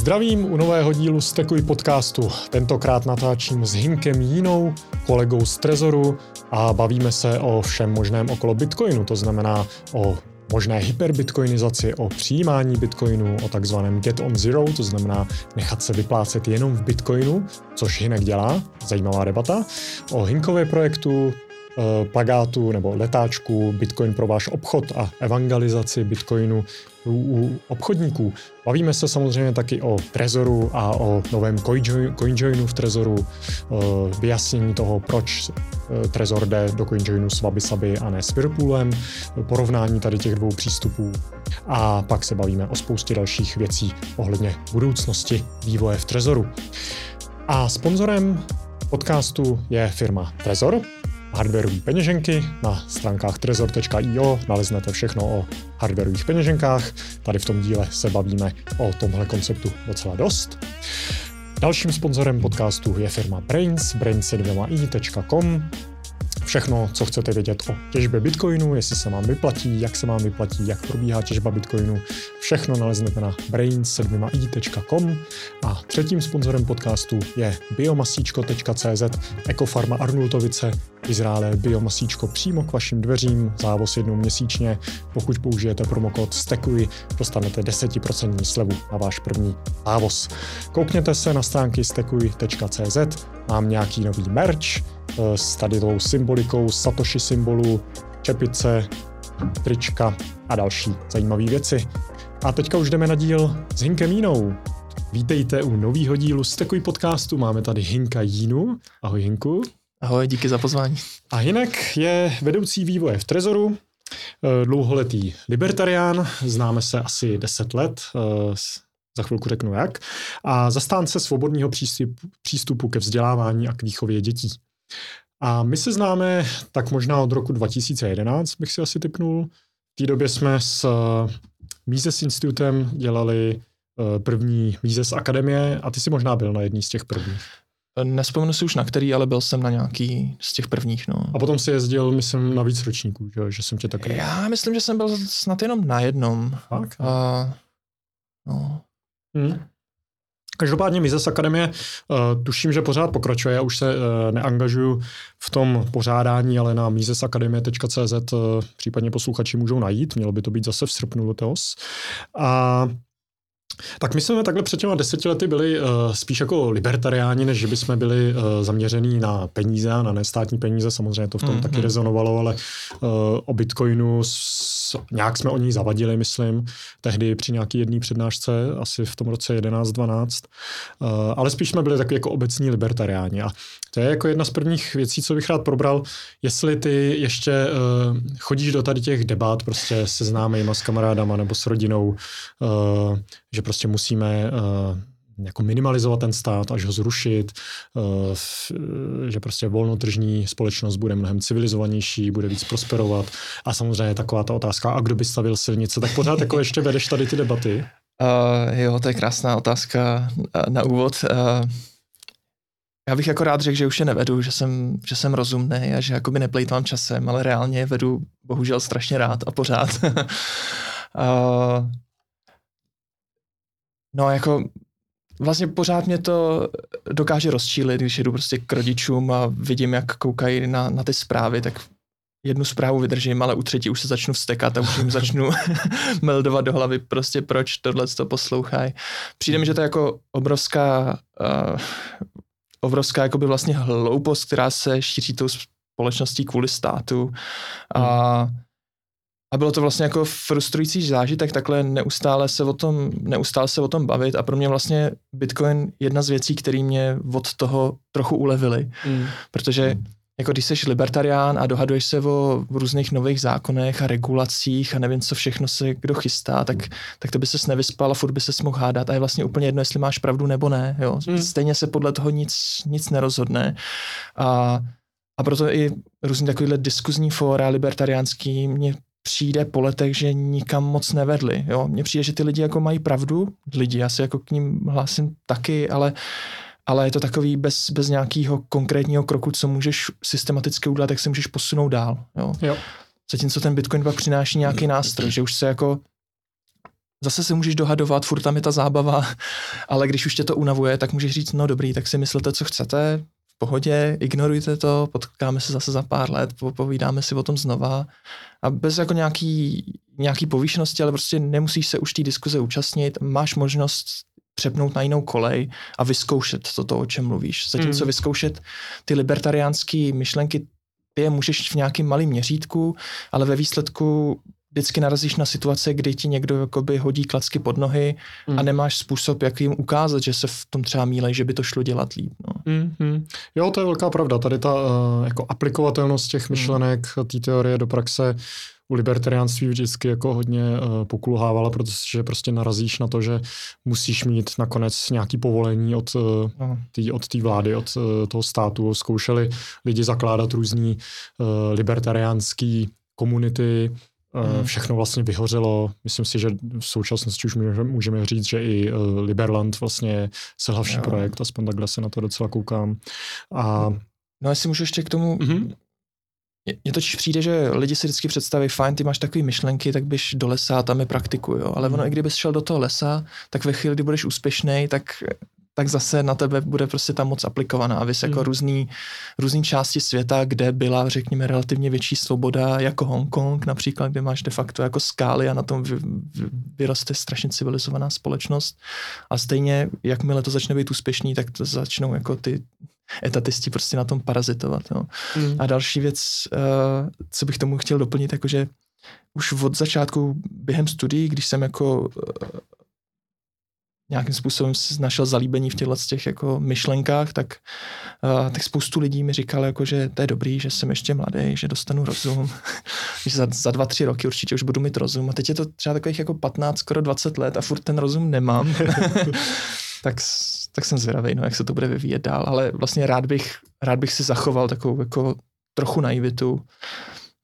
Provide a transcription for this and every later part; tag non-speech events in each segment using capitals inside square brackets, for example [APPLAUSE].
Zdravím u nového dílu Stekuj podcastu. Tentokrát natáčím s Hinkem Jínou, kolegou z Trezoru a bavíme se o všem možném okolo Bitcoinu, to znamená o možné hyperbitcoinizaci, o přijímání bitcoinu, o takzvaném get on zero, to znamená nechat se vyplácet jenom v bitcoinu, což Hinek dělá, zajímavá debata, o Hinkově projektu, Eh, plagátu nebo letáčku Bitcoin pro váš obchod a evangelizaci Bitcoinu u, u obchodníků. Bavíme se samozřejmě taky o Trezoru a o novém CoinJoinu v Trezoru, eh, vyjasnění toho, proč eh, Trezor jde do CoinJoinu s Wabisabi a ne s Whirlpoolem, porovnání tady těch dvou přístupů a pak se bavíme o spoustě dalších věcí ohledně budoucnosti vývoje v Trezoru. A sponzorem podcastu je firma Trezor, hardwareové peněženky. Na stránkách trezor.io naleznete všechno o hardwareových peněženkách. Tady v tom díle se bavíme o tomhle konceptu docela dost. Dalším sponzorem podcastu je firma Brains, brains2i.com. Všechno, co chcete vědět o těžbě Bitcoinu, jestli se vám vyplatí, jak se vám vyplatí, jak probíhá těžba Bitcoinu, všechno naleznete na brains7i.com a třetím sponzorem podcastu je biomasíčko.cz, ekofarma Arnultovice, Izraele biomasíčko přímo k vašim dveřím, závoz jednou měsíčně. Pokud použijete promokód STEKUI, dostanete 10% slevu na váš první závoz. Koukněte se na stránky stekui.cz, mám nějaký nový merch, s tady tou symbolikou Satoshi symbolu, čepice, trička a další zajímavé věci. A teďka už jdeme na díl s Hinkem Jínou. Vítejte u nového dílu z takový podcastu. Máme tady Hinka Jínu. Ahoj Hinku. Ahoj, díky za pozvání. A Hinek je vedoucí vývoje v Trezoru, eh, dlouholetý libertarián, známe se asi 10 let, eh, za chvilku řeknu jak, a zastánce svobodného přístupu ke vzdělávání a k výchově dětí. A my se známe tak možná od roku 2011, bych si asi typnul. V té době jsme s eh, Mises Institutem dělali eh, první Mises Akademie a ty si možná byl na jedný z těch prvních. Nespomenu si už na který, ale byl jsem na nějaký z těch prvních. No. A potom si jezdil, myslím, na víc ročníků, že, že jsem tě tak... Já myslím, že jsem byl snad jenom na jednom. Fakt? A, no. Hmm. Každopádně Mises Akademie uh, tuším, že pořád pokračuje. Já už se uh, neangažuju v tom pořádání, ale na misesakademie.cz uh, případně posluchači můžou najít. Mělo by to být zase v srpnu letos. A tak my jsme takhle před těma deseti lety byli uh, spíš jako libertariáni, než že bychom byli uh, zaměřený na peníze a na nestátní peníze. Samozřejmě to v tom mm-hmm. taky rezonovalo, ale uh, o Bitcoinu s, nějak jsme o ní zavadili, myslím, tehdy při nějaký jedné přednášce, asi v tom roce 11-12. Uh, ale spíš jsme byli taky jako obecní libertariáni. A to je jako jedna z prvních věcí, co bych rád probral, jestli ty ještě uh, chodíš do tady těch debat prostě se známejma, s kamarádama nebo s rodinou, uh, že prostě musíme uh, jako minimalizovat ten stát, až ho zrušit, že prostě volnotržní společnost bude mnohem civilizovanější, bude víc prosperovat. A samozřejmě taková ta otázka, a kdo by stavil silnice, tak pořád jako ještě vedeš tady ty debaty. Uh, [LAUGHS] jo, to je krásná otázka na úvod. Uh, já bych jako rád řekl, že už je nevedu, že jsem, že jsem rozumný a že jakoby neplejtvám časem, ale reálně vedu bohužel strašně rád a pořád. [LAUGHS] uh, no jako vlastně pořád mě to dokáže rozčílit, když jedu prostě k rodičům a vidím, jak koukají na, na ty zprávy, tak jednu zprávu vydržím, ale u třetí už se začnu vstekat a už jim začnu [LAUGHS] meldovat do hlavy prostě proč tohle to poslouchají. Přijde mi, že to je jako obrovská uh, obrovská jakoby vlastně hloupost, která se šíří tou společností kvůli státu. A, a bylo to vlastně jako frustrující zážitek takhle neustále se o tom, neustále se o tom bavit a pro mě vlastně Bitcoin jedna z věcí, které mě od toho trochu ulevily. Mm. Protože mm jako když jsi libertarián a dohaduješ se o různých nových zákonech a regulacích a nevím, co všechno se kdo chystá, tak, tak to by ses nevyspal a furt by se mohl hádat a je vlastně úplně jedno, jestli máš pravdu nebo ne. Jo? Hmm. Stejně se podle toho nic, nic nerozhodne. A, a proto i různý takovýhle diskuzní fóra libertariánský mě přijde po letech, že nikam moc nevedli. Jo? Mně přijde, že ty lidi jako mají pravdu, lidi, já se jako k ním hlásím taky, ale uh, ale je to takový bez, bez nějakého konkrétního kroku, co můžeš systematicky udělat, tak se můžeš posunout dál. Jo? Jo. Zatímco ten Bitcoin pak přináší nějaký nástroj, že už se jako zase se můžeš dohadovat, furt tam je ta zábava, [LAUGHS] ale když už tě to unavuje, tak můžeš říct, no dobrý, tak si myslete, co chcete, v pohodě, ignorujte to, potkáme se zase za pár let, povídáme si o tom znova a bez jako nějaký, nějaký povýšenosti, ale prostě nemusíš se už té diskuze účastnit, máš možnost přepnout na jinou kolej a vyzkoušet to, o čem mluvíš. Zatímco mm. vyzkoušet ty libertariánské myšlenky, ty je můžeš v nějakém malém měřítku, ale ve výsledku vždycky narazíš na situace, kdy ti někdo jakoby hodí klacky pod nohy mm. a nemáš způsob, jak jim ukázat, že se v tom třeba mílej, že by to šlo dělat líp. No. Mm, mm. Jo, to je velká pravda. Tady ta uh, jako aplikovatelnost těch myšlenek, mm. té teorie do praxe u libertariánství vždycky jako hodně uh, pokulhávala, protože prostě narazíš na to, že musíš mít nakonec nějaký povolení od uh, no. té od tý vlády, od uh, toho státu. Zkoušeli lidi zakládat různý uh, libertariánský komunity, Hmm. Všechno vlastně vyhořelo. Myslím si, že v současnosti už můžeme říct, že i Liberland vlastně selhavší jo. projekt, aspoň takhle se na to docela koukám. A... No jestli můžu ještě k tomu, mm-hmm. Mně totiž přijde, že lidi si vždycky představí, fajn, ty máš takové myšlenky, tak běž do lesa a tam je praktikuju. Ale ono, mm. i kdybys šel do toho lesa, tak ve chvíli, kdy budeš úspěšný, tak tak zase na tebe bude prostě tam moc aplikovaná. A vys jako mm. různý, různý části světa, kde byla, řekněme, relativně větší svoboda, jako Hongkong například, kde máš de facto jako skály a na tom vy, vy, vyroste strašně civilizovaná společnost. A stejně, jakmile to začne být úspěšný, tak to začnou jako ty etatisti prostě na tom parazitovat. No. Mm. A další věc, uh, co bych tomu chtěl doplnit, jakože už od začátku během studií, když jsem jako uh, nějakým způsobem si našel zalíbení v těchto těch jako myšlenkách, tak, uh, tak spoustu lidí mi říkalo, jako, že to je dobrý, že jsem ještě mladý, že dostanu rozum, [LAUGHS] že za, za dva, tři roky určitě už budu mít rozum. A teď je to třeba takových jako 15, skoro 20 let a furt ten rozum nemám. [LAUGHS] tak, tak jsem zvědavý, no, jak se to bude vyvíjet dál, ale vlastně rád bych, rád bych si zachoval takovou jako trochu naivitu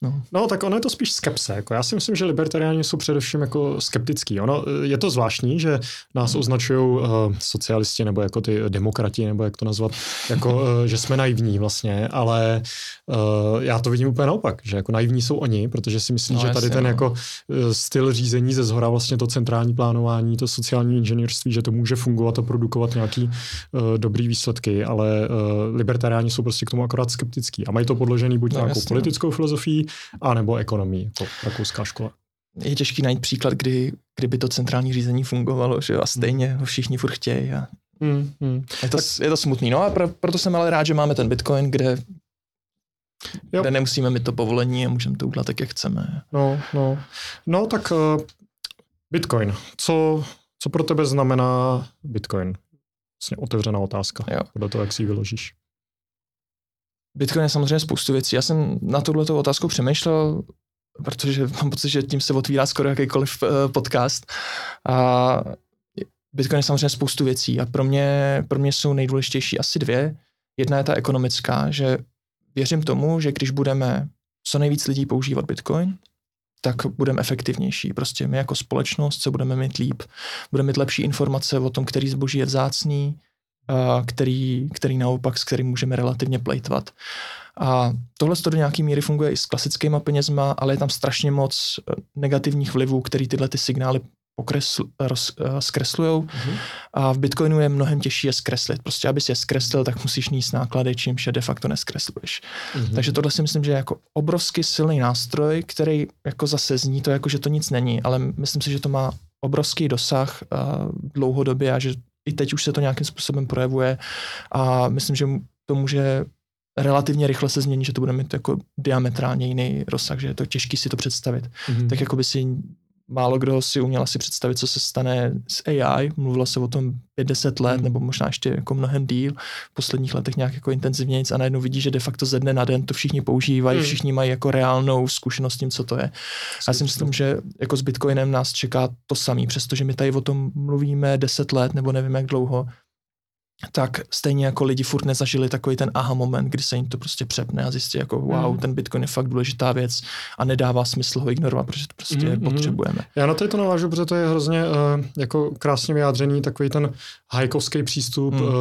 No. no, tak ono je to spíš skepse. Jako já si myslím, že libertariáni jsou především jako skeptický. Ono eh, je to zvláštní, že nás hmm. označují uh, socialisti nebo jako ty demokrati, nebo jak to nazvat, [LAUGHS] jako, uh, že jsme naivní vlastně, ale uh, já to vidím úplně naopak, že jako naivní jsou oni, protože si myslím, no, že tady jasně, ten no. jako styl řízení ze zhora vlastně to centrální plánování, to sociální inženýrství, že to může fungovat a produkovat nějaký uh, dobrý výsledky, ale uh, libertariáni jsou prostě k tomu akorát skeptický a mají to podložený buď no, nějakou jasně, no. politickou filozofií, a nebo ekonomii, jako rakouská škola. Je těžký najít příklad, kdy, kdyby to centrální řízení fungovalo, že a stejně ho všichni furt chtějí. A... Mm, mm. Je, to, tak... je to smutný. No a pro, proto jsem ale rád, že máme ten Bitcoin, kde Jo. kde nemusíme mít to povolení a můžeme to udělat tak, jak chceme. No, no. no tak uh, Bitcoin. Co, co pro tebe znamená Bitcoin? Vlastně otevřená otázka. Jo. Podle toho, jak si ji vyložíš. Bitcoin je samozřejmě spoustu věcí. Já jsem na tuhle otázku přemýšlel, protože mám pocit, že tím se otvírá skoro jakýkoliv uh, podcast. A Bitcoin je samozřejmě spoustu věcí a pro mě, pro mě jsou nejdůležitější asi dvě. Jedna je ta ekonomická, že věřím tomu, že když budeme co nejvíc lidí používat Bitcoin, tak budeme efektivnější. Prostě my jako společnost se budeme mít líp, budeme mít lepší informace o tom, který zboží je vzácný, který, který naopak, s kterým můžeme relativně plejtvat. A tohle do nějaké míry funguje i s klasickými penězma, ale je tam strašně moc eh, negativních vlivů, který tyhle ty signály roz, uh, zkreslujou mm-hmm. a v Bitcoinu je mnohem těžší je zkreslit. Prostě, aby si je zkreslil, tak musíš níst náklady, čímž je de facto neskresluješ. Mm-hmm. Takže tohle si myslím, že je jako obrovský silný nástroj, který jako zase zní to jako, že to nic není, ale myslím si, že to má obrovský dosah uh, dlouhodobě a že i teď už se to nějakým způsobem projevuje a myslím, že to může relativně rychle se změnit, že to bude mít jako diametrálně jiný rozsah, že je to těžké si to představit. Mm-hmm. Tak jako by si málo kdo si uměl asi představit, co se stane s AI. Mluvilo se o tom 50 let, hmm. nebo možná ještě jako mnohem díl. V posledních letech nějak jako intenzivně a najednou vidí, že de facto ze dne na den to všichni používají, hmm. všichni mají jako reálnou zkušenost s tím, co to je. Já si myslím, že jako s Bitcoinem nás čeká to samé, přestože my tady o tom mluvíme 10 let, nebo nevím jak dlouho, tak stejně jako lidi furt nezažili takový ten aha moment, kdy se jim to prostě přepne a zjistí jako wow, mm. ten Bitcoin je fakt důležitá věc a nedává smysl ho ignorovat, protože to prostě mm, potřebujeme. Já na to navážu, protože to je hrozně uh, jako krásně vyjádřený takový ten hajkovský přístup. Mm. Uh,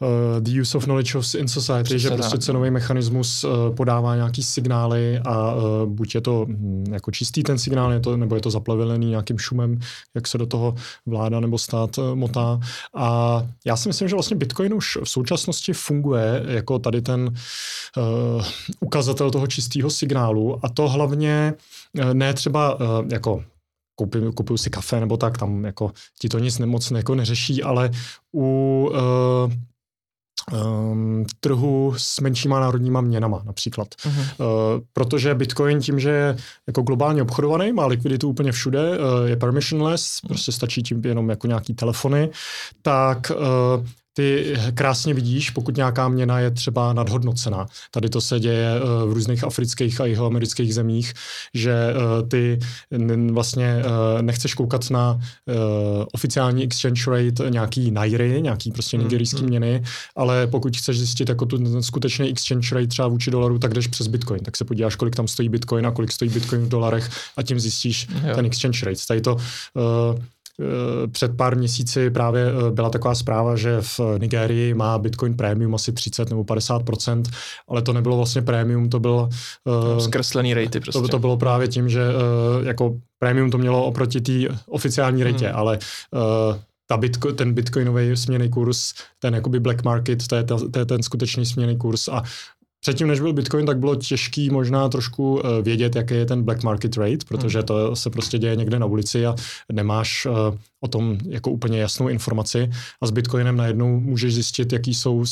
uh, the use of knowledge in society, Přesně že prostě tak. cenový mechanismus uh, podává nějaký signály a uh, buď je to hm, jako čistý ten signál, je to, nebo je to zaplavený nějakým šumem, jak se do toho vláda nebo stát uh, motá. A já si myslím, že vlastně Bitcoin už v současnosti funguje jako tady ten uh, ukazatel toho čistého signálu a to hlavně uh, ne třeba uh, jako koupím, kupuju si kafe nebo tak, tam jako ti to nic moc jako neřeší, ale u uh, um, trhu s menšíma národníma měnama například. Uh-huh. Uh, protože Bitcoin tím, že je jako globálně obchodovaný, má likviditu úplně všude, uh, je permissionless, uh-huh. prostě stačí tím jenom jako nějaký telefony, tak uh, ty krásně vidíš, pokud nějaká měna je třeba nadhodnocená. Tady to se děje eh, v různých afrických a jihoamerických zemích, že eh, ty vlastně eh, nechceš koukat na oficiální exchange rate nějaký nairy, nějaký prostě hmm, nigerijský hmm. měny, ale pokud chceš zjistit jako tu skutečný exchange rate třeba vůči dolaru, tak jdeš přes Bitcoin. Tak se podíváš, kolik tam stojí Bitcoin a kolik stojí Bitcoin v dolarech a tím zjistíš jo. ten exchange rate. Tady to před pár měsíci právě eh, byla taková zpráva, že v Nigérii má Bitcoin Premium asi 30 nebo 50% ale to nebylo vlastně Premium, to bylo... Uh, Zkreslený rejty prostě. To, to bylo právě tím, že jako Premium to mělo oproti té oficiální rejtě, hmm. ale ta Bitco, ten bitcoinový směný kurz, ten jakoby black market, to je, ta, to je ten skutečný směný kurz a Předtím, než byl Bitcoin, tak bylo těžký možná trošku eh, vědět, jaký je ten black market rate, protože hmm. to se prostě děje někde na ulici a nemáš eh, o tom jako úplně jasnou informaci. A s Bitcoinem najednou můžeš zjistit, jaký jsou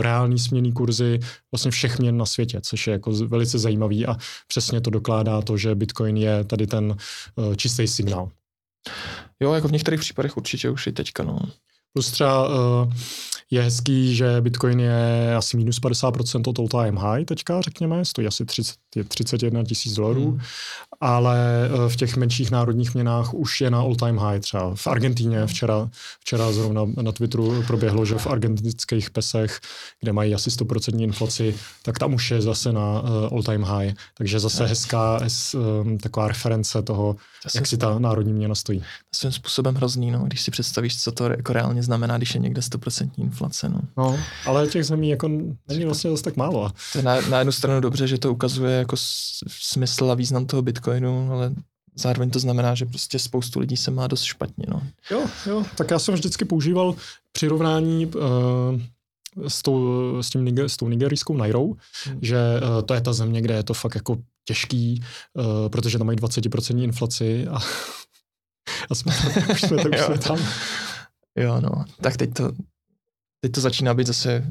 reální směný kurzy vlastně všech měn na světě, což je jako velice zajímavý a přesně to dokládá to, že Bitcoin je tady ten eh, čistý signál. Jo, jako v některých případech určitě už i teďka, no. Plus třeba uh, je hezký, že Bitcoin je asi minus 50% od all time high teďka, řekněme, stojí asi 30, 31 tisíc dolarů, hmm. Ale eh, v těch menších národních měnách už je na all time high třeba. V Argentíně včera, včera zrovna na Twitteru proběhlo, že v argentinských pesech, kde mají asi 100% inflaci, tak tam už je zase na uh, all time high. Takže zase hezká hez, um, taková reference toho, Zase jak si ta národní měna stojí. Svým způsobem hrozný, no, když si představíš, co to jako reálně znamená, když je někde 100% inflace. No. no ale těch zemí jako není vlastně zase tak málo. Na, na jednu stranu dobře, že to ukazuje jako smysl a význam toho Bitcoinu, ale zároveň to znamená, že prostě spoustu lidí se má dost špatně. No. Jo, jo, tak já jsem vždycky používal přirovnání uh, s tou, s, tím, s tou nigerijskou Nairou, hmm. že uh, to je ta země, kde je to fakt jako těžký, uh, protože tam mají 20% inflaci a, [LAUGHS] a jsme, už jsme, už jsme [LAUGHS] tam. Jo, no, tak teď to, teď to začíná být zase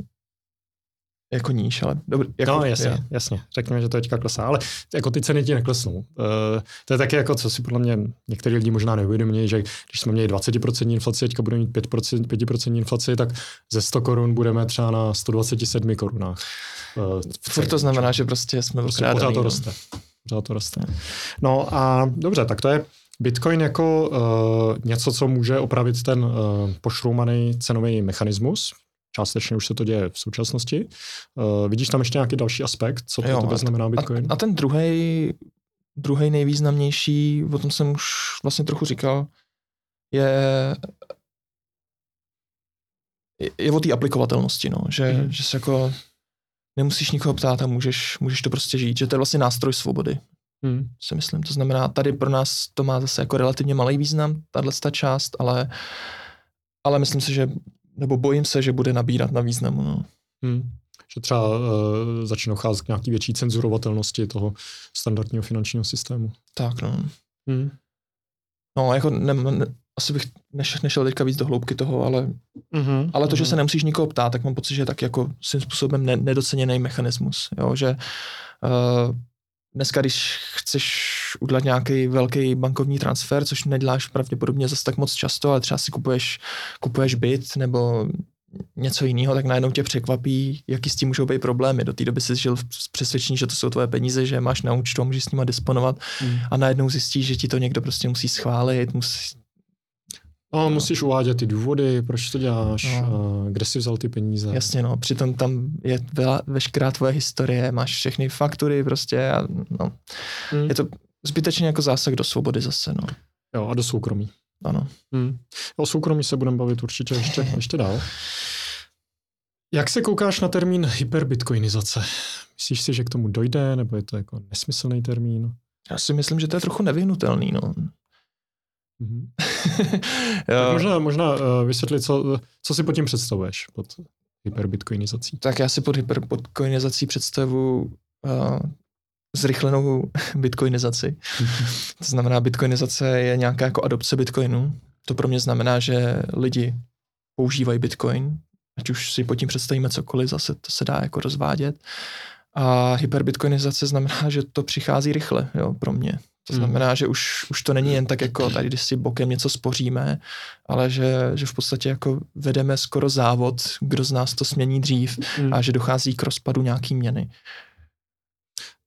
jako níž, ale dobrý. Jako, no jasně, je. jasně, řekněme, že to teďka klesá, ale jako ty ceny ti neklesnou. Uh, to je taky jako, co si podle mě některý lidi možná neuvědomí, že když jsme měli 20% inflaci, teďka budeme mít 5%, 5% inflaci, tak ze 100 korun budeme třeba na 127 korunách. Uh, Furt to znamená, že prostě jsme prostě pořád to no. roste. Pořád to roste. No a dobře, tak to je Bitcoin jako uh, něco, co může opravit ten uh, pošroumaný cenový mechanismus, Částečně už se to děje v současnosti. Uh, vidíš tam ještě nějaký další aspekt, co pro tebe znamená Bitcoin? A, a ten druhý druhý nejvýznamnější, o tom jsem už vlastně trochu říkal, je je o té aplikovatelnosti, no. že, mm. že se jako nemusíš nikoho ptát a můžeš, můžeš to prostě žít, že to je vlastně nástroj svobody, mm. si myslím. To znamená, tady pro nás to má zase jako relativně malý význam, tahle část, ale, ale myslím si, že nebo bojím se, že bude nabírat na významu. No. Hmm. Že třeba uh, začne docházet k nějaký větší cenzurovatelnosti toho standardního finančního systému. Tak, no. Hmm. No, jako ne, ne, asi bych nešel, nešel teďka víc do hloubky toho, ale, mm-hmm, ale to, mm-hmm. že se nemusíš nikoho ptát, tak mám pocit, že je tak jako svým způsobem ne, nedoceněný mechanismus, jo, že uh, dneska, když chceš udělat nějaký velký bankovní transfer, což neděláš pravděpodobně zase tak moc často, ale třeba si kupuješ, kupuješ byt nebo něco jiného, tak najednou tě překvapí, jaký s tím můžou být problémy. Do té doby jsi žil přesvědčení, že to jsou tvoje peníze, že máš na účtu a můžeš s nima disponovat mm. a najednou zjistíš, že ti to někdo prostě musí schválit, musí, No, musíš uvádět ty důvody, proč to děláš, no. kde jsi vzal ty peníze. Jasně, no, přitom tam je veškerá tvoje historie, máš všechny faktury prostě a no. Hmm. Je to zbytečně jako zásah do svobody zase, no. Jo, a do soukromí. Ano. Hmm. O soukromí se budeme bavit určitě ještě, [LAUGHS] ještě dál. Jak se koukáš na termín hyperbitcoinizace? Myslíš si, že k tomu dojde, nebo je to jako nesmyslný termín? Já si myslím, že to je trochu nevyhnutelný, no. Mm-hmm. [LAUGHS] tak možná, možná uh, vysvětlit, co, co si pod tím představuješ, pod hyperbitcoinizací. Tak já si pod hyperbitcoinizací představu uh, zrychlenou [LAUGHS] bitcoinizaci. to znamená, bitcoinizace je nějaká jako adopce bitcoinu. To pro mě znamená, že lidi používají bitcoin, ať už si pod tím představíme cokoliv, zase to se dá jako rozvádět. A hyperbitcoinizace znamená, že to přichází rychle jo, pro mě. To znamená, že už, už to není jen tak jako tady, když si bokem něco spoříme, ale že, že v podstatě jako vedeme skoro závod, kdo z nás to smění dřív hmm. a že dochází k rozpadu nějaký měny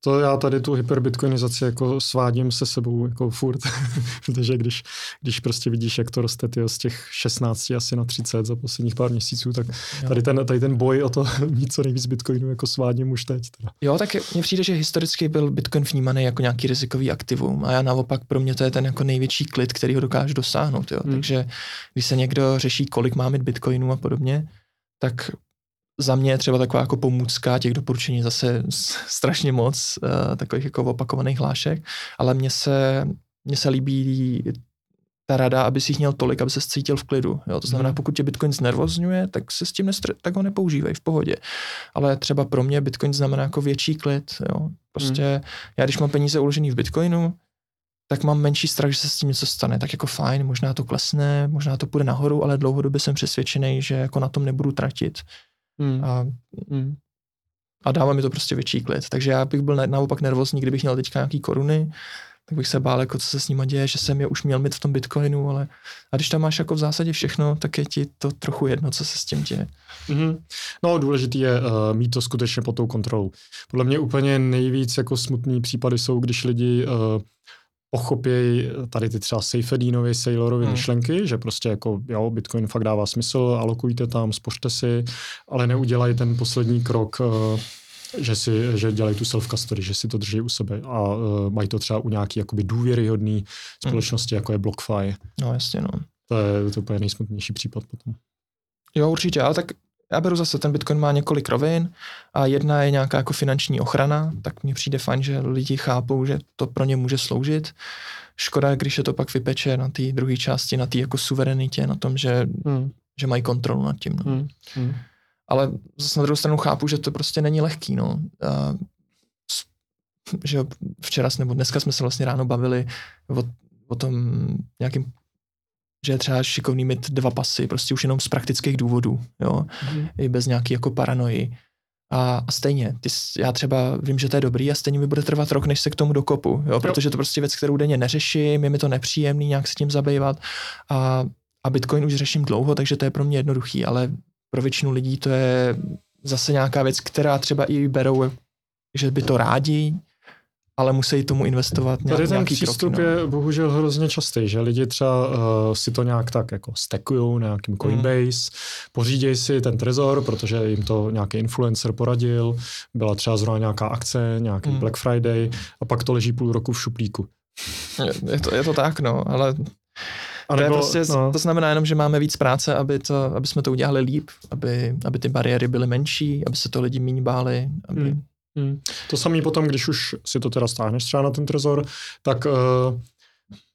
to já tady tu hyperbitcoinizaci jako svádím se sebou jako furt, [LAUGHS] protože když, když prostě vidíš, jak to roste tyjo, z těch 16 asi na 30 za posledních pár měsíců, tak tady ten, tady ten boj o to [LAUGHS] mít co nejvíc bitcoinu jako svádím už teď. Teda. Jo, tak mně přijde, že historicky byl bitcoin vnímaný jako nějaký rizikový aktivum a já naopak pro mě to je ten jako největší klid, který ho dokážu dosáhnout. Jo. Hmm. Takže když se někdo řeší, kolik má mít bitcoinů a podobně, tak za mě je třeba taková jako pomůcka, těch doporučení zase strašně moc, uh, takových jako opakovaných hlášek, ale mně se, mně se líbí ta rada, aby si jich měl tolik, aby se cítil v klidu. Jo? To znamená, mhm. pokud tě Bitcoin znervozňuje, tak se s tím nestr- tak ho nepoužívej v pohodě. Ale třeba pro mě Bitcoin znamená jako větší klid. Jo? Prostě hmm. já, když mám peníze uložený v Bitcoinu, tak mám menší strach, že se s tím něco stane. Tak jako fajn, možná to klesne, možná to půjde nahoru, ale dlouhodobě jsem přesvědčený, že jako na tom nebudu tratit. Hmm. A, hmm. a dává mi to prostě větší klid. Takže já bych byl naopak nervózní, kdybych měl teďka nějaký koruny, tak bych se bál, jako co se s nima děje, že jsem je už měl mít v tom Bitcoinu, ale a když tam máš jako v zásadě všechno, tak je ti to trochu jedno, co se s tím děje. Mm-hmm. No důležitý je uh, mít to skutečně pod tou kontrolou. Podle mě úplně nejvíc jako smutný případy jsou, když lidi uh, pochopějí tady ty třeba Seifedinovy, Saylorovy hmm. myšlenky, že prostě jako jo, Bitcoin fakt dává smysl, alokujte tam, spořte si, ale neudělají ten poslední krok, eh, že, si, že dělají tu self-custody, že si to drží u sebe a uh, mají to třeba u nějaký jakoby důvěryhodný společnosti, hmm. jako je BlockFi. No jasně, no. To je to úplně nejsmutnější případ potom. Jo, určitě, ale tak já beru zase, ten Bitcoin má několik rovin a jedna je nějaká jako finanční ochrana, tak mně přijde fajn, že lidi chápou, že to pro ně může sloužit. Škoda, když se to pak vypeče na té druhé části, na té jako suverenitě, na tom, že, hmm. že mají kontrolu nad tím. No. Hmm. Hmm. Ale zase na druhou stranu chápu, že to prostě není lehký. No. A, že včera nebo dneska jsme se vlastně ráno bavili o, o tom nějakým že je třeba šikovný mít dva pasy, prostě už jenom z praktických důvodů, jo, mm. i bez nějaký jako paranoji. A, a stejně, ty, já třeba vím, že to je dobrý a stejně mi bude trvat rok, než se k tomu dokopu, jo, protože to prostě věc, kterou denně neřeším, je mi to nepříjemný nějak se tím zabývat a, a Bitcoin už řeším dlouho, takže to je pro mě jednoduchý, ale pro většinu lidí to je zase nějaká věc, která třeba i berou, že by to rádi, ale musí tomu investovat nějak, Tady ten nějaký přístup kroky, no. je bohužel hrozně častý, že lidi třeba uh, si to nějak tak jako stekujou na nějakým Coinbase, mm. pořídějí si ten trezor, protože jim to nějaký influencer poradil, byla třeba zrovna nějaká akce, nějaký mm. Black Friday a pak to leží půl roku v šuplíku. Je, je, to, je to tak, no, ale a nebo, to, prostě, no. to znamená jenom, že máme víc práce, aby, to, aby jsme to udělali líp, aby, aby ty bariéry byly menší, aby se to lidi méně báli, aby, mm Hmm. To samé potom, když už si to teda stáhneš třeba na ten trezor, tak, uh,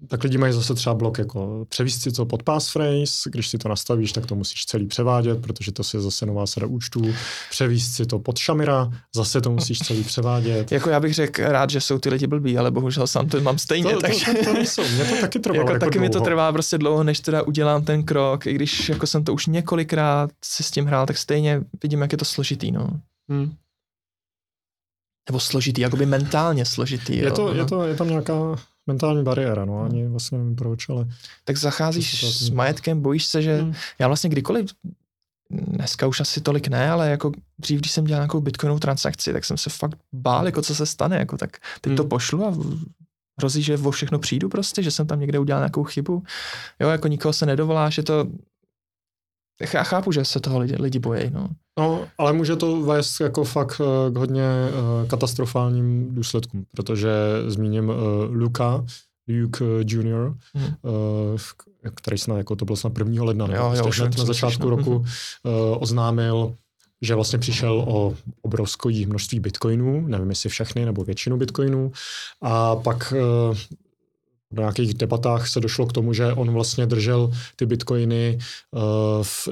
tak lidi mají zase třeba blok jako převíst si to pod passphrase, když si to nastavíš, tak to musíš celý převádět, protože to je zase nová sada účtů, převíst si to pod Shamira, zase to musíš celý převádět. [LAUGHS] jako já bych řekl rád, že jsou ty lidi blbí, ale bohužel sám to mám stejně. To, takže... to, to, to nejsou, mě to taky trvalo jako, jako taky dlouho. mi to trvá prostě dlouho, než teda udělám ten krok, i když jako jsem to už několikrát si s tím hrál, tak stejně vidím, jak je to složitý, no. Hmm nebo složitý, jakoby mentálně složitý. Je, to, jo, je, to, je tam nějaká mentální bariéra, no, ani vlastně nevím proč, ale... Tak zacházíš s majetkem, bojíš se, že hmm. já vlastně kdykoliv, dneska už asi tolik ne, ale jako dřív, když jsem dělal nějakou bitcoinovou transakci, tak jsem se fakt bál, jako co se stane, jako tak teď hmm. to pošlu a hrozí, že vo všechno přijdu prostě, že jsem tam někde udělal nějakou chybu. Jo, jako nikoho se nedovoláš, je to já chápu, že se toho lidi, lidi bojí. No. no, ale může to vést jako fakt eh, k hodně uh, katastrofálním důsledkům, protože zmíním uh, Luka, Luke Junior, hmm. uh, který snad, jako to bylo snad 1. ledna, jo, jo, prostě hned na začátku roku uh, oznámil že vlastně přišel o obrovské množství bitcoinů, nevím jestli všechny nebo většinu bitcoinů, a pak v nějakých debatách se došlo k tomu, že on vlastně držel ty bitcoiny uh,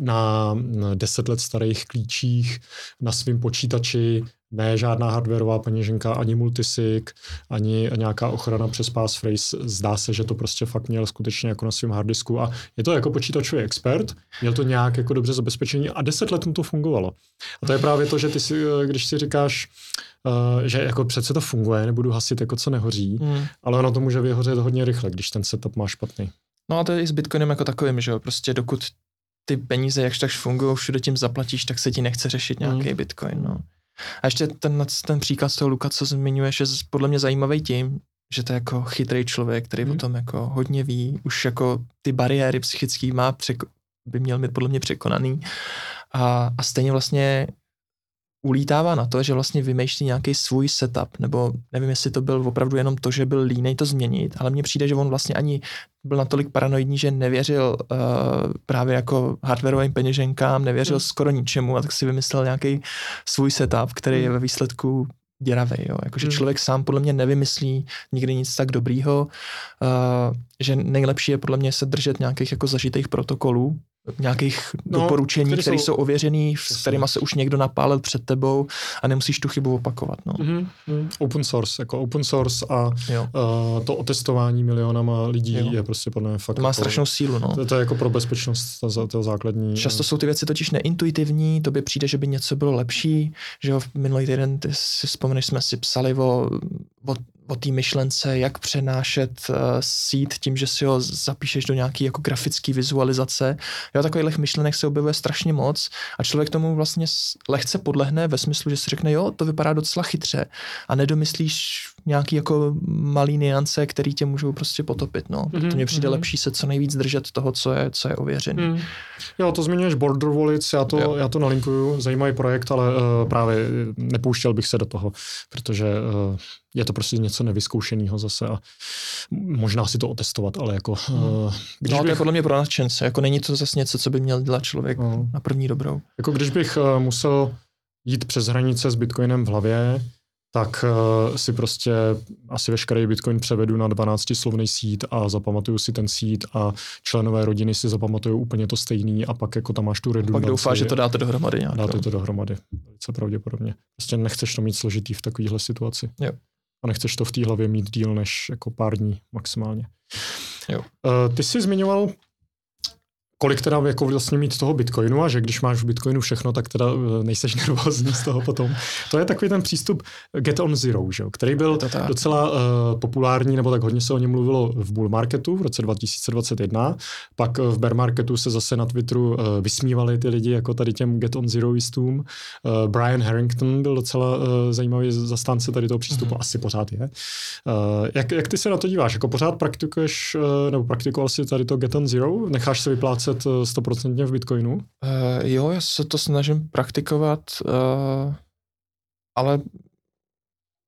na deset let starých klíčích na svém počítači, ne žádná hardwareová peněženka, ani multisig, ani nějaká ochrana přes passphrase. Zdá se, že to prostě fakt měl skutečně jako na svém harddisku a je to jako počítačový expert, měl to nějak jako dobře zabezpečení a deset let mu to fungovalo. A to je právě to, že ty si, když si říkáš, uh, že jako přece to funguje, nebudu hasit jako co nehoří, hmm. ale ono to může vyhořet hodně rychle, když ten setup má špatný. No a to je i s Bitcoinem jako takovým, že jo, prostě dokud ty peníze jakž tak fungují, všude tím zaplatíš, tak se ti nechce řešit nějaký hmm. Bitcoin, no. A ještě ten, ten příklad z toho Luka, co zmiňuješ, je podle mě zajímavý tím, že to je jako chytrý člověk, který hmm. o tom jako hodně ví, už jako ty bariéry psychické má, překo- by měl mít podle mě překonaný. A, a stejně vlastně ulítává na to, že vlastně vymýšlí nějaký svůj setup, nebo nevím, jestli to byl opravdu jenom to, že byl línej to změnit, ale mně přijde, že on vlastně ani byl natolik paranoidní, že nevěřil uh, právě jako hardwareovým peněženkám, nevěřil hmm. skoro ničemu a tak si vymyslel nějaký svůj setup, který hmm. je ve výsledku děravý. Jo? Jakože hmm. člověk sám podle mě nevymyslí nikdy nic tak dobrýho, uh, že nejlepší je podle mě se držet nějakých jako zažitých protokolů, nějakých no, doporučení, které jsou, jsou ověřený, s kterými se už někdo napálil před tebou a nemusíš tu chybu opakovat. No. Mm-hmm. Open source, jako open source a uh, to otestování milionama lidí jo. je prostě podle mě fakt... To má jako, strašnou sílu, no. To, to je jako pro bezpečnost to, to základní... Často jsou ty věci totiž neintuitivní, tobě přijde, že by něco bylo lepší, že jo, minulý týden, ty si vzpomeneš, jsme si psali o, o o té myšlence, jak přenášet uh, seed tím, že si ho zapíšeš do nějaký jako grafické vizualizace. Jo, takových myšlenek se objevuje strašně moc a člověk tomu vlastně lehce podlehne ve smyslu, že si řekne, jo, to vypadá docela chytře a nedomyslíš nějaký jako malý niance, který tě můžou prostě potopit. No. Mm-hmm, to mně přijde mm-hmm. lepší se co nejvíc držet toho, co je, co je ověřený. Mm. Jo, to zmiňuješ Border Wallets, já to, já to nalinkuju, zajímavý projekt, ale uh, právě nepouštěl bych se do toho, protože uh, je to prostě něco nevyzkoušeného zase a možná si to otestovat, ale jako... Uh, když no, bych... to je podle mě pro nadšence, jako není to zase něco, co by měl dělat člověk no. na první dobrou. Jako když bych uh, musel jít přes hranice s Bitcoinem v hlavě, tak uh, si prostě asi veškerý Bitcoin převedu na 12 slovný sít a zapamatuju si ten sít a členové rodiny si zapamatují úplně to stejný a pak jako tam máš tu redundanci. Pak doufáš, že to dáte dohromady nějak. Dáte to dohromady, velice pravděpodobně. Prostě nechceš to mít složitý v takovéhle situaci. Jo. A nechceš to v té hlavě mít díl než jako pár dní maximálně. Jo. Uh, ty jsi zmiňoval kolik teda jako vlastně mít toho Bitcoinu a že když máš v Bitcoinu všechno, tak teda eh, nejseš [LAUGHS] nervózní z toho potom. To je takový ten přístup get on zero, že? který byl docela uh, populární, nebo tak hodně se o něm mluvilo v bull marketu v roce 2021. Pak v bear marketu se zase na Twitteru uh, vysmívali ty lidi jako tady těm get on zeroistům. Uh, Brian Harrington byl docela uh, zajímavý zastánce tady toho přístupu, mm-hmm. asi pořád je. Uh, jak, jak ty se na to díváš? Jako pořád praktikuješ, uh, nebo praktikoval si tady to get on zero? Necháš se vyplácet vyplácet stoprocentně v Bitcoinu? Uh, jo, já se to snažím praktikovat, uh, ale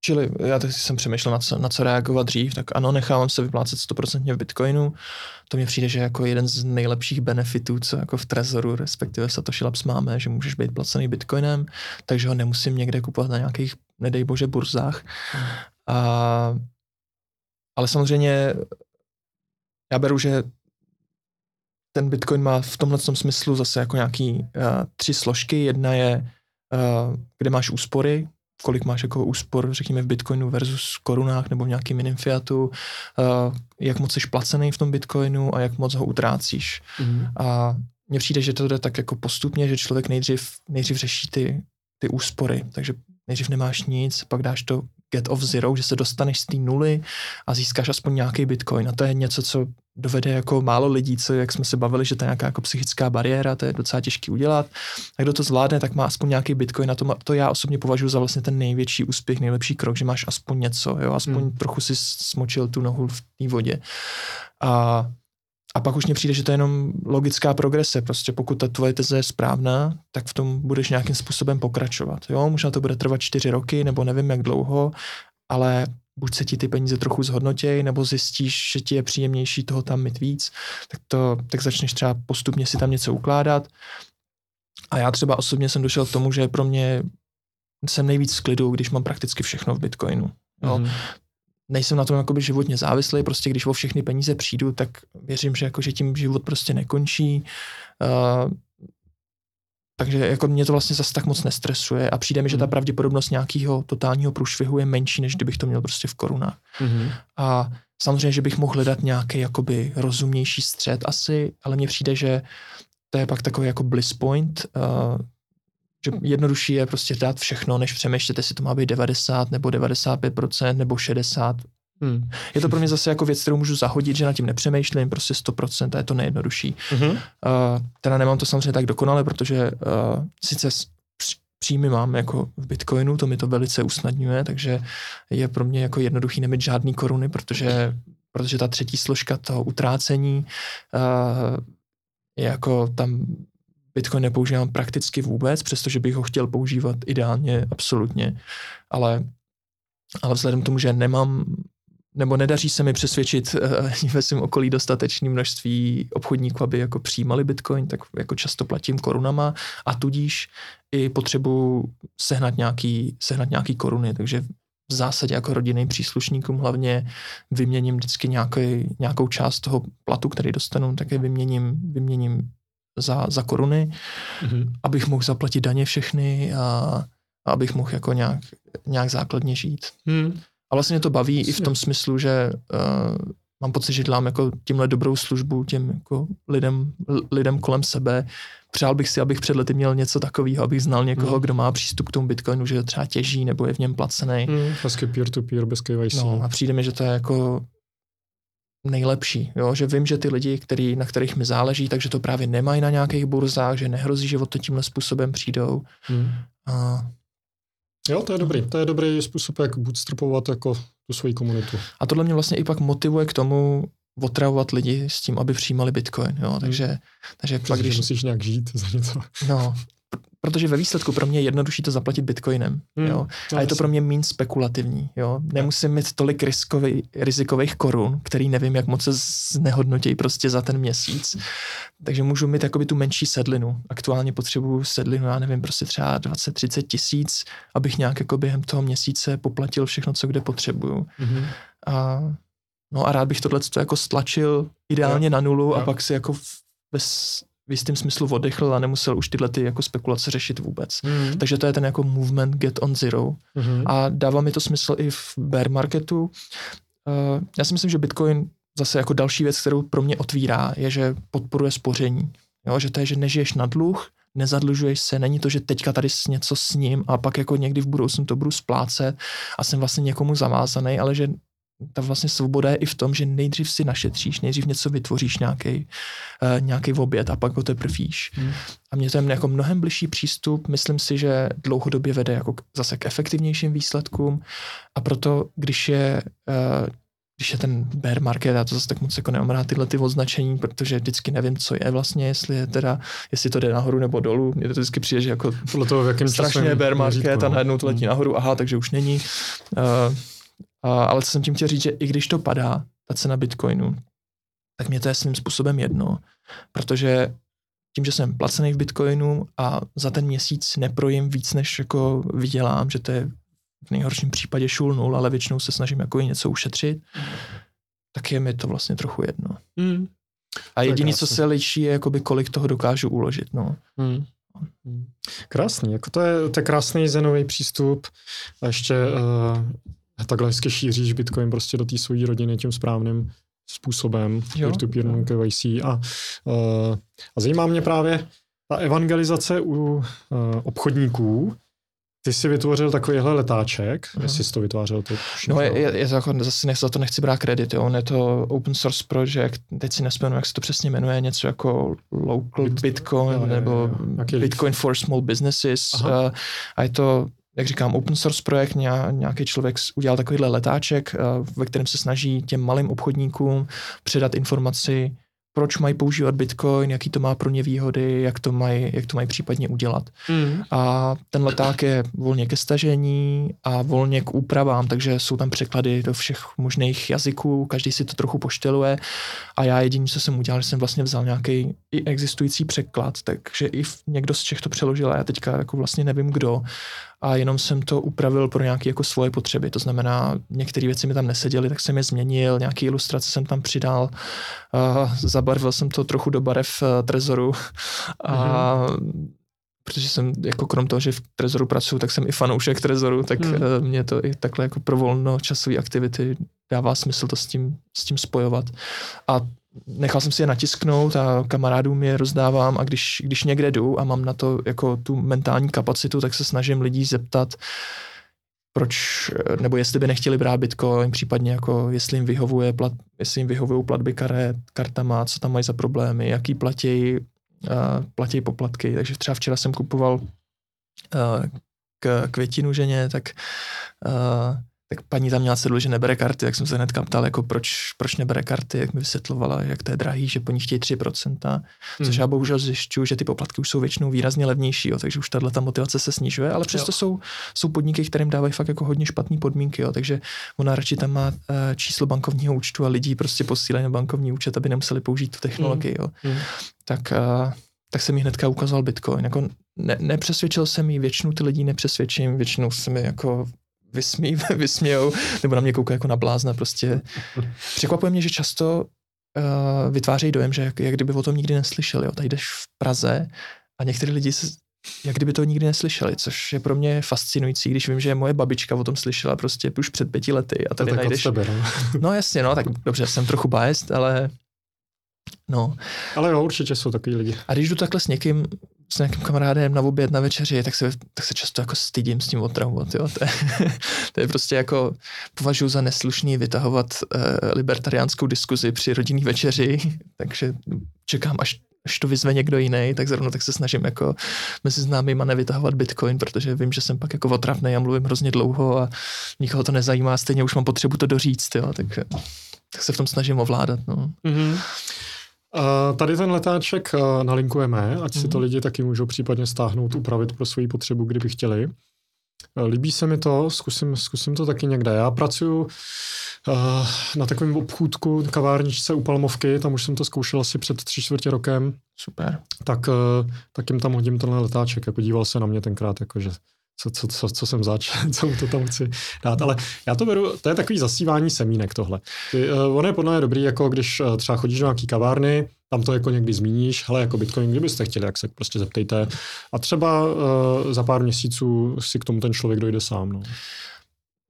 Čili já teď jsem přemýšlel, na co, na co reagovat dřív, tak ano, nechávám se vyplácet stoprocentně v Bitcoinu. To mně přijde, že jako jeden z nejlepších benefitů, co jako v Trezoru, respektive Satoshi Labs máme, že můžeš být placený Bitcoinem, takže ho nemusím někde kupovat na nějakých, nedej bože, burzách. A, ale samozřejmě já beru, že ten Bitcoin má v tomhle smyslu zase jako nějaký uh, tři složky. Jedna je, uh, kde máš úspory, kolik máš jako úspor, řekněme, v Bitcoinu versus korunách nebo v nějakým jiným fiatu, uh, jak moc jsi placený v tom Bitcoinu a jak moc ho utrácíš. Mm. A mně přijde, že to jde tak jako postupně, že člověk nejdřív, nejdřív řeší ty, ty úspory, takže nejdřív nemáš nic, pak dáš to get of zero, že se dostaneš z té nuly a získáš aspoň nějaký bitcoin. A to je něco, co dovede jako málo lidí, co, jak jsme se bavili, že to je nějaká jako psychická bariéra, to je docela těžký udělat. A kdo to zvládne, tak má aspoň nějaký bitcoin. A to, to já osobně považuji za vlastně ten největší úspěch, nejlepší krok, že máš aspoň něco, jo, aspoň hmm. trochu si smočil tu nohu v té vodě. A a pak už mně přijde, že to je jenom logická progrese. Prostě pokud ta tvoje teze je správná, tak v tom budeš nějakým způsobem pokračovat. Jo, možná to bude trvat čtyři roky, nebo nevím jak dlouho, ale buď se ti ty peníze trochu zhodnotějí, nebo zjistíš, že ti je příjemnější toho tam mít víc, tak, to, tak začneš třeba postupně si tam něco ukládat. A já třeba osobně jsem došel k tomu, že pro mě jsem nejvíc v klidu, když mám prakticky všechno v Bitcoinu. Jo. Mm-hmm. Nejsem na tom jakoby životně závislý, prostě když o všechny peníze přijdu, tak věřím, že, jako, že tím život prostě nekončí. Uh, takže jako mě to vlastně zase tak moc nestresuje a přijde mi, že ta mhm. pravděpodobnost nějakého totálního průšvihu je menší, než kdybych to měl prostě v korunách. Mm-hmm. A samozřejmě, že bych mohl hledat nějaký jakoby rozumnější střed asi, ale mně přijde, že to je pak takový jako bliss point, uh, že jednodušší je prostě dát všechno, než přemýšlet, jestli to má být 90 nebo 95% nebo 60. Hmm. Je to pro mě zase jako věc, kterou můžu zahodit, že na tím nepřemýšlím, prostě 100% a je to nejjednodušší. Hmm. Uh, teda nemám to samozřejmě tak dokonale, protože uh, sice příjmy mám jako v Bitcoinu, to mi to velice usnadňuje, takže je pro mě jako jednoduchý nemít žádný koruny, protože, protože ta třetí složka toho utrácení uh, je jako tam Bitcoin nepoužívám prakticky vůbec, přestože bych ho chtěl používat ideálně, absolutně, ale, ale vzhledem k tomu, že nemám nebo nedaří se mi přesvědčit uh, [LAUGHS] ve svém okolí dostatečné množství obchodníků, aby jako přijímali Bitcoin, tak jako často platím korunama a tudíž i potřebu sehnat nějaký, sehnat nějaký koruny, takže v zásadě jako rodinným příslušníkům hlavně vyměním vždycky nějaký, nějakou část toho platu, který dostanu, tak je vyměním, vyměním za, za koruny, mm-hmm. abych mohl zaplatit daně všechny a, a abych mohl jako nějak, nějak základně žít. Mm. A vlastně to baví Jasně. i v tom smyslu, že uh, mám pocit, že dělám jako tímhle dobrou službu těm jako lidem, lidem kolem sebe. Přál bych si, abych před lety měl něco takového, abych znal někoho, mm. kdo má přístup k tomu Bitcoinu, že třeba těží nebo je v něm placený. Mm, hezky peer-to-peer, bez KYC. No a přijde mi, že to je jako nejlepší, jo? že vím, že ty lidi, který, na kterých mi záleží, takže to právě nemají na nějakých burzách, že nehrozí, že o to tímhle způsobem přijdou. Hmm. A... Jo, to je dobrý. To je dobrý způsob, jak bootstrapovat jako tu svoji komunitu. A tohle mě vlastně i pak motivuje k tomu otravovat lidi s tím, aby přijímali Bitcoin. Jo? Takže, hmm. takže pak, když... musíš nějak žít za něco. No, [LAUGHS] protože ve výsledku pro mě je jednodušší to zaplatit bitcoinem. Hmm, jo? A je to pro mě méně spekulativní. Jo? Nemusím mít tolik riskový, rizikových korun, který nevím, jak moc se znehodnotí prostě za ten měsíc. Takže můžu mít jakoby tu menší sedlinu. Aktuálně potřebuju sedlinu, já nevím, prostě třeba 20-30 tisíc, abych nějak jako během toho měsíce poplatil všechno, co kde potřebuju. Hmm. A, no a rád bych tohle jako stlačil ideálně jo. na nulu jo. a pak si jako bez v jistém smyslu oddechl a nemusel už tyhle ty jako spekulace řešit vůbec. Mm. Takže to je ten jako movement get on zero. Mm. A dává mi to smysl i v bear marketu. Uh, já si myslím, že Bitcoin zase jako další věc, kterou pro mě otvírá, je, že podporuje spoření. Jo, že to je, že nežiješ na dluh, nezadlužuješ se, není to, že teďka tady něco s ním a pak jako někdy v budoucnu to budu splácet a jsem vlastně někomu zavázaný, ale že ta vlastně svoboda je i v tom, že nejdřív si našetříš, nejdřív něco vytvoříš, nějaký uh, nějaký oběd a pak ho teprve víš. Hmm. A mě to je jako mnohem bližší přístup, myslím si, že dlouhodobě vede jako zase k efektivnějším výsledkům a proto, když je uh, když je ten bear market, já to zase tak moc jako nemám rád tyhle ty označení, protože vždycky nevím, co je vlastně, jestli je teda, jestli to jde nahoru nebo dolů. Mně to vždycky přijde, že jako Podle toho, v jakém strašně bear market a no. najednou to letí hmm. nahoru, aha, takže už není. Uh, a, ale co jsem tím chtěl říct, že i když to padá, ta cena Bitcoinu, tak mě to je svým způsobem jedno, protože tím, že jsem placený v Bitcoinu a za ten měsíc neprojím víc, než jako vydělám, že to je v nejhorším případě šul nul, ale většinou se snažím jako i něco ušetřit, tak je mi to vlastně trochu jedno. Mm. A jediné, co se liší, je jakoby kolik toho dokážu uložit. No. Mm. Krásný, jako to je, to je krásný zenový přístup a ještě uh, takhle hezky šíříš Bitcoin prostě do té své rodiny tím správným způsobem, peer-to-peer KYC a, uh, a zajímá mě právě ta evangelizace u uh, obchodníků, ty jsi vytvořil takovýhle letáček, uh-huh. jestli jsi to vytvářel to No je, je, je to jako, zase nech, za to nechci brát kredit, jo. On je to open source project, teď si nespomenu, jak se to přesně jmenuje, něco jako local Bit, Bitcoin, jo, nebo jo, jo. Bitcoin for small businesses. Uh, a je to jak říkám, open source projekt, nějaký člověk udělal takovýhle letáček, eh, ve kterém se snaží těm malým obchodníkům předat informaci proč mají používat Bitcoin, jaký to má pro ně výhody, jak to mají, jak to mají případně udělat. Mm. A ten leták je volně ke stažení a volně k úpravám, takže jsou tam překlady do všech možných jazyků, každý si to trochu pošteluje a já jediný, co jsem udělal, že jsem vlastně vzal nějaký i existující překlad, takže i někdo z Čech to přeložil a já teďka jako vlastně nevím kdo a jenom jsem to upravil pro nějaké jako svoje potřeby. To znamená, některé věci mi tam neseděly, tak jsem je změnil, nějaké ilustrace jsem tam přidal, uh, zabarvil jsem to trochu do barev uh, Trezoru a mm-hmm. protože jsem jako krom toho, že v Trezoru pracuji, tak jsem i fanoušek Trezoru, tak mm. uh, mě to i takhle jako pro volnočasové aktivity dává smysl to s tím, s tím spojovat. A nechal jsem si je natisknout a kamarádům je rozdávám a když, když někde jdu a mám na to jako tu mentální kapacitu, tak se snažím lidí zeptat, proč, nebo jestli by nechtěli brát Bitcoin, případně jako jestli jim vyhovuje plat, jestli jim vyhovují platby karet, kartama, co tam mají za problémy, jaký platí, uh, platí poplatky. Takže třeba včera jsem kupoval uh, k květinu ženě, tak uh, tak paní tam měla sedlu, že nebere karty, tak jsem se hnedka ptal, jako proč, proč nebere karty, jak mi vysvětlovala, jak to je drahý, že po nich chtějí 3%, což hmm. já bohužel zjišťuju, že ty poplatky už jsou většinou výrazně levnější, jo, takže už tahle ta motivace se snižuje, ale přesto jsou, jsou podniky, kterým dávají fakt jako hodně špatné podmínky, jo, takže ona radši tam má uh, číslo bankovního účtu a lidí prostě posílají na bankovní účet, aby nemuseli použít tu technologii, jo. Hmm. Tak uh, tak jsem mi hnedka ukázal Bitcoin. Jako ne, nepřesvědčil jsem ji, většinu ty lidí nepřesvědčím, většinou se mi jako vysmí, [LAUGHS] vysmějou, nebo na mě koukají jako na blázna prostě. Překvapuje mě, že často uh, vytvářejí dojem, že jak, jak kdyby o tom nikdy neslyšeli. Jo. Tady jdeš v Praze a některý lidi se, jak kdyby to nikdy neslyšeli, což je pro mě fascinující, když vím, že moje babička o tom slyšela prostě už před pěti lety a tady to najdeš... Tebe, no. [LAUGHS] no jasně, no, tak dobře, jsem trochu biased, ale no. Ale jo, určitě jsou takový lidi. A když jdu takhle s někým, s nějakým kamarádem na oběd, na večeři, tak se, tak se často jako stydím s tím otravovat, jo. To je, [LAUGHS] to je prostě jako, považuji za neslušný vytahovat uh, libertariánskou diskuzi při rodinný večeři, [LAUGHS] takže čekám, až až to vyzve někdo jiný, tak zrovna tak se snažím jako mezi známýma nevytahovat bitcoin, protože vím, že jsem pak jako otravný a mluvím hrozně dlouho a nikoho to nezajímá, stejně už mám potřebu to doříct, jo, tak, tak se v tom snažím ovládat, no. Mm-hmm. Uh, tady ten letáček uh, nalinkujeme, ať mm. si to mhm. lidi taky můžou případně stáhnout, upravit pro svoji potřebu, kdyby chtěli. Uh, líbí se mi to, zkusím, zkusím to taky někde. Já pracuji uh, na takovém obchůdku, kavárničce u Palmovky, tam už jsem to zkoušel asi před tři čtvrtě rokem. Super. Tak, uh, tak jim tam hodím tenhle letáček, jako díval se na mě tenkrát, jako že co, co, co, co jsem zač, [LAUGHS] co to tam chci dát. Ale já to beru, to je takový zasívání semínek tohle. Ty, uh, ono je podle mě dobrý, jako když uh, třeba chodíš do nějaký kavárny, tam to jako někdy zmíníš, hele, jako Bitcoin, kdybyste chtěli, jak se prostě zeptejte. A třeba uh, za pár měsíců si k tomu ten člověk dojde sám. No.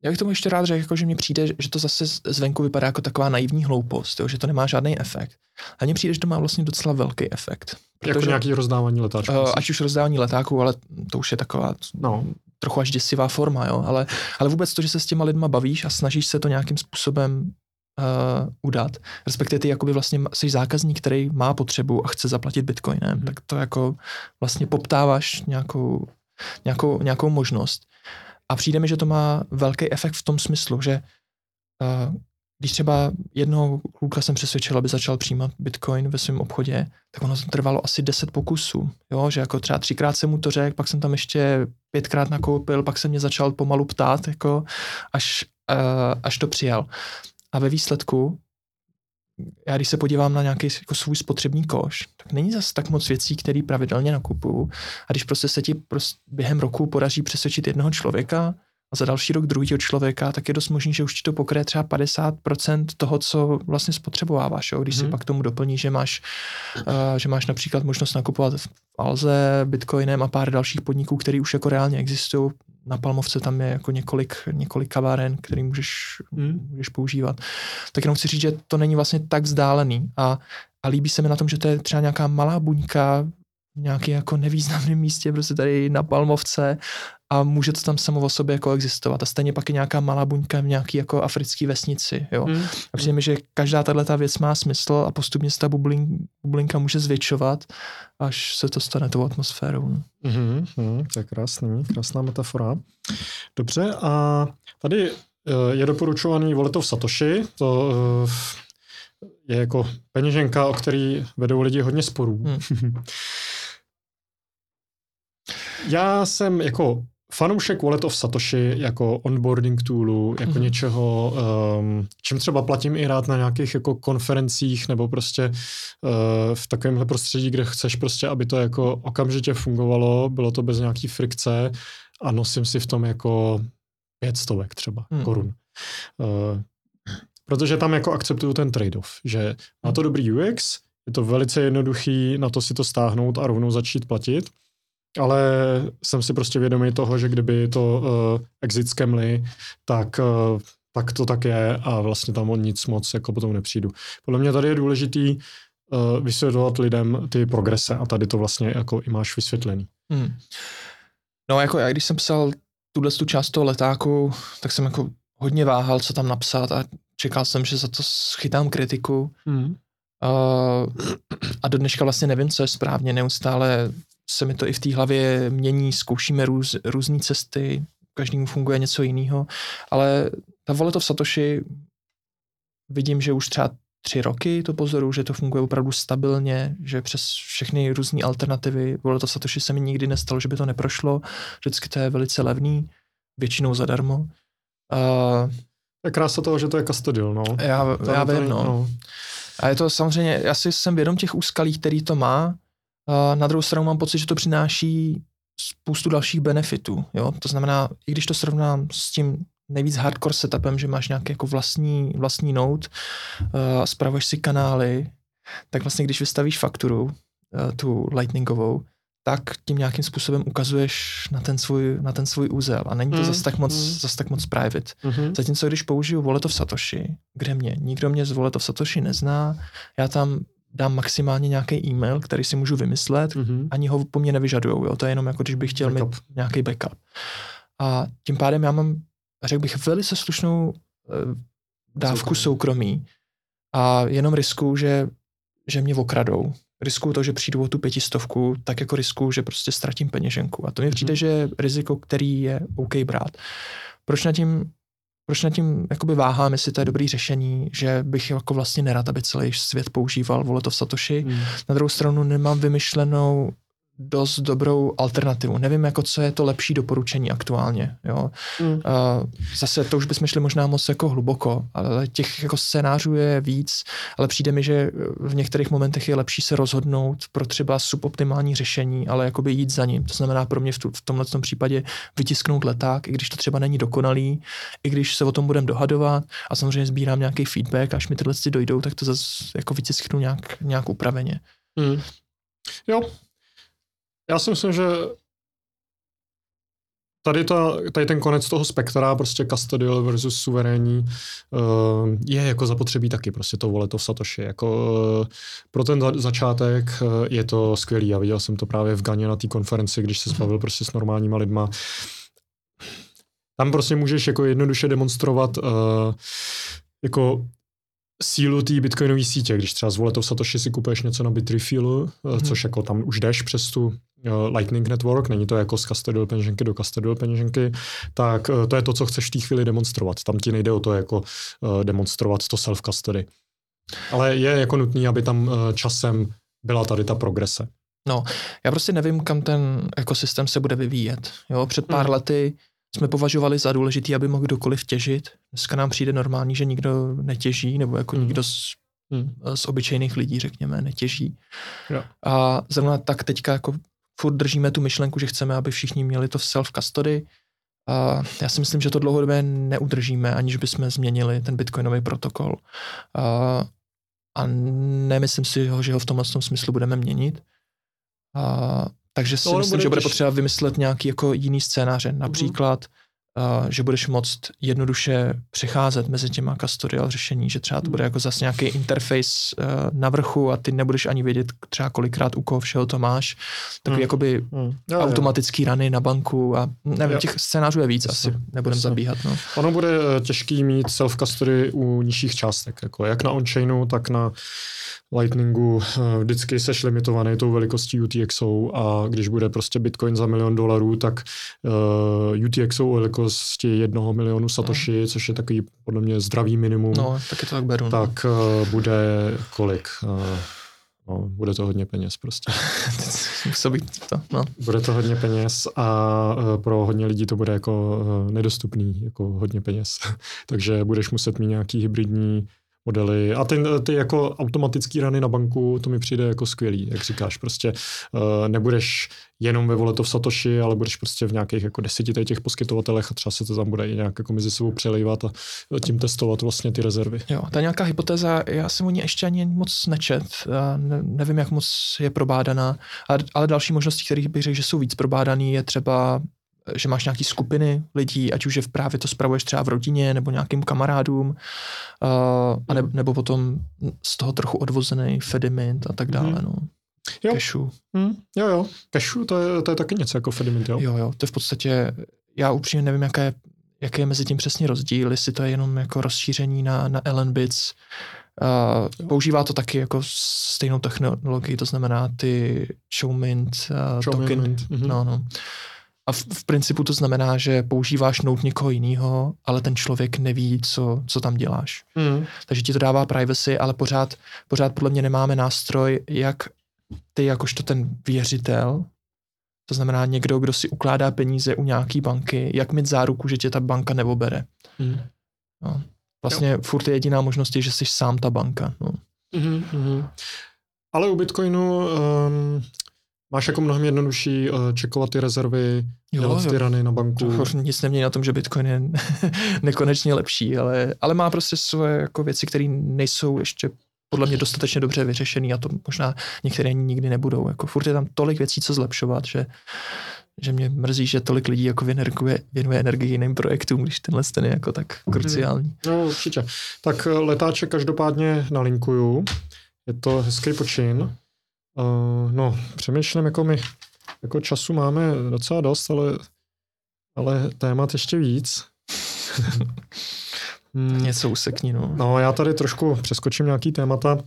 Já bych tomu ještě rád řekl, jako, že mně přijde, že to zase zvenku vypadá jako taková naivní hloupost, jo, že to nemá žádný efekt. A mně přijde, že to má vlastně docela velký efekt. Jako protože, jako nějaký rozdávání letáčů. Uh, ať už rozdávání letáků, ale to už je taková no. trochu až děsivá forma, jo. Ale, ale vůbec to, že se s těma lidma bavíš a snažíš se to nějakým způsobem uh, udat, respektive ty jakoby vlastně jsi zákazník, který má potřebu a chce zaplatit bitcoinem, hmm. tak to jako vlastně poptáváš nějakou, nějakou, nějakou možnost. A přijde mi, že to má velký efekt v tom smyslu, že uh, když třeba jednoho kluka jsem přesvědčil, aby začal přijímat bitcoin ve svém obchodě, tak ono to trvalo asi 10 pokusů. Jo? Že jako třeba třikrát jsem mu to řekl, pak jsem tam ještě pětkrát nakoupil, pak se mě začal pomalu ptát, jako až, uh, až to přijal. A ve výsledku já když se podívám na nějaký jako svůj spotřební koš, tak není zase tak moc věcí, které pravidelně nakupuju. A když prostě se ti prostě během roku podaří přesvědčit jednoho člověka a za další rok druhého člověka, tak je dost možný, že už ti to pokryje třeba 50% toho, co vlastně spotřebováváš. Jo? Když mm-hmm. si mhm. pak tomu doplní, že máš, uh, že máš například možnost nakupovat v Alze, Bitcoinem a pár dalších podniků, které už jako reálně existují na Palmovce tam je jako několik, několik kaváren, který můžeš, hmm. můžeš používat. Tak jenom chci říct, že to není vlastně tak vzdálený a, a líbí se mi na tom, že to je třeba nějaká malá buňka v nějaké jako nevýznamném místě, prostě tady na Palmovce a může to tam samo o sobě jako existovat. A stejně pak je nějaká malá buňka v nějaký jako africký vesnici. Jo. Mm. A přijde mi, že každá tato věc má smysl a postupně se ta bublin, bublinka může zvětšovat, až se to stane tou atmosférou. Mm-hmm, mm, to je krásný, krásná metafora. Dobře, a tady eh, je doporučovaný Voletov Satoshi, to uh, je jako peněženka, o který vedou lidi hodně sporů. Hmm. [LAUGHS] Já jsem jako fanoušek Wallet of Satoshi jako onboarding toolu, jako mm-hmm. něčeho, um, čím třeba platím i rád na nějakých jako konferencích nebo prostě uh, v takovémhle prostředí, kde chceš prostě, aby to jako okamžitě fungovalo, bylo to bez nějaký frikce a nosím si v tom jako pět stovek třeba mm. korun. Uh, protože tam jako akceptuju ten trade-off, že má to dobrý UX, je to velice jednoduchý na to si to stáhnout a rovnou začít platit, ale jsem si prostě vědomý toho, že kdyby to uh, exit skemli, tak, uh, tak to tak je a vlastně tam o nic moc jako potom nepřijdu. Podle mě tady je důležitý uh, vysvětlovat lidem ty progrese a tady to vlastně jako i máš vysvětlený. Hmm. No jako já, když jsem psal tuhle tu část toho letáku, tak jsem jako hodně váhal, co tam napsat a čekal jsem, že za to schytám kritiku. Hmm. Uh, a do dneška vlastně nevím, co je správně, neustále se mi to i v té hlavě mění, zkoušíme růz, různé cesty, každému funguje něco jiného, ale ta Wallet of Satoshi vidím, že už třeba tři roky to pozoru, že to funguje opravdu stabilně, že přes všechny různé alternativy Wallet of Satoshi se mi nikdy nestalo, že by to neprošlo, vždycky to je velice levný, většinou zadarmo. Uh, je krása toho, že to je custodial, no. Já, já vím, no. no. A je to samozřejmě, já si jsem vědom těch úskalí, který to má, na druhou stranu mám pocit, že to přináší spoustu dalších benefitů. Jo? To znamená, i když to srovnám s tím nejvíc hardcore setupem, že máš nějaký jako vlastní, vlastní node, uh, spravuješ si kanály, tak vlastně když vystavíš fakturu, uh, tu lightningovou, tak tím nějakým způsobem ukazuješ na ten svůj, na ten svůj úzel a není to mm, zase tak moc, mm. zase tak moc private. Mm-hmm. Zatímco když použiju Wallet of Satoshi, kde mě, nikdo mě z Wallet of Satoshi nezná, já tam dám maximálně nějaký e-mail, který si můžu vymyslet, mm-hmm. ani ho po mně nevyžadujou. Jo? To je jenom jako, když bych chtěl backup. mít nějaký backup. A tím pádem já mám, řekl bych, velice slušnou uh, dávku soukromí. soukromí a jenom risku, že, že mě okradou. Risku to, že přijdu o tu pětistovku, tak jako risku, že prostě ztratím peněženku. A to mi přijde, mm-hmm. že je riziko, který je OK brát. Proč na tím proč nad tím jakoby váhám, jestli to je dobrý řešení, že bych jako vlastně nerad, aby celý svět používal voleto v Satoshi. Hmm. Na druhou stranu nemám vymyšlenou dost dobrou alternativu. Nevím, jako co je to lepší doporučení aktuálně. Jo. Mm. Zase to už bychom šli možná moc jako hluboko, ale těch jako scénářů je víc, ale přijde mi, že v některých momentech je lepší se rozhodnout pro třeba suboptimální řešení, ale jakoby jít za ním. To znamená pro mě v, tu, v tomhle tom případě vytisknout leták, i když to třeba není dokonalý, i když se o tom budeme dohadovat a samozřejmě sbírám nějaký feedback, až mi tyhle dojdou, tak to zase jako vytisknu nějak, nějak upraveně. Mm. Jo, já si myslím, že tady, ta, tady ten konec toho spektra, prostě custodial versus suverénní, uh, je jako zapotřebí taky prostě to volet to v Satoshi. Jako, uh, pro ten za, začátek uh, je to skvělý. Já viděl jsem to právě v Ganě na té konferenci, když se zbavil prostě s normálníma lidma. Tam prostě můžeš jako jednoduše demonstrovat jako sílu té bitcoinové sítě, když třeba z voletou Satoshi si kupuješ něco na Bitrefilu, mm-hmm. což jako tam už jdeš přes tu uh, Lightning Network, není to jako z custodial peněženky do custodial peněženky, tak uh, to je to, co chceš v té chvíli demonstrovat. Tam ti nejde o to jako uh, demonstrovat to self-custody. Ale je jako nutný, aby tam uh, časem byla tady ta progrese. No, já prostě nevím, kam ten ekosystém se bude vyvíjet. Jo, před pár mm. lety jsme považovali za důležitý, aby mohl kdokoliv těžit. Dneska nám přijde normální, že nikdo netěží, nebo jako mm. nikdo z, mm. z obyčejných lidí, řekněme, netěží. Jo. A zrovna tak teďka jako furt držíme tu myšlenku, že chceme, aby všichni měli to v self-custody. A já si myslím, že to dlouhodobě neudržíme, aniž bychom změnili ten bitcoinový protokol. A, a nemyslím si, že ho v tomhle smyslu budeme měnit. A takže si to myslím, že bude potřeba vymyslet nějaký jako jiný scénáře. Mhm. Například mm-hmm uh, že budeš moct jednoduše přecházet mezi těma custodial řešení, že třeba to bude jako zase nějaký interface uh, na vrchu a ty nebudeš ani vědět třeba kolikrát u koho všeho to máš. Takový hmm. jakoby hmm. Jo, automatický jo. rany na banku a nevím, jo. těch scénářů je víc, asi nebudem zabíhat. No. Ono bude eh, těžký mít self-custody u nižších částek, jako jak na on-chainu, tak na Lightningu eh, vždycky seš limitovaný tou velikostí UTXO a když bude prostě Bitcoin za milion dolarů, tak uh, UTXO o velikosti jednoho milionu Satoshi, no. což je takový podle mě zdravý minimum. No, taky to tak beru. No. Tak uh, bude kolik? Uh, No, bude to hodně peněz prostě. [LAUGHS] Být to, no. Bude to hodně peněz a pro hodně lidí to bude jako nedostupný, jako hodně peněz. [LAUGHS] Takže budeš muset mít nějaký hybridní modely. A ty, ty jako automatický rany na banku, to mi přijde jako skvělý, jak říkáš. Prostě uh, nebudeš jenom ve vole to v Satoshi, ale budeš prostě v nějakých jako deseti těch poskytovatelech a třeba se to tam bude i nějak jako mezi sebou přelejvat a tím testovat vlastně ty rezervy. Jo, ta nějaká hypotéza, já jsem o ní ještě ani moc nečet, ne, nevím, jak moc je probádaná, ale další možnosti, které bych řekl, že jsou víc probádaný, je třeba že máš nějaký skupiny lidí, ať už je v právě to spravuješ třeba v rodině nebo nějakým kamarádům, uh, a ne, nebo potom z toho trochu odvozený Fedimint a tak dále. Hmm. No. Jo. Cashu. Hmm. Jo, jo. Cashu, to je, to je taky něco jako Fedimint, jo? Jo, jo. To je v podstatě, já upřímně nevím, jaké je, jaký je mezi tím přesně rozdíl, jestli to je jenom jako rozšíření na, na Bits. Uh, používá to taky jako stejnou technologii, to znamená ty Showmint uh, token. Mint. Mm-hmm. No, no. A v, v principu to znamená, že používáš nout někoho jiného, ale ten člověk neví, co, co tam děláš. Mm. Takže ti to dává privacy, ale pořád, pořád podle mě nemáme nástroj, jak ty jakožto ten věřitel, to znamená někdo, kdo si ukládá peníze u nějaký banky, jak mít záruku, že tě ta banka neobere. Mm. No. Vlastně jo. furt je jediná možnost, že jsi sám ta banka. No. Mm-hmm. Ale u Bitcoinu um, Máš jako mnohem jednodušší uh, čekovat ty rezervy, jo, dělat jo. ty rany na banku. To nic nemění na tom, že Bitcoin je [LAUGHS] nekonečně lepší, ale, ale má prostě svoje jako věci, které nejsou ještě podle mě dostatečně dobře vyřešený a to možná některé nikdy nebudou. Jako furt je tam tolik věcí, co zlepšovat, že, že mě mrzí, že tolik lidí jako věnuje, věnuje energii jiným projektům, když tenhle ten je jako tak kruciální. No určitě. Tak eh, letáče každopádně nalinkuju. Je to hezký počin. Uh, no, přemýšlím, jako my jako času máme docela dost, ale, ale témat ještě víc. [LAUGHS] hmm. Něco usekni, no. No, já tady trošku přeskočím nějaký témata.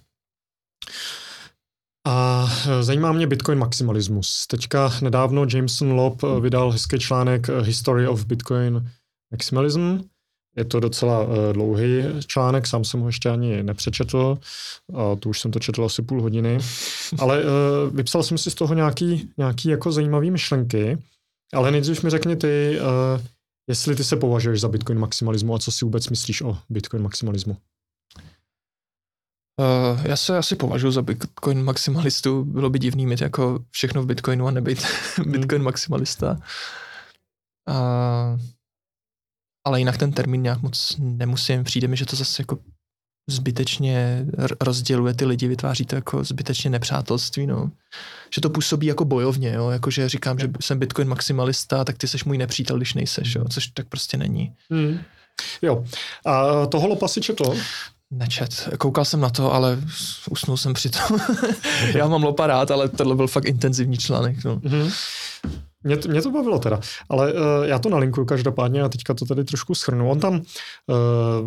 A e, zajímá mě Bitcoin maximalismus. Teďka nedávno Jameson Lob e, vydal hezký článek History of Bitcoin Maximalism je to docela uh, dlouhý článek, sám jsem ho ještě ani nepřečetl, uh, to už jsem to četl asi půl hodiny, ale uh, vypsal jsem si z toho nějaký, nějaký jako zajímavý myšlenky, ale nejdřív mi řekni ty, uh, jestli ty se považuješ za Bitcoin maximalismu a co si vůbec myslíš o Bitcoin maximalismu? Uh, já se asi považuji za Bitcoin maximalistu. Bylo by divný mít jako všechno v Bitcoinu a nebýt [LAUGHS] Bitcoin maximalista. Uh, ale jinak ten termín nějak moc nemusím. Přijde mi, že to zase jako zbytečně rozděluje ty lidi, vytváří to jako zbytečně nepřátelství, no. Že to působí jako bojovně, jo, jako že říkám, že jsem Bitcoin maximalista, tak ty seš můj nepřítel, když nejseš, jo, což tak prostě není. Hmm. Jo. A toho lopa si četl? Nečet. Koukal jsem na to, ale usnul jsem při tom. [LAUGHS] Já mám lopa rád, ale tohle byl fakt intenzivní článek. No. Mm-hmm. Mě to, mě to bavilo teda, ale uh, já to nalinkuju každopádně a teďka to tady trošku schrnu. On tam uh,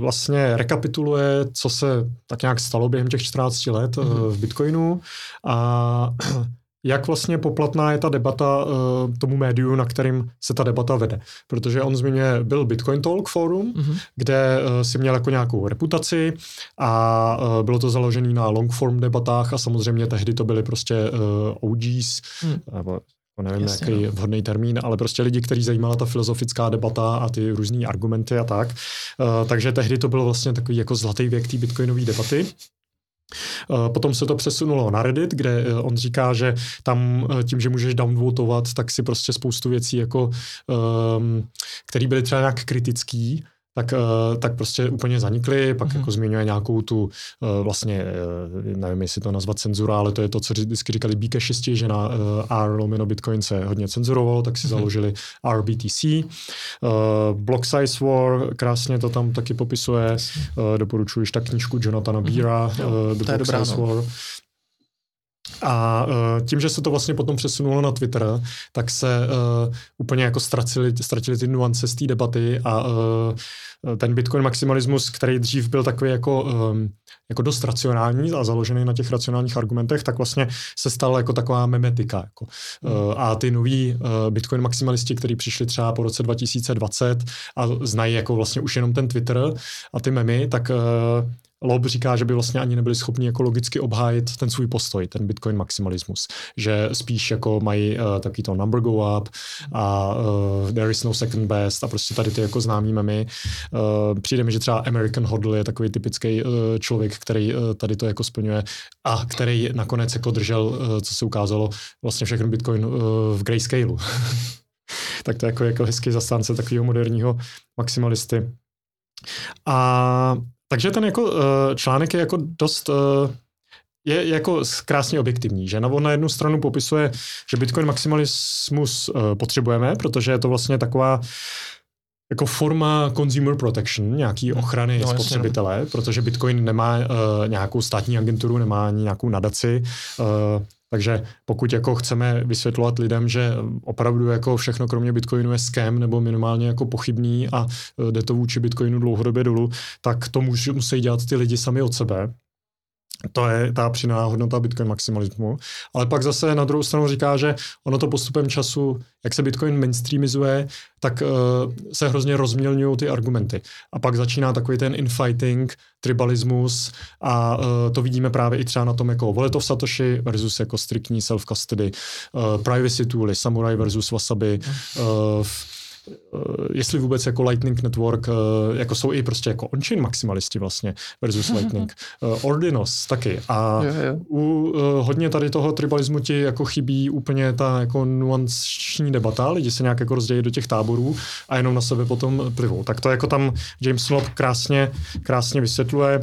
vlastně rekapituluje, co se tak nějak stalo během těch 14 let mm-hmm. uh, v Bitcoinu a [CLEARS THROAT] jak vlastně poplatná je ta debata uh, tomu médiu, na kterým se ta debata vede. Protože on zmiňuje, byl Bitcoin Talk Forum, mm-hmm. kde uh, si měl jako nějakou reputaci a uh, bylo to založené na long form debatách a samozřejmě tehdy to byly prostě uh, OGs, mm. nebo nevím, Jasně, jaký no. vhodný termín, ale prostě lidi, kteří zajímala ta filozofická debata a ty různé argumenty a tak. Uh, takže tehdy to bylo vlastně takový jako zlatý věk té bitcoinové debaty. Uh, potom se to přesunulo na Reddit, kde uh, on říká, že tam tím, že můžeš downvotovat, tak si prostě spoustu věcí, jako, um, které byly třeba nějak kritický, tak, eh, tak prostě úplně zanikly, pak mm-hmm. jako zmiňuje nějakou tu eh, vlastně, eh, nevím, jestli to nazvat cenzura, ale to je to, co vždycky říkali BK6, že na R lomeno Bitcoin se hodně cenzurovalo, tak si mm-hmm. založili RBTC. Block Size War, krásně to tam taky popisuje, doporučuji ta knížku Jonathana Beera, mm-hmm. The Block dobrá, Size no. War. A uh, tím, že se to vlastně potom přesunulo na Twitter, tak se uh, úplně jako ztratili, ztratili ty nuance z té debaty a uh, ten Bitcoin maximalismus, který dřív byl takový jako, um, jako dost racionální a založený na těch racionálních argumentech, tak vlastně se stal jako taková memetika. Jako. Uh, a ty noví uh, Bitcoin maximalisti, kteří přišli třeba po roce 2020 a znají jako vlastně už jenom ten Twitter a ty memy, tak uh, Lob říká, že by vlastně ani nebyli schopni jako logicky obhájit ten svůj postoj, ten Bitcoin maximalismus. Že spíš jako mají uh, taky to number go up a uh, there is no second best a prostě tady ty jako známý memy. Uh, přijde mi, že třeba American Hodl je takový typický uh, člověk, který uh, tady to jako splňuje a který nakonec jako držel, uh, co se ukázalo, vlastně všechno Bitcoin uh, v grayscaleu. [LAUGHS] tak to je jako, jako hezký zastánce takového moderního maximalisty. A takže ten jako uh, článek je jako dost uh, je jako krásně objektivní, že on na jednu stranu popisuje, že Bitcoin maximalismus uh, potřebujeme, protože je to vlastně taková jako forma consumer protection, nějaký hmm. ochrany no, spotřebitele, jasně. protože Bitcoin nemá uh, nějakou státní agenturu, nemá ani nějakou nadaci, uh, takže pokud jako chceme vysvětlovat lidem, že opravdu jako všechno kromě Bitcoinu je scam nebo minimálně jako pochybný a e, jde to vůči Bitcoinu dlouhodobě dolů, tak to musí dělat ty lidi sami od sebe. To je ta přidaná hodnota Bitcoin maximalismu. Ale pak zase na druhou stranu říká, že ono to postupem času, jak se Bitcoin mainstreamizuje, tak uh, se hrozně rozmělňují ty argumenty. A pak začíná takový ten infighting, tribalismus a uh, to vidíme právě i třeba na tom jako Wallet of Satoshi versus jako striktní self-custody, uh, privacy tooly, Samurai versus Wasabi, uh, jestli vůbec jako Lightning Network, eh, jako jsou i prostě jako on-chain maximalisti vlastně versus Lightning. Eh, Ordinos taky. A jo, jo. u hodně tady toho tribalismu ti jako chybí úplně ta jako nuanční debata, lidi se nějak jako rozdělí do těch táborů a jenom na sebe potom plivou. Tak to jako tam James Lobb krásně, krásně vysvětluje.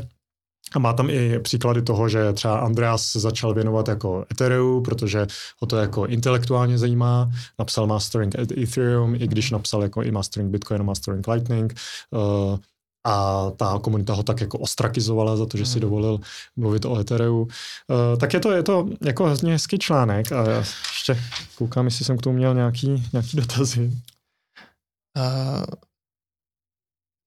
A má tam i příklady toho, že třeba Andreas se začal věnovat jako Ethereum, protože ho to jako intelektuálně zajímá. Napsal Mastering Ethereum, i když napsal jako i Mastering Bitcoin a Mastering Lightning. Uh, a ta komunita ho tak jako ostrakizovala za to, že si hmm. dovolil mluvit o Ethereum. Uh, tak je to, je to jako hodně hezký článek a já ještě koukám, jestli jsem k tomu měl nějaký, nějaký dotazy. Uh,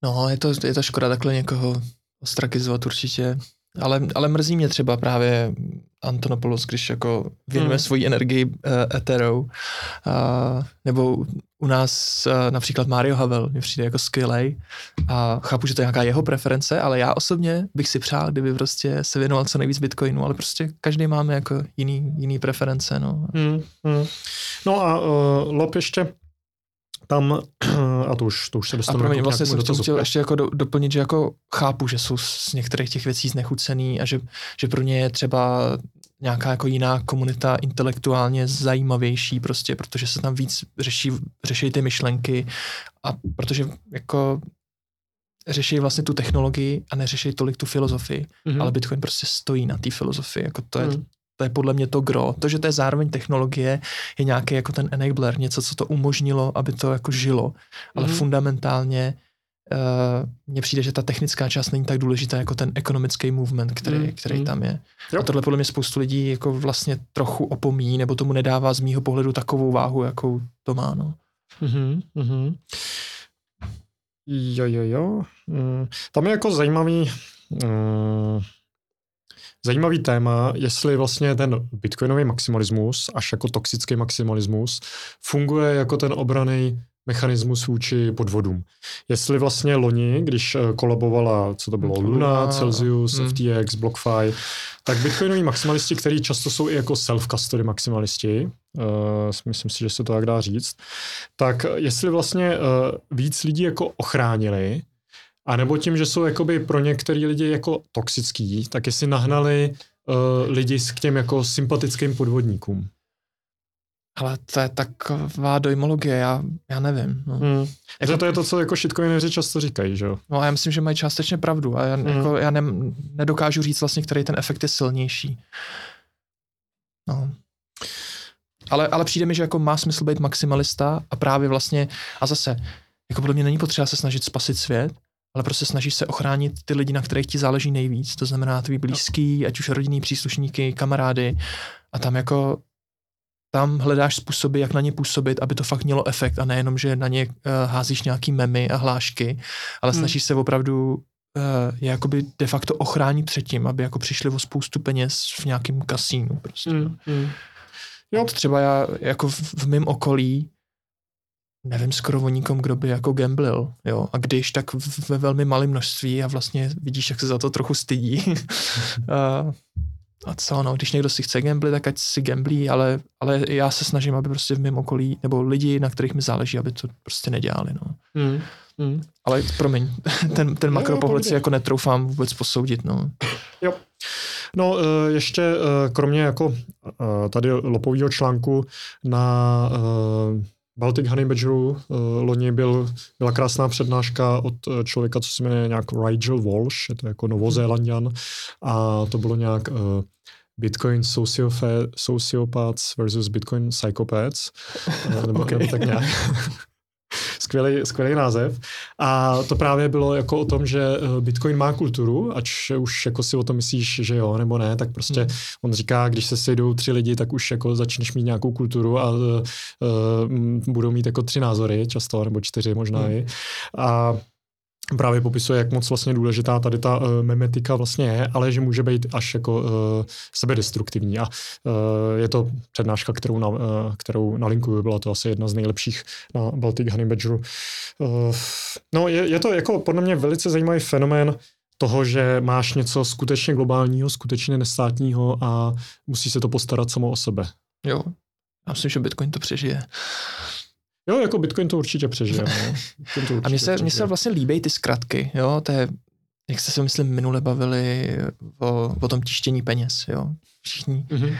no, je to, je to škoda takhle někoho ostrakizovat určitě. Ale, ale mrzí mě třeba právě Antonopoulos, když jako věnuje hmm. svoji energii uh, Ethereum. Uh, nebo u nás uh, například Mario Havel mě přijde jako skvělej a chápu, že to je nějaká jeho preference, ale já osobně bych si přál, kdyby prostě se věnoval co nejvíc Bitcoinu, ale prostě každý máme jako jiný, jiný preference. No, hmm, hmm. no a uh, Lop ještě tam, [CLEARS THROAT] a to už, to už se dostanu. A promiň, vlastně jsem chtěl ještě jako do, doplnit, že jako chápu, že jsou z některých těch věcí znechucený a že, že pro ně je třeba nějaká jako jiná komunita intelektuálně zajímavější prostě, protože se tam víc řeší, řeší ty myšlenky a protože jako řeší vlastně tu technologii a neřeší tolik tu filozofii, mm-hmm. ale Bitcoin prostě stojí na té filozofii, jako to je, mm. To je podle mě to gro. To, že to je zároveň technologie, je nějaký jako ten enabler, něco, co to umožnilo, aby to jako žilo. Ale mm-hmm. fundamentálně uh, mně přijde, že ta technická část není tak důležitá jako ten ekonomický movement, který, mm, který mm. tam je. Jo. A tohle podle mě spoustu lidí jako vlastně trochu opomíjí, nebo tomu nedává z mýho pohledu takovou váhu, jakou to má. No. Mm-hmm, mm-hmm. Jo, jo, jo. Mm, tam je jako zajímavý... Mm, zajímavý téma, jestli vlastně ten bitcoinový maximalismus, až jako toxický maximalismus, funguje jako ten obraný mechanismus vůči podvodům. Jestli vlastně loni, když eh, kolabovala, co to bylo, Luna, Celsius, hmm. FTX, BlockFi, tak bitcoinoví maximalisti, kteří často jsou i jako self-custody maximalisti, uh, myslím si, že se to tak dá říct, tak jestli vlastně uh, víc lidí jako ochránili, a nebo tím, že jsou jakoby pro některý lidi jako toxický, tak jestli nahnali uh, lidi k těm jako sympatickým podvodníkům. Ale to je taková dojmologie, já, já nevím. No. Hmm. Jako, to je to, co jako shitcoineři často říkají, že jo? No a já myslím, že mají částečně pravdu a já, hmm. jako, já ne, nedokážu říct vlastně, který ten efekt je silnější. No. Ale, ale přijde mi, že jako má smysl být maximalista a právě vlastně, a zase, jako podle mě není potřeba se snažit spasit svět, ale prostě snažíš se ochránit ty lidi, na kterých ti záleží nejvíc, to znamená tvý blízký, ať už rodinný příslušníky, kamarády a tam jako tam hledáš způsoby, jak na ně působit, aby to fakt mělo efekt a nejenom, že na ně uh, házíš nějaký memy a hlášky, ale hmm. snažíš se opravdu uh, je jakoby de facto ochránit před tím, aby jako přišli o spoustu peněz v nějakém kasínu prostě. Hmm. Hmm. Jo. Třeba já jako v, v mém okolí nevím skoro o nikom, kdo by jako gamblil, jo, a když, tak ve velmi malém množství a vlastně vidíš, jak se za to trochu stydí. [LAUGHS] a, a co, no, když někdo si chce gamblit, tak ať si gamblí, ale, ale já se snažím, aby prostě v mém okolí, nebo lidi, na kterých mi záleží, aby to prostě nedělali, no. Mm. Mm. Ale promiň, [LAUGHS] ten, ten makropohled si jako netroufám vůbec posoudit, no. Jo. No, eh, ještě eh, kromě jako eh, tady lopového článku na Baltic Honey Badgeru uh, loni byl, byla krásná přednáška od uh, člověka, co se jmenuje nějak Rigel Walsh, je to jako novozélandian a to bylo nějak uh, Bitcoin sociopaths versus Bitcoin psychopaths, nebo, [LAUGHS] okay. nebo tak nějak. Skvělý, skvělý název. A to právě bylo jako o tom, že eh, Bitcoin má kulturu, ač už jako si o tom myslíš, že jo, nebo ne, tak prostě hmm. on říká, když se sejdou tři lidi, tak už jako začneš mít nějakou kulturu a uh, budou mít jako tři názory často, nebo čtyři možná hmm. i. A právě popisuje, jak moc vlastně důležitá tady ta uh, memetika vlastně je, ale že může být až jako uh, sebedestruktivní. A uh, je to přednáška, kterou, na, uh, kterou nalinkuju, byla to asi jedna z nejlepších na Baltic Honey Badgeru. Uh, no, je, je to jako podle mě velice zajímavý fenomén toho, že máš něco skutečně globálního, skutečně nestátního a musí se to postarat samo o sebe. Jo, já myslím, že Bitcoin to přežije. Jo, jako Bitcoin to určitě přežije. No. [LAUGHS] To určitě a mně se, mně se vlastně líbí ty zkratky, jo, to je, jak jste se myslím minule bavili o, o tom tištění peněz, jo všichni mm-hmm.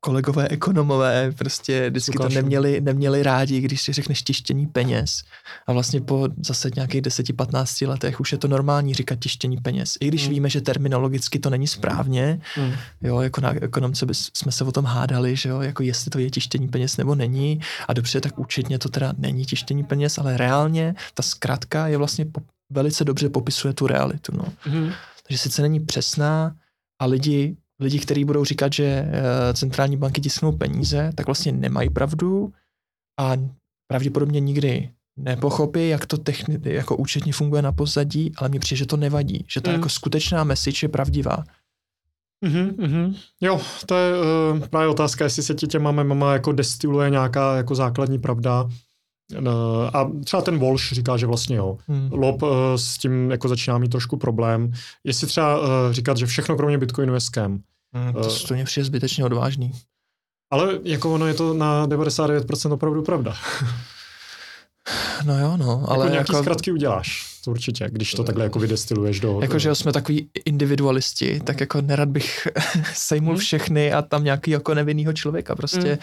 kolegové ekonomové prostě vždycky Ukážu. to neměli, neměli rádi, když si řekneš tištění peněz. A vlastně po zase nějakých 10-15 letech už je to normální říkat tištění peněz. I když mm. víme, že terminologicky to není správně, mm. jo, jako na ekonomce by, jsme se o tom hádali, že jo, jako jestli to je tištění peněz nebo není. A dobře, tak účetně to teda není tištění peněz, ale reálně ta zkratka je vlastně po, velice dobře popisuje tu realitu. No. Mm. Takže sice není přesná, a lidi lidi, kteří budou říkat, že eh, centrální banky tisknou peníze, tak vlastně nemají pravdu a pravděpodobně nikdy nepochopí, jak to techni- jako účetně funguje na pozadí, ale mně přijde, že to nevadí, že ta mm. jako skutečná message je pravdivá. Mm-hmm, mm-hmm. Jo, to je uh, právě otázka, jestli se ti těma mama jako destiluje nějaká jako základní pravda. Uh, a třeba ten Walsh říká, že vlastně jo. Mm. Lob uh, s tím jako začíná mít trošku problém. Jestli třeba uh, říkat, že všechno kromě Bitcoinu je scam. Mm, to, uh, to mě přijde zbytečně odvážný. Ale jako ono je to na 99% opravdu pravda. [SIGHS] No jo, no, ale jako nějaký jako... zkratky uděláš, to určitě, když to takhle jako vydestiluješ do... Jako, že jsme takový individualisti, tak jako nerad bych [LAUGHS] sejmul hmm. všechny a tam nějaký jako nevinnýho člověka, prostě hmm.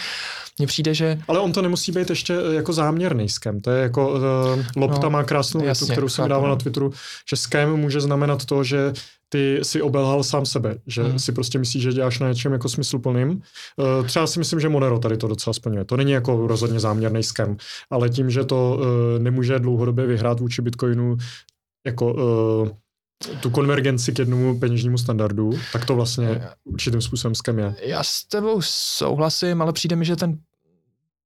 Mně přijde, že... Ale on to nemusí být ještě eh, jako záměrný skem, to je jako, uh, Lopta no, má krásnou větu, kterou jsem dával na Twitteru, že skem může znamenat to, že ty si obelhal sám sebe, že hmm. si prostě myslíš, že děláš na něčem jako smysluplným. Uh, třeba si myslím, že Monero tady to docela splňuje. To není jako rozhodně záměrný skem, ale tím, že to nemůže dlouhodobě vyhrát vůči Bitcoinu jako tu konvergenci k jednomu peněžnímu standardu, tak to vlastně určitým způsobem skem je. Já s tebou souhlasím, ale přijde mi, že ten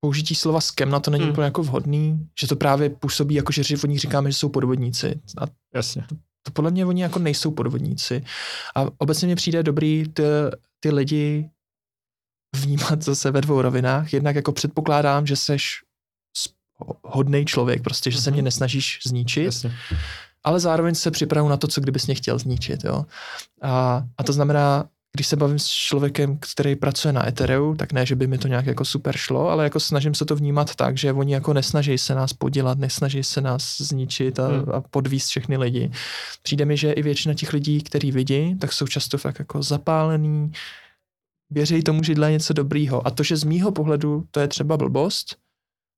použití slova skem na to není hmm. úplně jako vhodný, že to právě působí jako, že oni říkáme, že jsou podvodníci. A Jasně to podle mě oni jako nejsou podvodníci. A obecně mi přijde dobrý ty, ty lidi vnímat zase ve dvou rovinách. Jednak jako předpokládám, že seš hodný člověk, prostě, že se mě mhm. nesnažíš zničit. Jasně. Ale zároveň se připravu na to, co kdybys mě chtěl zničit. Jo? A, a to znamená, když se bavím s člověkem, který pracuje na Ethereu, tak ne, že by mi to nějak jako super šlo, ale jako snažím se to vnímat tak, že oni jako nesnaží se nás podělat, nesnaží se nás zničit a, hmm. a podvíst všechny lidi. Přijde mi, že i většina těch lidí, který vidí, tak jsou často fakt jako zapálený, věří tomu, že dělá něco dobrýho. A to, že z mýho pohledu to je třeba blbost,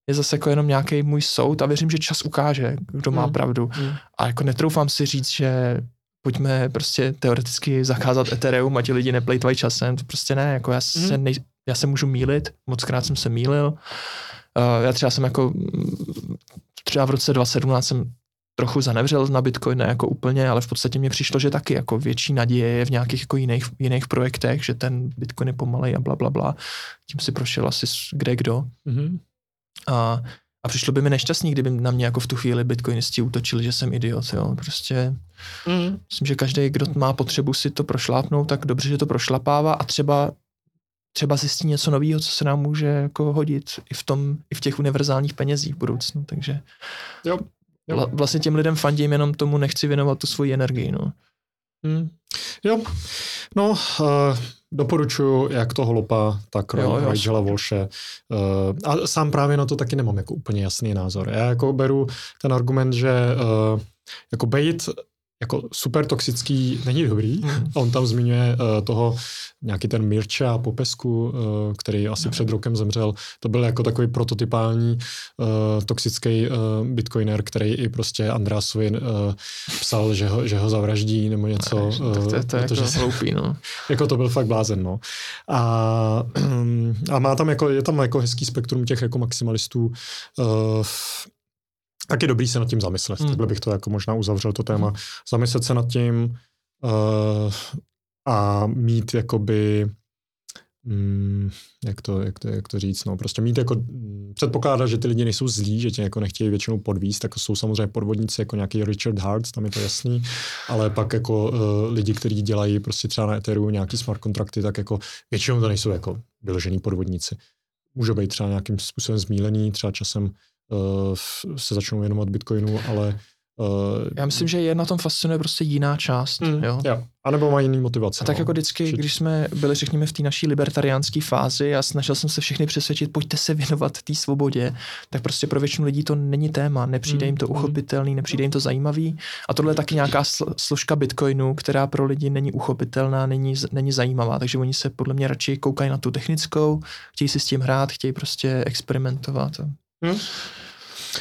je zase jako jenom nějaký můj soud a věřím, že čas ukáže, kdo má hmm. pravdu. Hmm. A jako netroufám si říct, že pojďme prostě teoreticky zakázat Ethereum a ti lidi neplejtvají časem, to prostě ne, jako já, se nej, já se můžu mílit, moc krát jsem se mýlil, uh, já třeba jsem jako, třeba v roce 2017 jsem trochu zanevřel na Bitcoin, ne jako úplně, ale v podstatě mně přišlo, že taky jako větší naděje je v nějakých jako jiných, jiných projektech, že ten Bitcoin je pomalej a bla, bla, bla. Tím si prošel asi kde kdo. Mm-hmm. A, a přišlo by mi nešťastný, kdyby na mě jako v tu chvíli bitcoinisti útočili, že jsem idiot. Jo. Prostě mm. myslím, že každý, kdo má potřebu si to prošlápnout, tak dobře, že to prošlapává a třeba třeba zjistí něco nového, co se nám může jako hodit i v tom, i v těch univerzálních penězích v budoucnu, takže jo, jo. vlastně těm lidem fandím, jenom tomu nechci věnovat tu svoji energii, no. Hmm. Jo, no, uh, doporučuji jak toho Lopa, tak Rigela Volše. Uh, a sám právě na to taky nemám jako úplně jasný názor. Já jako beru ten argument, že uh, jako bejt jako super toxický není dobrý. Mm. On tam zmiňuje uh, toho nějaký ten Mirča Popesku, uh, který asi no. před rokem zemřel. To byl jako takový prototypální uh, toxický uh, bitcoiner, který i prostě Andrásovi uh, psal, že ho, že ho zavraždí nebo něco. Uh, to, to, to je jako hloupý, no. [LAUGHS] jako to byl fakt blázen, no. A, [CLEARS THROAT] a má tam jako, je tam jako hezký spektrum těch jako maximalistů. Uh, tak je dobrý se nad tím zamyslet. Hmm. Takhle bych to jako možná uzavřel to téma. Hmm. Zamyslet se nad tím uh, a mít jakoby Mm, jak, to, jak, to, jak to říct, no, prostě mít jako, mm, předpokládat, že ty lidi nejsou zlí, že tě jako nechtějí většinou podvíst, tak jsou samozřejmě podvodníci jako nějaký Richard Hart, tam je to jasný, ale pak jako uh, lidi, kteří dělají prostě třeba na Etheru nějaký smart kontrakty, tak jako většinou to nejsou jako vyložený podvodníci. Můžou být třeba nějakým způsobem zmílený, třeba časem se začnou věnovat Bitcoinu, ale Uh, Já myslím, že je na tom fascinuje prostě jiná část. Mm, jo? jo. A nebo má jiný motivace. A tak no. jako vždycky, když jsme byli, řekněme, v té naší libertariánské fázi a snažil jsem se všechny přesvědčit, pojďte se věnovat té svobodě, tak prostě pro většinu lidí to není téma, nepřijde mm, jim to hmm. uchopitelný, nepřijde jim to zajímavý. A tohle je taky nějaká složka Bitcoinu, která pro lidi není uchopitelná, není, není zajímavá, takže oni se podle mě radši koukají na tu technickou, chtějí si s tím hrát, chtějí prostě experimentovat. Mm.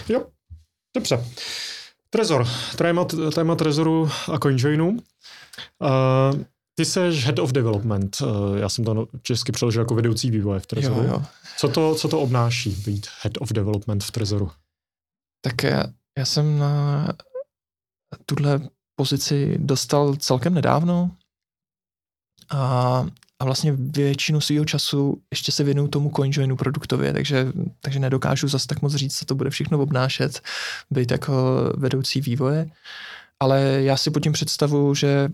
Jo, dobře. Trezor, téma, téma Trezoru a CoinJoinu. Uh, ty jsi head of development. Uh, já jsem to česky přeložil jako vedoucí vývoje v Trezoru. Jo, jo. Co, to, co to obnáší být head of development v Trezoru? Tak já, já jsem na tuhle pozici dostal celkem nedávno a a vlastně většinu svého času ještě se věnuju tomu CoinJoinu produktově, takže, takže nedokážu zase tak moc říct, co to bude všechno obnášet, být jako vedoucí vývoje. Ale já si pod tím představu, že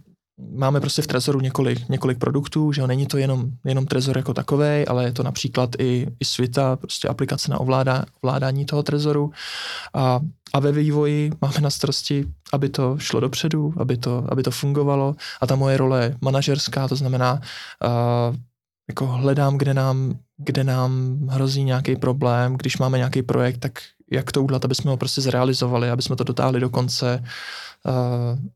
máme prostě v Trezoru několik, několik produktů, že není to jenom, jenom Trezor jako takový, ale je to například i, i Svita, prostě aplikace na ovládá, ovládání toho Trezoru. A, a ve vývoji máme na starosti, aby to šlo dopředu, aby to, aby to fungovalo. A ta moje role je manažerská, to znamená, uh, jako hledám, kde nám, kde nám hrozí nějaký problém, když máme nějaký projekt, tak jak to udělat, aby jsme ho prostě zrealizovali, aby jsme to dotáhli do konce,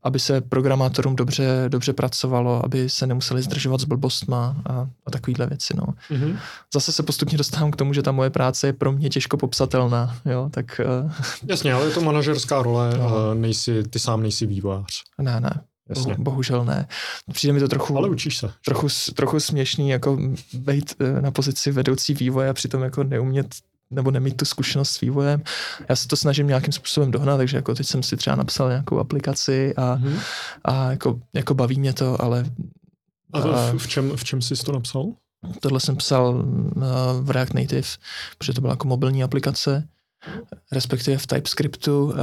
aby se programátorům dobře, dobře pracovalo, aby se nemuseli zdržovat s blbostma a, a takovýhle věci. No. Mm-hmm. Zase se postupně dostávám k tomu, že ta moje práce je pro mě těžko popsatelná. Jo, tak, uh, [LAUGHS] Jasně, ale je to manažerská role, no. nejsi, ty sám nejsi vývojář. Ne, ne. Jasně. Bohužel ne. Přijde mi to trochu, Ale učíš se. Trochu, trochu směšný, jako být e, na pozici vedoucí vývoje a přitom jako neumět nebo nemít tu zkušenost s vývojem. Já se to snažím nějakým způsobem dohnat, takže jako teď jsem si třeba napsal nějakou aplikaci a, mm-hmm. a jako, jako baví mě to, ale... A, to a v, čem, v čem jsi to napsal? Tohle jsem psal v React Native, protože to byla jako mobilní aplikace, respektive v TypeScriptu.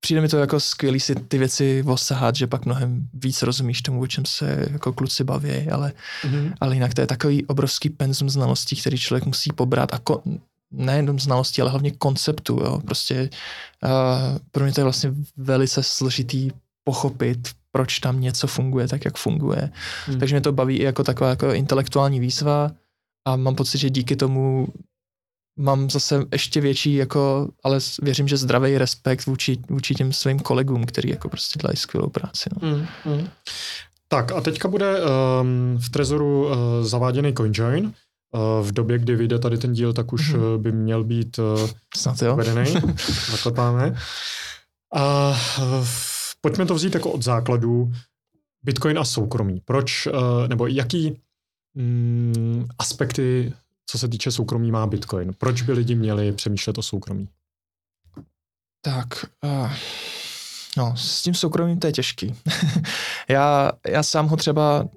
Přijde mi to jako skvělý si ty věci osahat, že pak mnohem víc rozumíš tomu, o čem se jako kluci baví, ale, mm-hmm. ale jinak to je takový obrovský penzum znalostí, který člověk musí pobrat a ko- nejenom znalosti, ale hlavně konceptu, jo. Prostě uh, pro mě to je vlastně velice složitý pochopit, proč tam něco funguje tak, jak funguje. Mm. Takže mě to baví i jako taková jako intelektuální výzva a mám pocit, že díky tomu mám zase ještě větší, jako, ale věřím, že zdravý respekt vůči, vůči těm svým kolegům, který jako prostě dělají skvělou práci. No. Mm, mm. Tak a teďka bude um, v Trezoru uh, zaváděný CoinJoin. Uh, v době, kdy vyjde tady ten díl, tak už mm. by měl být uh, Snad jo. vedený. [LAUGHS] Zaklepáme. A uh, pojďme to vzít jako od základu. Bitcoin a soukromí. Proč, uh, nebo jaký mm, aspekty co se týče soukromí, má Bitcoin. Proč by lidi měli přemýšlet o soukromí? Tak, uh, no, s tím soukromím to je těžký. [LAUGHS] já, já sám ho třeba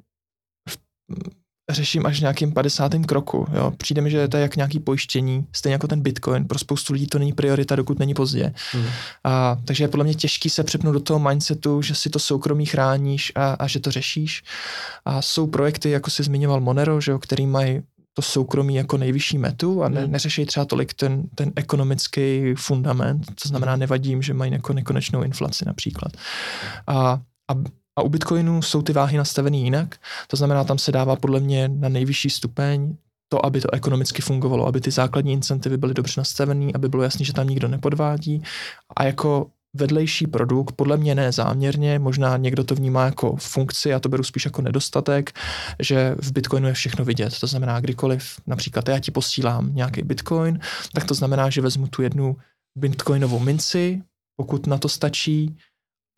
řeším až v nějakým 50. kroku. Jo. Přijde mi, že to je jak nějaký pojištění, stejně jako ten Bitcoin. Pro spoustu lidí to není priorita, dokud není pozdě. Hmm. A, takže je podle mě těžký se přepnout do toho mindsetu, že si to soukromí chráníš a, a že to řešíš. A jsou projekty, jako si zmiňoval Monero, že jo, který mají to soukromí jako nejvyšší metu a ne, hmm. neřeší třeba tolik ten, ten ekonomický fundament, to znamená nevadím, že mají jako nekonečnou inflaci například. A, a a u Bitcoinu jsou ty váhy nastaveny jinak, to znamená, tam se dává podle mě na nejvyšší stupeň to, aby to ekonomicky fungovalo, aby ty základní incentivy byly dobře nastavené, aby bylo jasné, že tam nikdo nepodvádí. A jako vedlejší produkt, podle mě ne záměrně, možná někdo to vnímá jako funkci, a to beru spíš jako nedostatek, že v Bitcoinu je všechno vidět. To znamená, kdykoliv například já ti posílám nějaký Bitcoin, tak to znamená, že vezmu tu jednu bitcoinovou minci, pokud na to stačí,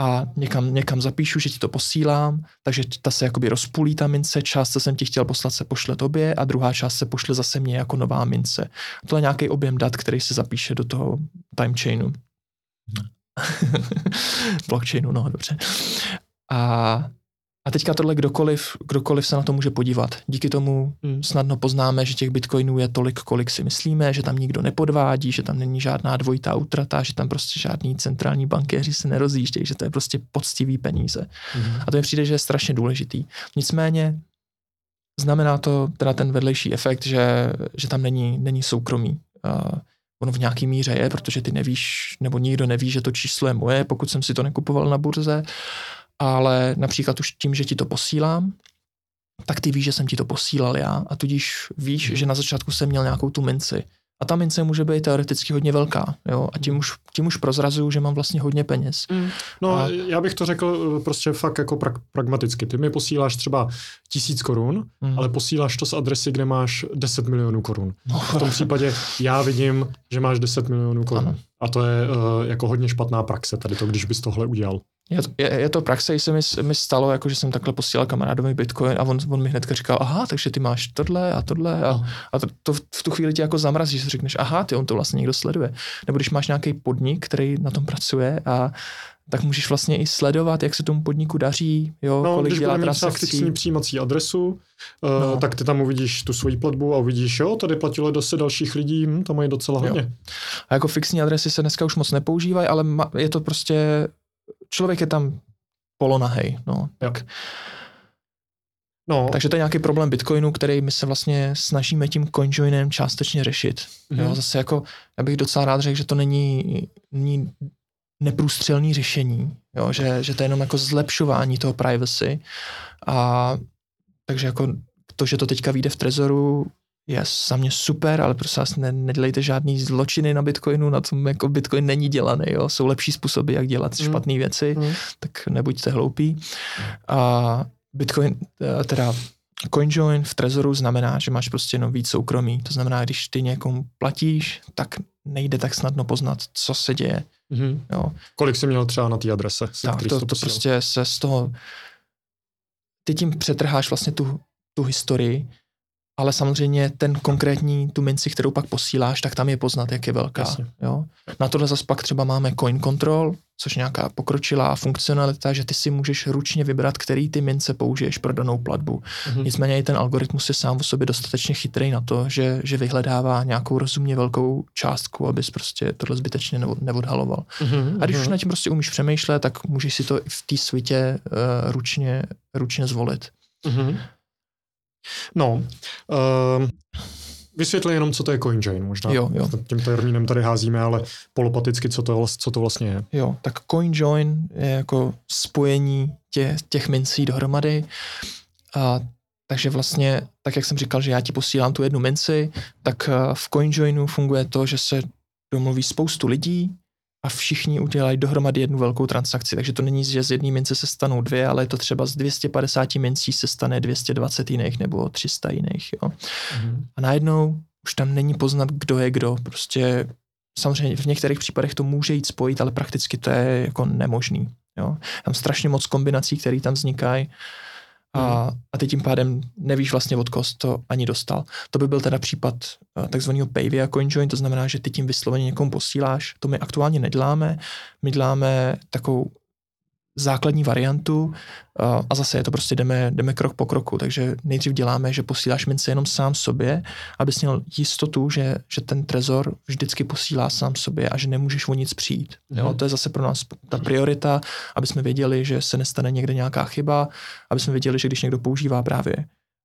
a někam, někam zapíšu, že ti to posílám, takže ta se jakoby rozpůlí ta mince, část, co jsem ti chtěl poslat, se pošle tobě a druhá část se pošle zase mně jako nová mince. To je nějaký objem dat, který se zapíše do toho timechainu. [LAUGHS] Blockchainu, no dobře. A a teďka tohle kdokoliv, kdokoliv se na to může podívat. Díky tomu hmm. snadno poznáme, že těch bitcoinů je tolik, kolik si myslíme, že tam nikdo nepodvádí, že tam není žádná dvojitá utrata, že tam prostě žádný centrální bankéři se nerozjíždějí, že to je prostě poctivý peníze. Hmm. A to mi přijde, že je strašně důležitý. Nicméně znamená to teda ten vedlejší efekt, že, že tam není, není soukromí. Uh, ono v nějaký míře je, protože ty nevíš, nebo nikdo neví, že to číslo je moje, pokud jsem si to nekupoval na burze. Ale například už tím, že ti to posílám, tak ty víš, že jsem ti to posílal já. A tudíž víš, že na začátku jsem měl nějakou tu minci. A ta mince může být teoreticky hodně velká, jo, a tím už, tím už prozrazuju, že mám vlastně hodně peněz. Mm. No, a... já bych to řekl eh, prostě fakt jako pra- pragmaticky. Ty mi posíláš třeba tisíc korun, mm. ale posíláš to z adresy, kde máš 10 milionů korun. No. V tom případě já vidím, že máš 10 milionů korun. Ano. A to je uh, jako hodně špatná praxe tady to, když bys tohle udělal. Je to, je, je to praxe, se mi, mi stalo, jako že jsem takhle posílal kamarádovi Bitcoin a on, on mi hnedka říkal, aha, takže ty máš tohle a tohle a, no. a to, to, v tu chvíli ti jako zamrazí, že řekneš, aha, ty on to vlastně někdo sleduje. Nebo když máš nějaký podnik, který na tom pracuje a tak můžeš vlastně i sledovat, jak se tomu podniku daří, jo, no, kolik když dělá mít fixní přijímací adresu, uh, no. tak ty tam uvidíš tu svoji platbu a uvidíš, jo, tady platilo dost dalších lidí, hm, to mají docela hodně. Jo. A jako fixní adresy se dneska už moc nepoužívají, ale je to prostě, člověk je tam polonahej, no. Tak. No. Takže to je nějaký problém Bitcoinu, který my se vlastně snažíme tím CoinJoinem částečně řešit. Mm-hmm. Jo, zase jako, já bych docela rád řekl, že to není, není neprůstřelný řešení, jo, že, že to je jenom jako zlepšování toho privacy a takže jako to, že to teďka vyjde v Trezoru, je za mě super, ale prostě vás ne, nedělejte žádný zločiny na Bitcoinu, na tom jako Bitcoin není dělaný, jo. Jsou lepší způsoby, jak dělat mm. špatné věci, mm. tak nebuďte hloupí. A Bitcoin, eh, teda CoinJoin v Trezoru znamená, že máš prostě jenom víc soukromí. To znamená, když ty někomu platíš, tak nejde tak snadno poznat, co se děje. Mm-hmm. Jo. Kolik jsi měl třeba na té adrese? Tak, to, to, to prostě se z toho... Ty tím přetrháš vlastně tu, tu historii ale samozřejmě ten konkrétní, tu minci, kterou pak posíláš, tak tam je poznat, jak je velká. Jo? Na tohle zase pak třeba máme coin control, což nějaká pokročilá funkcionalita, že ty si můžeš ručně vybrat, který ty mince použiješ pro danou platbu. Mm-hmm. Nicméně i ten algoritmus je sám o sobě dostatečně chytrý na to, že, že vyhledává nějakou rozumně velkou částku, abys prostě tohle zbytečně neodhaloval. Mm-hmm. A když už na tím prostě umíš přemýšlet, tak můžeš si to v té svitě uh, ručně, ručně zvolit. Mm-hmm. No, uh, vysvětli jenom, co to je CoinJoin. Možná jo, jo. tím termínem tady házíme, ale polopaticky, co to, co to vlastně je. Jo, tak CoinJoin je jako spojení tě, těch mincí dohromady. A takže vlastně, tak jak jsem říkal, že já ti posílám tu jednu minci, tak eh, v CoinJoinu funguje to, že se domluví spoustu lidí, a všichni udělají dohromady jednu velkou transakci. Takže to není, že z jedné mince se stanou dvě, ale je to třeba z 250 mincí se stane 220 jiných nebo 300 jiných. Jo. Mm-hmm. A najednou už tam není poznat, kdo je kdo. Prostě samozřejmě v některých případech to může jít spojit, ale prakticky to je jako nemožný. Jo. Tam strašně moc kombinací, které tam vznikají. A, a ty tím pádem nevíš vlastně, od koho to ani dostal. To by byl teda případ uh, takzvaného pay via CoinJoin, to znamená, že ty tím vysloveně někomu posíláš. To my aktuálně neděláme. My děláme takovou základní variantu a zase je to prostě jdeme, jdeme krok po kroku, takže nejdřív děláme, že posíláš mince jenom sám sobě, abys měl jistotu, že, že ten trezor vždycky posílá sám sobě a že nemůžeš o nic přijít. Jo, to je zase pro nás ta priorita, aby jsme věděli, že se nestane někde nějaká chyba, aby jsme věděli, že když někdo používá právě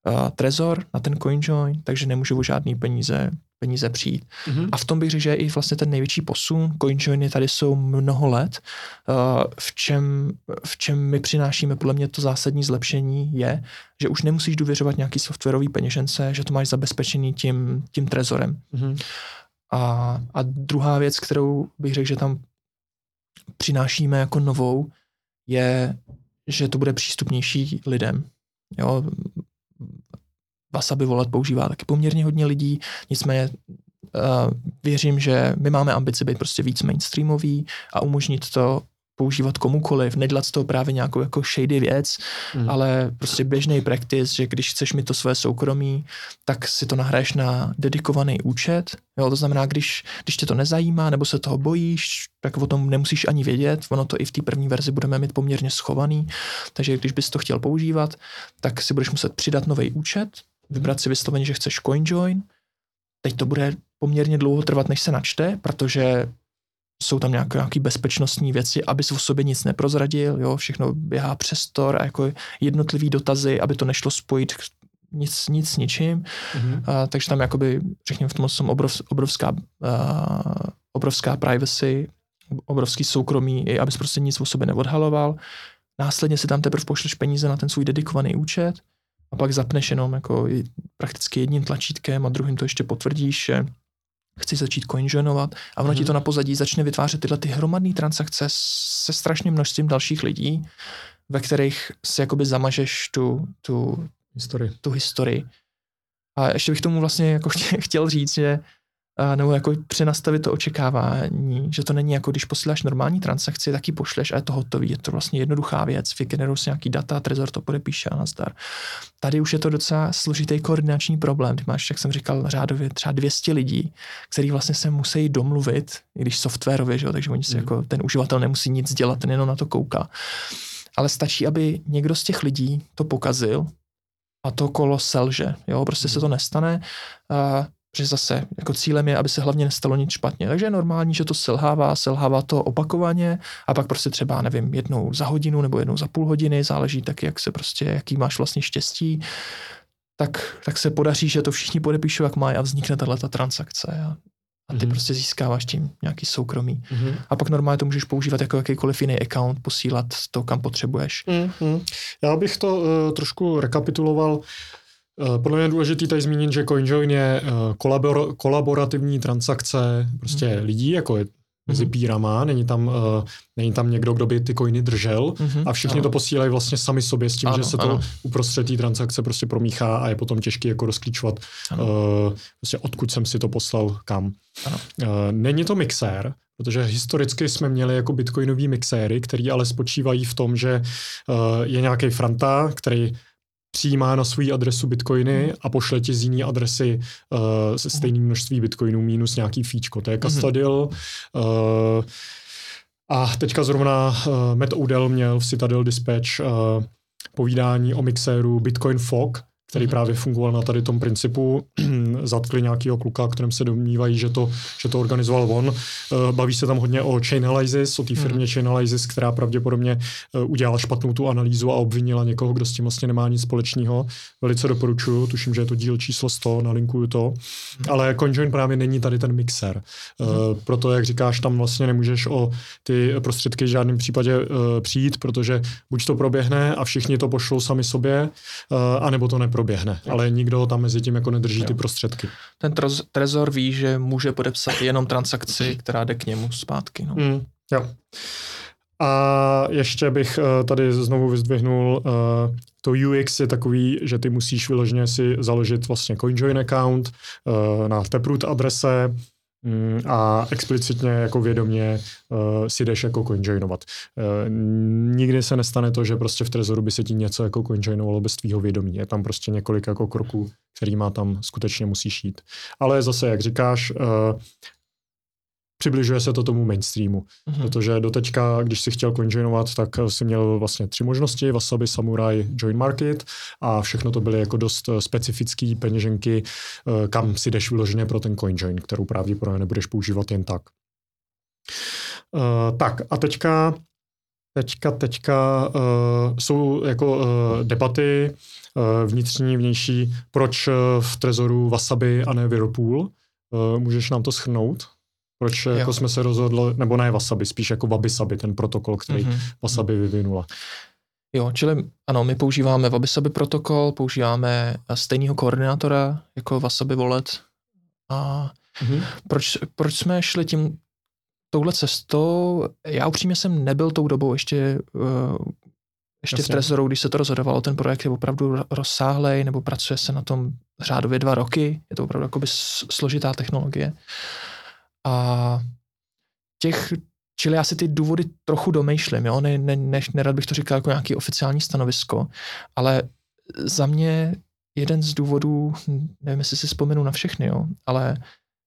uh, trezor na ten CoinJoin, takže nemůže o žádný peníze peníze přijít. Mm-hmm. A v tom bych řekl, že je i vlastně ten největší posun. CoinJoiny tady jsou mnoho let. Uh, v, čem, v čem my přinášíme podle mě to zásadní zlepšení je, že už nemusíš důvěřovat nějaký softwarový peněžence, že to máš zabezpečený tím, tím trezorem. Mm-hmm. A, a druhá věc, kterou bych řekl, že tam přinášíme jako novou, je, že to bude přístupnější lidem. Jo, Wasabi Wallet používá taky poměrně hodně lidí, nicméně uh, věřím, že my máme ambici být prostě víc mainstreamový a umožnit to používat komukoliv, nedělat z toho právě nějakou jako shady věc, mm. ale prostě běžný practice, že když chceš mi to své soukromí, tak si to nahraješ na dedikovaný účet. Jo, to znamená, když, když tě to nezajímá nebo se toho bojíš, tak o tom nemusíš ani vědět. Ono to i v té první verzi budeme mít poměrně schovaný, takže když bys to chtěl používat, tak si budeš muset přidat nový účet, vybrat si vysloveně, že chceš CoinJoin. Teď to bude poměrně dlouho trvat, než se načte, protože jsou tam nějaké, nějaké bezpečnostní věci, aby si o sobě nic neprozradil, jo, všechno běhá přes Tor a jako jednotlivý dotazy, aby to nešlo spojit nic, nic s ničím. Mm-hmm. A, takže tam jakoby, řekněme, v tom jsem obrov, obrovská, uh, obrovská privacy, obrovský soukromí, i abys prostě nic o sobě neodhaloval. Následně si tam teprve pošleš peníze na ten svůj dedikovaný účet a pak zapneš jenom jako prakticky jedním tlačítkem a druhým to ještě potvrdíš, že chci začít coinjoinovat a ono hmm. ti to na pozadí začne vytvářet tyhle ty hromadné transakce se strašným množstvím dalších lidí, ve kterých si jakoby zamažeš tu, tu, historii. tu historii. A ještě bych tomu vlastně jako [LAUGHS] chtěl říct, že nebo jako přenastavit to očekávání, že to není jako když posíláš normální transakci, tak ji pošleš a je to hotový. Je to vlastně jednoduchá věc, vygenerují si nějaký data, Trezor to podepíše a nazdar. Tady už je to docela složitý koordinační problém. Ty máš, jak jsem říkal, řádově třeba 200 lidí, který vlastně se musí domluvit, i když softwarově, že jo, takže oni si hmm. jako, ten uživatel nemusí nic dělat, ten jenom na to kouká. Ale stačí, aby někdo z těch lidí to pokazil a to kolo selže. Jo, prostě se to nestane. Uh, Protože zase jako cílem je, aby se hlavně nestalo nic špatně. Takže je normální, že to selhává, selhává to opakovaně a pak prostě třeba, nevím, jednou za hodinu nebo jednou za půl hodiny, záleží tak, jak se prostě, jaký máš vlastně štěstí, tak, tak se podaří, že to všichni podepíšou, jak mají a vznikne tato transakce. A, a ty mm-hmm. prostě získáváš tím nějaký soukromí. Mm-hmm. A pak normálně to můžeš používat jako jakýkoliv jiný account, posílat to, kam potřebuješ. Mm-hmm. Já bych to uh, trošku rekapituloval. Eh, podle mě je důležité tady zmínit, že CoinJoin je eh, kolabor, kolaborativní transakce prostě mm-hmm. lidí, jako je mezi mm-hmm. pírama, není tam, uh, není tam někdo, kdo by ty coiny držel mm-hmm. a všichni ano. to posílají vlastně sami sobě s tím, ano, že se to ano. uprostřed té transakce prostě promíchá a je potom těžké jako rozklíčovat, uh, prostě odkud jsem si to poslal kam. Ano. Uh, není to mixér, protože historicky jsme měli jako bitcoinový mixéry, který ale spočívají v tom, že uh, je nějaký franta, který přijímá na svou adresu bitcoiny hmm. a pošle ti z jiné adresy uh, se stejným množství bitcoinů minus nějaký fíčko. To je Custodial. Hmm. Uh, a teďka zrovna uh, Matt Odell měl v Citadel Dispatch uh, povídání o mixéru Bitcoin Fog, který mm-hmm. právě fungoval na tady tom principu. [CLEARS THROAT] Zatkli nějakého kluka, kterým se domnívají, že to, že to organizoval on. Eh, baví se tam hodně o Chainalysis, o té mhm. firmě mm. Chainalysis, která pravděpodobně eh, udělala špatnou tu analýzu a obvinila někoho, kdo s tím vlastně nemá nic společného. Velice doporučuju, tuším, že je to díl číslo 100, nalinkuju to. Mm. Ale CoinJoin právě není tady ten mixer. Mm. Proto, jak říkáš, tam vlastně nemůžeš o ty prostředky v žádném případě přijít, protože buď to proběhne a všichni to pošlou sami sobě, anebo to neproběhne proběhne, ale nikdo tam mezi tím jako nedrží jo. ty prostředky. Ten trezor ví, že může podepsat jenom transakci, která jde k němu zpátky. No. Mm, jo. A ještě bych uh, tady znovu vyzdvihnul, uh, to UX je takový, že ty musíš vyloženě si založit vlastně CoinJoin account uh, na Taproot adrese, Mm, a explicitně jako vědomě uh, si jdeš jako coinjoinovat. Uh, nikdy se nestane to, že prostě v Trezoru by se ti něco jako coinjoinovalo bez tvýho vědomí. Je tam prostě několik jako kroků, kterýma tam skutečně musíš jít. Ale zase, jak říkáš, uh, přibližuje se to tomu mainstreamu. Mm-hmm. Protože doteďka, když si chtěl coinjoinovat, tak si měl vlastně tři možnosti, Wasabi, Samurai, Join Market a všechno to byly jako dost eh, specifické peněženky, eh, kam si jdeš vyloženě pro ten coinjoin, kterou pravděpodobně nebudeš používat jen tak. Uh, tak a teďka Teďka, teďka uh, jsou jako uh, debaty uh, vnitřní, vnější, proč uh, v Trezoru Wasabi a ne Whirlpool. Uh, můžeš nám to schrnout? Proč jo. jako jsme se rozhodli, nebo ne Wasabi, spíš jako Wabisabi, ten protokol, který mm-hmm. Wasabi vyvinula. Jo, čili ano, my používáme Wabisabi protokol, používáme stejného koordinátora jako Wasabi Wallet. A mm-hmm. proč, proč jsme šli tím touhle cestou? Já upřímně jsem nebyl tou dobou ještě uh, ještě Jasně. v Trezoru, když se to rozhodovalo, ten projekt je opravdu rozsáhlej, nebo pracuje se na tom řádově dva roky, je to opravdu jakoby složitá technologie. A těch, čili já si ty důvody trochu domýšlím, jo, ne, ne, ne, nerad bych to říkal jako nějaký oficiální stanovisko, ale za mě jeden z důvodů, nevím, jestli si vzpomenu na všechny, jo, ale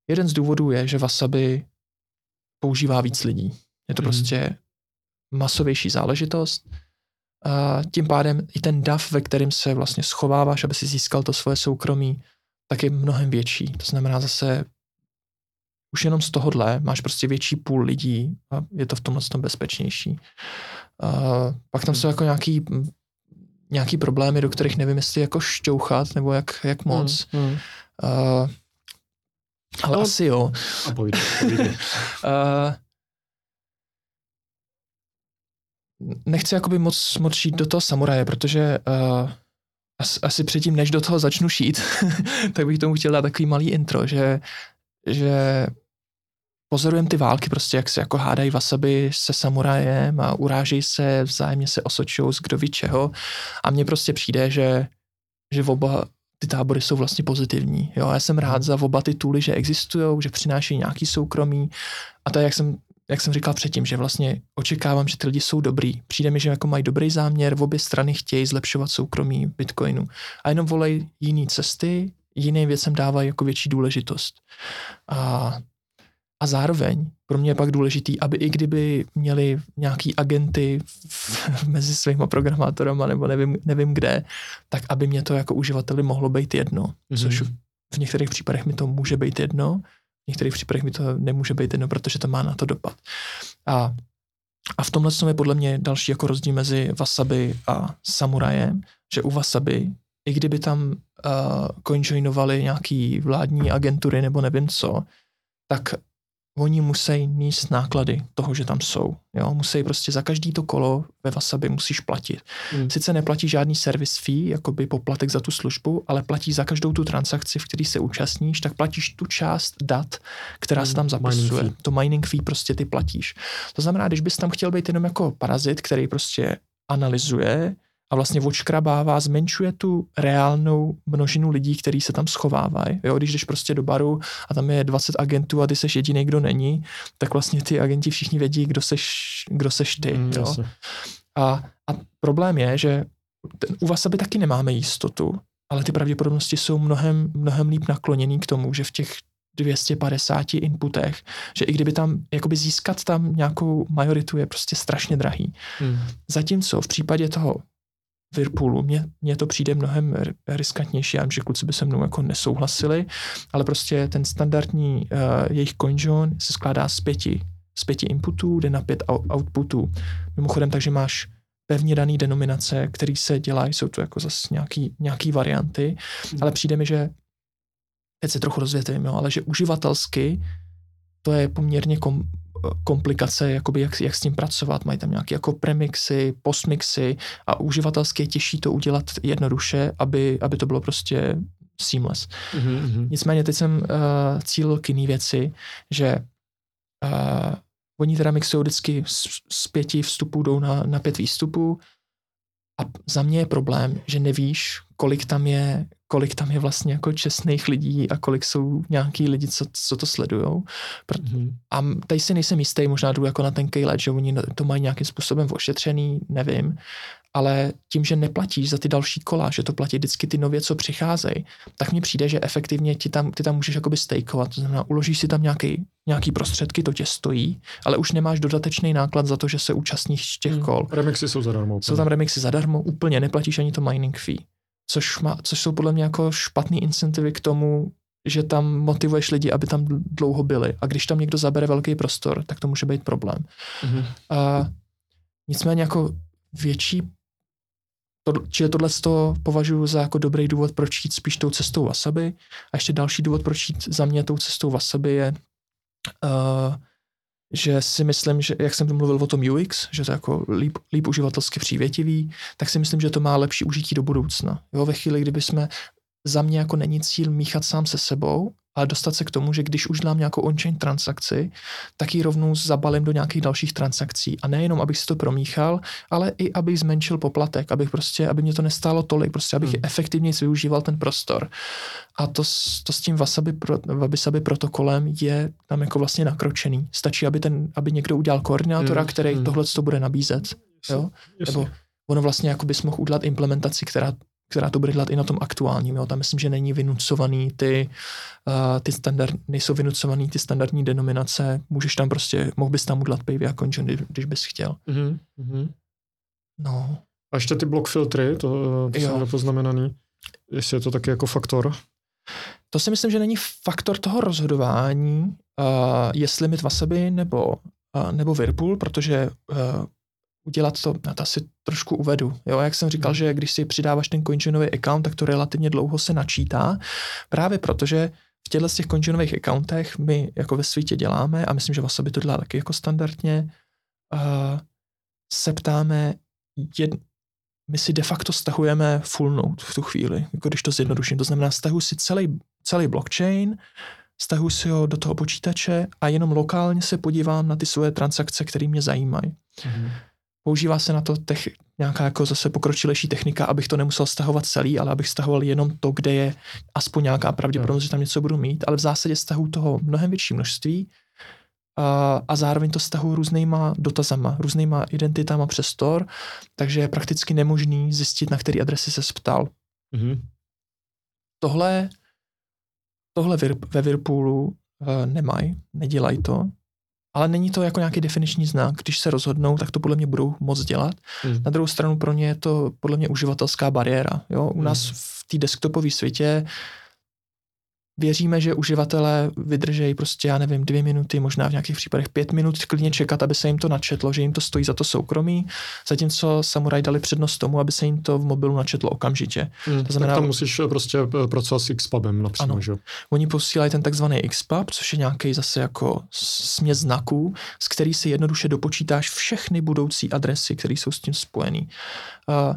jeden z důvodů je, že Wasabi používá víc lidí. Je to mm. prostě masovější záležitost. A tím pádem i ten DAF, ve kterým se vlastně schováváš, aby si získal to svoje soukromí, tak je mnohem větší. To znamená zase už jenom z tohohle máš prostě větší půl lidí a je to v tomhle tom bezpečnější. Uh, pak tam jsou jako nějaký, nějaký problémy, do kterých nevím, jestli jako šťouchat nebo jak, jak moc. Hmm, hmm. Uh, ale no, asi jo. A pojď, pojď. uh, nechci jakoby moc, moc šít do toho samuraje, protože uh, asi, asi předtím, než do toho začnu šít, [LAUGHS] tak bych tomu chtěl dát takový malý intro, že, že pozorujeme ty války, prostě jak se jako hádají wasabi se samurajem a uráží se, vzájemně se osočují z kdo ví čeho a mně prostě přijde, že, že oba ty tábory jsou vlastně pozitivní. Jo, já jsem rád za oba ty tooly, že existují, že přináší nějaký soukromí a to je, jak jsem, jak jsem říkal předtím, že vlastně očekávám, že ty lidi jsou dobrý. Přijde mi, že jako mají dobrý záměr, v obě strany chtějí zlepšovat soukromí Bitcoinu a jenom volej jiné cesty, jiným věcem dávají jako větší důležitost. A a zároveň pro mě je pak důležitý, aby i kdyby měli nějaký agenty v, [LAUGHS] mezi svýma programátorama nebo nevím, nevím kde, tak aby mě to jako uživateli mohlo být jedno. Mm-hmm. Což v některých případech mi to může být jedno, v některých případech mi to nemůže být jedno, protože to má na to dopad. A, a v tomhle je podle mě další jako rozdíl mezi Wasabi a Samurajem, že u Wasabi, i kdyby tam uh, coinjoinovali nějaký vládní agentury nebo nevím co, tak oni musí níst náklady toho, že tam jsou. Jo? Musí prostě za každý to kolo ve Wasabi musíš platit. Mm. Sice neplatí žádný service fee, jakoby poplatek za tu službu, ale platí za každou tu transakci, v který se účastníš, tak platíš tu část dat, která mm. se tam zapisuje. Mining to mining fee prostě ty platíš. To znamená, když bys tam chtěl být jenom jako parazit, který prostě analyzuje, a vlastně očkrabává, zmenšuje tu reálnou množinu lidí, kteří se tam schovávají. Jo, když jdeš prostě do baru a tam je 20 agentů a ty seš jediný, kdo není, tak vlastně ty agenti všichni vědí, kdo seš, kdo seš ty. Mm, jo. A, a problém je, že ten, u Wasabi taky nemáme jistotu, ale ty pravděpodobnosti jsou mnohem, mnohem líp nakloněný k tomu, že v těch 250 inputech, že i kdyby tam, jakoby získat tam nějakou majoritu je prostě strašně drahý. Hmm. Zatímco v případě toho Whirlpoolu. Mně, mně to přijde mnohem riskantnější, já vím, že kluci by se mnou jako nesouhlasili, ale prostě ten standardní uh, jejich CoinJoin se skládá z pěti, z pěti inputů, jde na pět outputů. Mimochodem, takže máš pevně daný denominace, který se dělají, jsou to jako zase nějaký, nějaký varianty, hmm. ale přijde mi, že teď se trochu rozvětvím, ale že uživatelsky to je poměrně kom, komplikace, jakoby jak, jak s tím pracovat. Mají tam nějaké jako premixy, postmixy a uživatelsky je těžší to udělat jednoduše, aby, aby to bylo prostě seamless. Mm-hmm. Nicméně teď jsem uh, cílil k jiné věci, že uh, oni teda mixují vždycky z, z pěti vstupů jdou na, na pět výstupů a za mě je problém, že nevíš, kolik tam je, kolik tam je vlastně jako čestných lidí a kolik jsou nějaký lidi, co, co to sledujou. Mm-hmm. A tady si nejsem jistý, možná jdu jako na ten let, že oni to mají nějakým způsobem ošetřený, nevím, ale tím, že neplatíš za ty další kola, že to platí vždycky ty nově, co přicházejí, tak mně přijde, že efektivně ti tam, ty tam můžeš jakoby stakeovat, to znamená, uložíš si tam nějaký, nějaký prostředky, to tě stojí, ale už nemáš dodatečný náklad za to, že se účastníš těch hmm. kol. Remixy jsou zadarmo. Jsou tam remixy zadarmo, úplně neplatíš ani to mining fee, což, má, což jsou podle mě jako špatný incentivy k tomu, že tam motivuješ lidi, aby tam dlouho byli. A když tam někdo zabere velký prostor, tak to může být problém. Mm-hmm. A nicméně jako větší to, čili tohle to považuji za jako dobrý důvod, proč jít spíš tou cestou wasabi. A ještě další důvod, proč jít za mě tou cestou wasabi je, uh, že si myslím, že jak jsem mluvil o tom UX, že to je jako líp, líp uživatelsky přívětivý, tak si myslím, že to má lepší užití do budoucna. Jo, ve chvíli, kdyby jsme za mě jako není cíl míchat sám se sebou, ale dostat se k tomu, že když už dám nějakou on-chain transakci, tak ji rovnou zabalím do nějakých dalších transakcí. A nejenom, abych si to promíchal, ale i abych zmenšil poplatek, abych prostě, aby mě to nestálo tolik, prostě abych hmm. efektivněji využíval ten prostor. A to, to s tím Wasabi, pro, Wasabi protokolem je tam jako vlastně nakročený. Stačí, aby, ten, aby někdo udělal koordinátora, hmm. který hmm. tohle to bude nabízet. Jo? Nebo ono vlastně jako bys mohl udělat implementaci, která která to bude dělat i na tom aktuálním. Jo. Tam myslím, že není vynucovaný ty, uh, ty standard, nejsou vynucovaný ty standardní denominace. Můžeš tam prostě, mohl bys tam udělat pavy a conjun, když, když bys chtěl. Mm-hmm. No. A ještě ty block filtry, to, to jsou nepoznamenaný. Jestli je to taky jako faktor? To si myslím, že není faktor toho rozhodování, uh, jestli mít Wasabi nebo, uh, nebo Whirlpool, protože uh, udělat to, na to asi trošku uvedu. Jo, jak jsem říkal, hmm. že když si přidáváš ten CoinJoinový account, tak to relativně dlouho se načítá, právě protože v těchto z těch CoinJoinových accountech my jako ve světě děláme, a myslím, že Wasabi to dělá taky jako standardně, uh, se ptáme, jed, my si de facto stahujeme full node v tu chvíli, jako když to zjednoduším. To znamená, stahuji si celý, celý blockchain, stahuji si ho do toho počítače a jenom lokálně se podívám na ty svoje transakce, které mě zajímají. Mm-hmm. Používá se na to tech, nějaká jako zase pokročilejší technika, abych to nemusel stahovat celý, ale abych stahoval jenom to, kde je aspoň nějaká pravděpodobnost, že tam něco budu mít, ale v zásadě stahu toho mnohem větší množství a, a zároveň to stahu různýma dotazama, různýma identitama přes store, takže je prakticky nemožný zjistit, na který adresy se ptal. Mm-hmm. Tohle, tohle ve Whirlpoolu uh, nemají, nedělají to, ale není to jako nějaký definiční znak. Když se rozhodnou, tak to podle mě budou moc dělat. Hmm. Na druhou stranu pro ně je to podle mě uživatelská bariéra. Jo? U hmm. nás v té desktopové světě Věříme, že uživatelé vydržejí prostě, já nevím, dvě minuty, možná v nějakých případech pět minut klidně čekat, aby se jim to načetlo, že jim to stojí za to soukromí, zatímco Samurai dali přednost tomu, aby se jim to v mobilu načetlo okamžitě. Hmm, to znamená, tak tam musíš prostě eh, pracovat s Xpubem například, ano, že? Oni posílají ten takzvaný Xpub, což je nějaký zase jako směs znaků, z který si jednoduše dopočítáš všechny budoucí adresy, které jsou s tím spojený. Uh,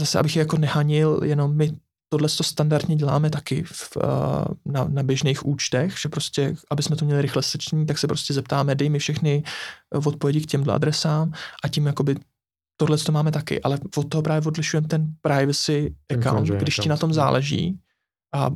zase, abych je jako nehanil, jenom my tohle to standardně děláme taky v, na, na běžných účtech, že prostě, aby jsme to měli rychle sečný, tak se prostě zeptáme, dej mi všechny eh, odpovědi k těmhle adresám a tím jakoby tohle to máme taky, ale od toho právě odlišujeme ten privacy account, když ti na tom záleží a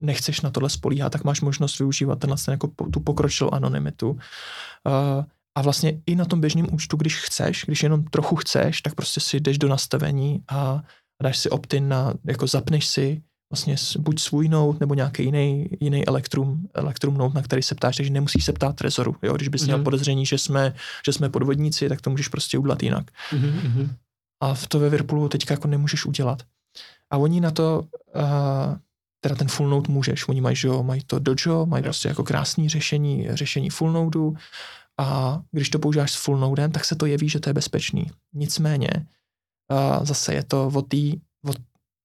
nechceš na tohle spolíhat, tak máš možnost využívat tenhle ten jako tu pokročilou anonymitu. Uh, a vlastně i na tom běžném účtu, když chceš, když jenom trochu chceš, tak prostě si jdeš do nastavení a dáš si opt-in na, jako zapneš si vlastně buď svůj note nebo nějaký jiný, jiný elektrum, elektrum note, na který se ptáš, takže nemusíš se ptát trezoru. Jo? Když bys mm-hmm. měl mhm. podezření, že jsme, že jsme podvodníci, tak to můžeš prostě udělat jinak. Mm-hmm. A v to ve Whirlpoolu teďka jako nemůžeš udělat. A oni na to, uh, teda ten full node můžeš, oni mají, že jo, mají to dojo, mají prostě jako krásný řešení, řešení full nodeu a když to používáš s full nodem, tak se to jeví, že to je bezpečný. Nicméně, uh, zase je to o té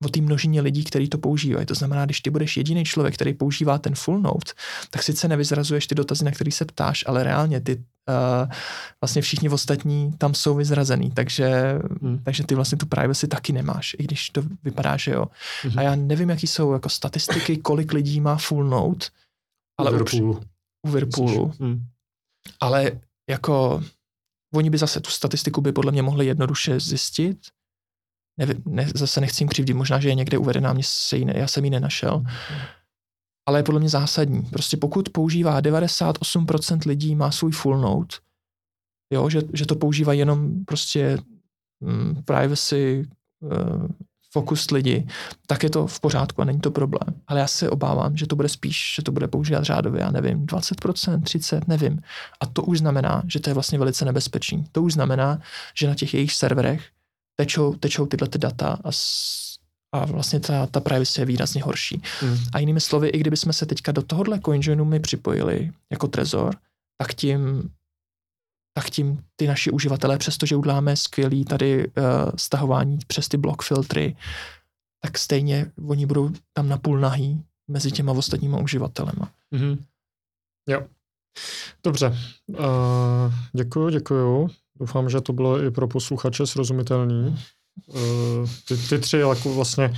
o té množině lidí, kteří to používají. To znamená, když ty budeš jediný člověk, který používá ten full note, tak sice nevyzrazuješ ty dotazy, na který se ptáš, ale reálně ty uh, vlastně všichni ostatní tam jsou vyzrazený, takže, hmm. takže ty vlastně tu privacy taky nemáš, i když to vypadá, že jo. Hmm. A já nevím, jaký jsou jako statistiky, kolik lidí má full note, ale u Whirlpoolu. U Whirlpoolu. Hmm. Ale jako oni by zase tu statistiku by podle mě mohli jednoduše zjistit, nevím, ne, zase nechci jim křivdit, možná, že je někde uvedená, mě se jí ne, já jsem ji nenašel, ale je podle mě zásadní. Prostě pokud používá 98% lidí má svůj full note, jo, že, že to používá jenom prostě mm, privacy uh, focus lidi, tak je to v pořádku a není to problém. Ale já se obávám, že to bude spíš, že to bude používat řádově, já nevím, 20%, 30%, nevím. A to už znamená, že to je vlastně velice nebezpečný. To už znamená, že na těch jejich serverech tečou, tečou tyhle ty data a, a vlastně ta, ta privacy je výrazně horší. Mm. A jinými slovy, i kdybychom se teďka do tohohle CoinJoinu my připojili jako Trezor, tak tím tak tím ty naši uživatelé, přestože uděláme skvělý tady uh, stahování přes ty block filtry, tak stejně oni budou tam napůl nahý mezi těma ostatníma uživatelema. Mm-hmm. Jo. Dobře. Uh, děkuju, děkuju. Doufám, že to bylo i pro posluchače srozumitelný. Uh, ty, ty tři jako vlastně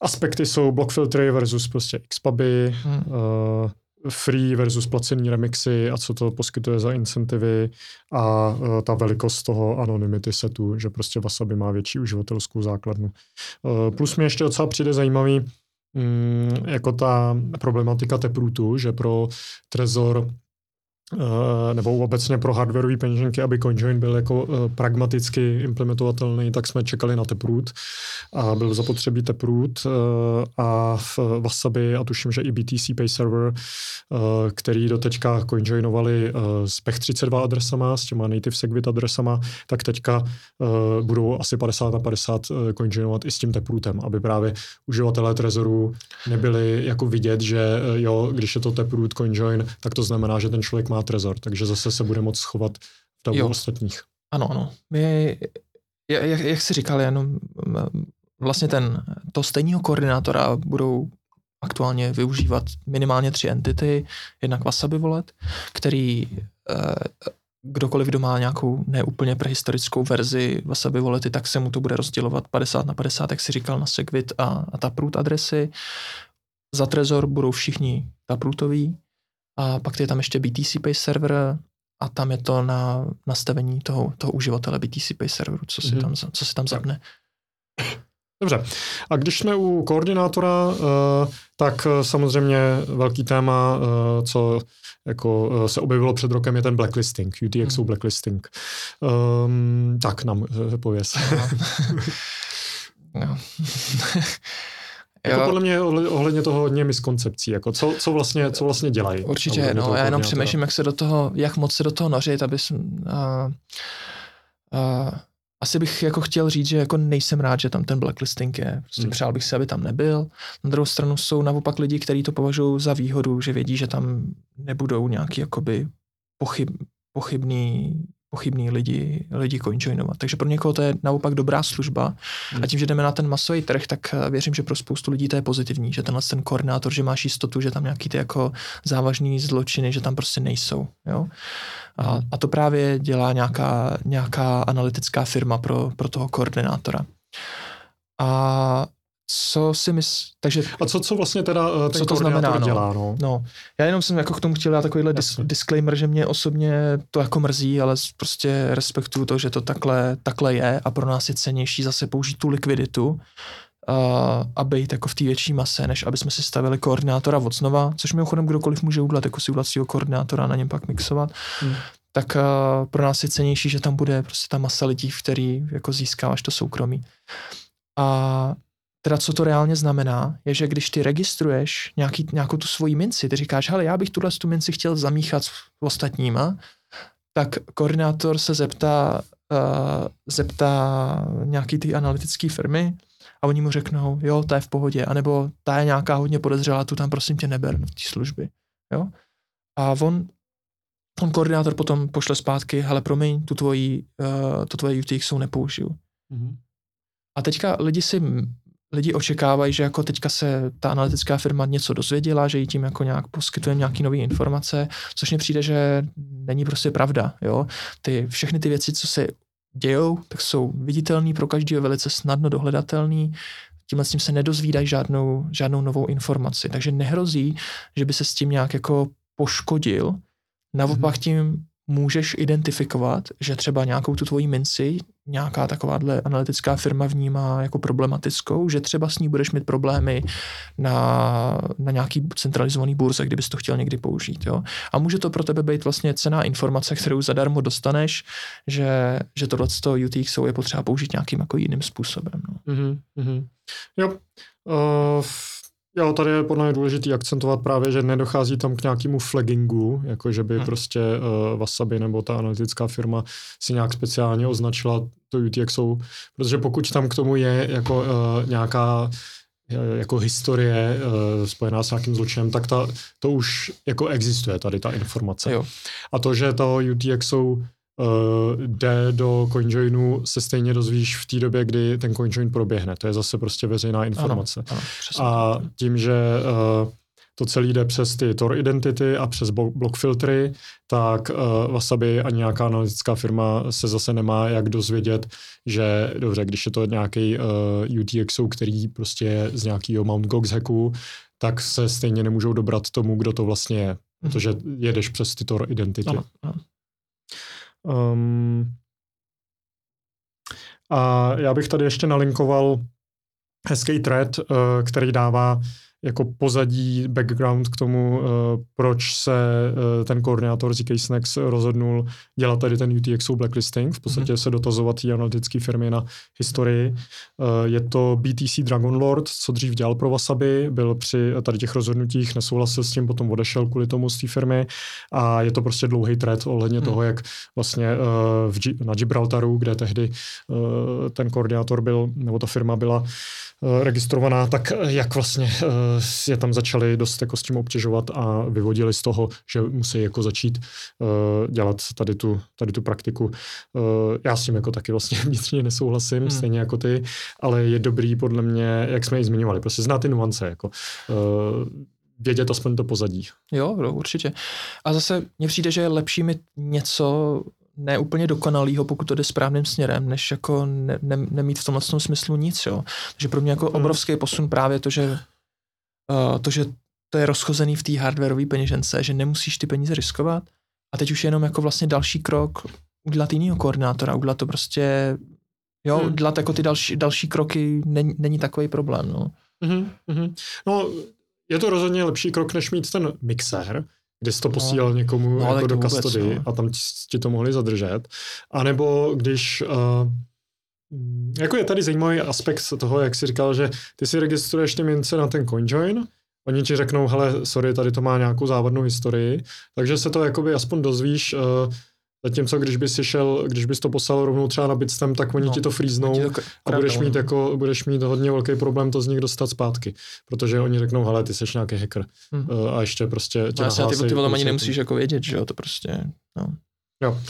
aspekty jsou block filtry versus prostě Xpuby, hmm. uh, free versus placený remixy a co to poskytuje za incentivy a uh, ta velikost toho anonymity setu, že prostě Wasabi má větší uživatelskou základnu. Uh, plus mě ještě docela přijde zajímavý, um, jako ta problematika teprootu, že pro Trezor nebo obecně pro hardwareové peněženky, aby CoinJoin byl jako uh, pragmaticky implementovatelný, tak jsme čekali na Taproot a byl zapotřebí Taproot uh, a v Wasabi a tuším, že i BTC Pay Server, který do teďka CoinJoinovali s PEC32 adresama, s těma native segwit adresama, tak teďka budou asi 50 na 50 uh, CoinJoinovat i s tím Taprootem, aby právě uživatelé Trezoru nebyli jako vidět, že jo, když je to Taproot CoinJoin, tak to znamená, že ten člověk má má trezor, takže zase se bude moct schovat v davu ostatních. Ano, ano. My, jak, jak jsi říkal, jenom vlastně ten, to stejného koordinátora budou aktuálně využívat minimálně tři entity, jednak Wasabi Wallet, který eh, kdokoliv, kdo má nějakou neúplně prehistorickou verzi Wasabi Wallety, tak se mu to bude rozdělovat 50 na 50, jak si říkal, na Segwit a, a Taproot adresy. Za Trezor budou všichni Taprootoví, a pak je tam ještě BTC Pay server a tam je to na nastavení toho, toho uživatele BTC Pay serveru, co si, mm-hmm. tam, co si tam zapne. Dobře. A když jsme u koordinátora, eh, tak eh, samozřejmě velký téma, eh, co jako se objevilo před rokem, je ten blacklisting, UTXO hmm. blacklisting. Um, tak nám pověs. [LAUGHS] no. Jako podle mě ohledně toho hodně miskoncepcí, jako co, co, vlastně, co vlastně dělají. Určitě, no, já jenom přemýšlím, jak se do toho, jak moc se do toho nořit, aby jsem, uh, uh, asi bych jako chtěl říct, že jako nejsem rád, že tam ten blacklisting je. Prostě hmm. přál bych si, aby tam nebyl. Na druhou stranu jsou naopak lidi, kteří to považují za výhodu, že vědí, že tam nebudou nějaký jakoby pochyb, pochybný pochybný lidi, lidi coinjoinovat. Takže pro někoho to je naopak dobrá služba. Hmm. A tím, že jdeme na ten masový trh, tak eh, věřím, že pro spoustu lidí to je pozitivní, že tenhle ten koordinátor, že máš jistotu, že tam nějaký ty jako závažný zločiny, že tam prostě nejsou. Jo? A, a to právě dělá nějaká, nějaká analytická firma pro, pro toho koordinátora. A co si myslíš, takže... A co, co vlastně teda uh, ten co to znamená, no. dělá, no. no. Já jenom jsem jako k tomu chtěl dát takovýhle dis- disclaimer, že mě osobně to jako mrzí, ale prostě respektuju to, že to takhle, takhle je a pro nás je cenější zase použít tu likviditu uh, a být jako v té větší mase, než aby jsme si stavili koordinátora od znova, což mimochodem kdokoliv může udělat, jako si udělat svého koordinátora a na něm pak mixovat. Hmm tak uh, pro nás je cenější, že tam bude prostě ta masa lidí, v který jako získáváš to soukromí. A Teda co to reálně znamená, je, že když ty registruješ nějaký, nějakou tu svoji minci, ty říkáš, hele, já bych tuhle tu minci chtěl zamíchat s ostatníma, tak koordinátor se zeptá, uh, zeptá nějaký ty analytické firmy a oni mu řeknou, jo, ta je v pohodě, anebo ta je nějaká hodně podezřelá, tu tam prosím tě neber v té služby. Jo? A on, on koordinátor potom pošle zpátky, hele, promiň, tu tvoji, uh, to tvoje UTX jsou nepoužiju. Mm-hmm. A teďka lidi si lidi očekávají, že jako teďka se ta analytická firma něco dozvěděla, že jí tím jako nějak poskytuje nějaké nové informace, což mi přijde, že není prostě pravda. Jo? Ty, všechny ty věci, co se dějou, tak jsou viditelné pro každého, velice snadno dohledatelný, tímhle s tím se nedozvídají žádnou, žádnou novou informaci. Takže nehrozí, že by se s tím nějak jako poškodil. Naopak mhm. tím můžeš identifikovat, že třeba nějakou tu tvoji minci nějaká takováhle analytická firma vnímá jako problematickou, že třeba s ní budeš mít problémy na, na nějaký centralizovaný burze, kdybys to chtěl někdy použít. Jo? A může to pro tebe být vlastně cená informace, kterou zadarmo dostaneš, že, že tohle UTXO je potřeba použít nějakým jako jiným způsobem. No. Mm-hmm. Jo. Uh, Jo, tady je podle mě důležité akcentovat právě, že nedochází tam k nějakému flaggingu, jako že by hmm. prostě uh, Wasabi nebo ta analytická firma si nějak speciálně označila to UTXO, protože pokud tam k tomu je jako uh, nějaká eh, jako historie uh, spojená s nějakým zločinem, tak ta, to už jako existuje tady ta informace. Jo. A to, že to UTXO jde do CoinJoinu, se stejně dozvíš v té době, kdy ten CoinJoin proběhne. To je zase prostě veřejná informace. Ano, ano, a tím, že uh, to celé jde přes ty Tor identity a přes block filtry, tak uh, Wasabi a nějaká analytická firma se zase nemá jak dozvědět, že dobře, když je to nějaký uh, UTXO, který prostě je z nějakého Mount Gox hacku, tak se stejně nemůžou dobrat tomu, kdo to vlastně je, mhm. protože jedeš přes ty Tor identity. Ano, ano. Um, a já bych tady ještě nalinkoval hezký thread, uh, který dává jako pozadí, background k tomu, uh, proč se uh, ten koordinátor ZK Snacks rozhodnul dělat tady ten UTXO blacklisting, v podstatě mm-hmm. se dotazovat té analytické firmy na historii. Uh, je to BTC Dragon Lord, co dřív dělal pro Wasabi, byl při tady těch rozhodnutích, nesouhlasil s tím, potom odešel kvůli tomu z té firmy a je to prostě dlouhý thread ohledně mm. toho, jak vlastně v na Gibraltaru, kde tehdy ten koordinátor byl, nebo ta firma byla registrovaná, tak jak vlastně uh, je tam začali dost jako s tím obtěžovat a vyvodili z toho, že musí jako začít dělat tady tu, tady tu praktiku. Já s tím jako taky vlastně [LAUGHS] vnitřně nesouhlasím, hmm. stejně jako ty, ale je dobrý podle mě, jak jsme ji zmiňovali, prostě znát ty nuance, jako vědět aspoň to pozadí. Jo, jo, určitě. A zase mně přijde, že je lepší mít něco ne úplně dokonalýho, pokud to jde správným směrem, než jako ne, ne, nemít v tomhle smyslu nic. Jo. Takže pro mě jako hmm. obrovský posun právě to, že uh, to, že to je rozchozený v té hardwareové peněžence, že nemusíš ty peníze riskovat a teď už jenom jako vlastně další krok udělat jinýho koordinátora, udělat to prostě, jo, hmm. udělat jako ty další, další kroky není, není takový problém, no. Mm-hmm. No, je to rozhodně lepší krok, než mít ten mixer, kdy jsi to no. posílal někomu no, jako do custody no. a tam ti to mohli zadržet. A nebo když uh, jako je tady zajímavý aspekt toho, jak jsi říkal, že ty si registruješ ty mince na ten CoinJoin, oni ti řeknou, hele, sorry, tady to má nějakou závadnou historii, takže se to jakoby aspoň dozvíš, uh, Zatímco když bys šel, když bys to poslal rovnou třeba na Bitstem, tak oni no, ti to frýznou to a budeš mít, jako, budeš mít hodně velký problém to z nich dostat zpátky. Protože oni řeknou, hele, ty jsi nějaký hacker. Hmm. Uh, a ještě prostě tě no, nahlásí, ty, ty ani nemusíš jako vědět, že jo, to prostě, no. Jo.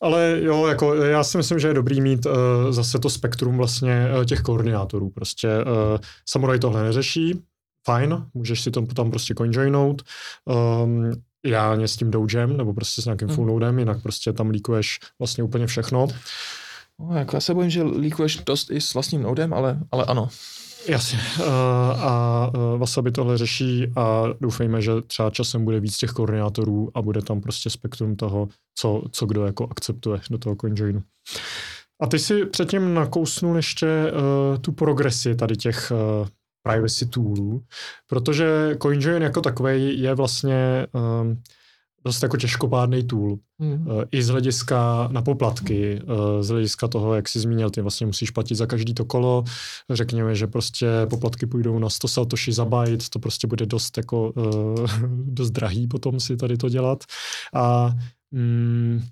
Ale jo, jako já si myslím, že je dobrý mít uh, zase to spektrum vlastně uh, těch koordinátorů. Prostě uh, Samurai tohle neřeší, fajn, můžeš si to tam prostě coinjoinout. Um, ideálně s tím Dogem, nebo prostě s nějakým full nodem, jinak prostě tam líkuješ vlastně úplně všechno. No, jako já se bojím, že líkuješ dost i s vlastním nodem, ale, ale ano. Jasně. Uh, a uh, Wasabi tohle řeší a doufejme, že třeba časem bude víc těch koordinátorů a bude tam prostě spektrum toho, co, co kdo jako akceptuje do toho CoinJoinu. A ty si předtím nakousnul ještě uh, tu progresi tady těch uh, privacy toolů, protože CoinJoin jako takový je vlastně um, dost jako těžkopádný tool. Uh, I z hlediska na poplatky, uh, z hlediska toho, jak jsi zmínil, ty vlastně musíš platit za každý to kolo. Řekněme, že prostě poplatky půjdou na 100 satoshi za byte, to prostě bude dost jako uh, [LAUGHS] dost drahý potom si tady to dělat. A mm,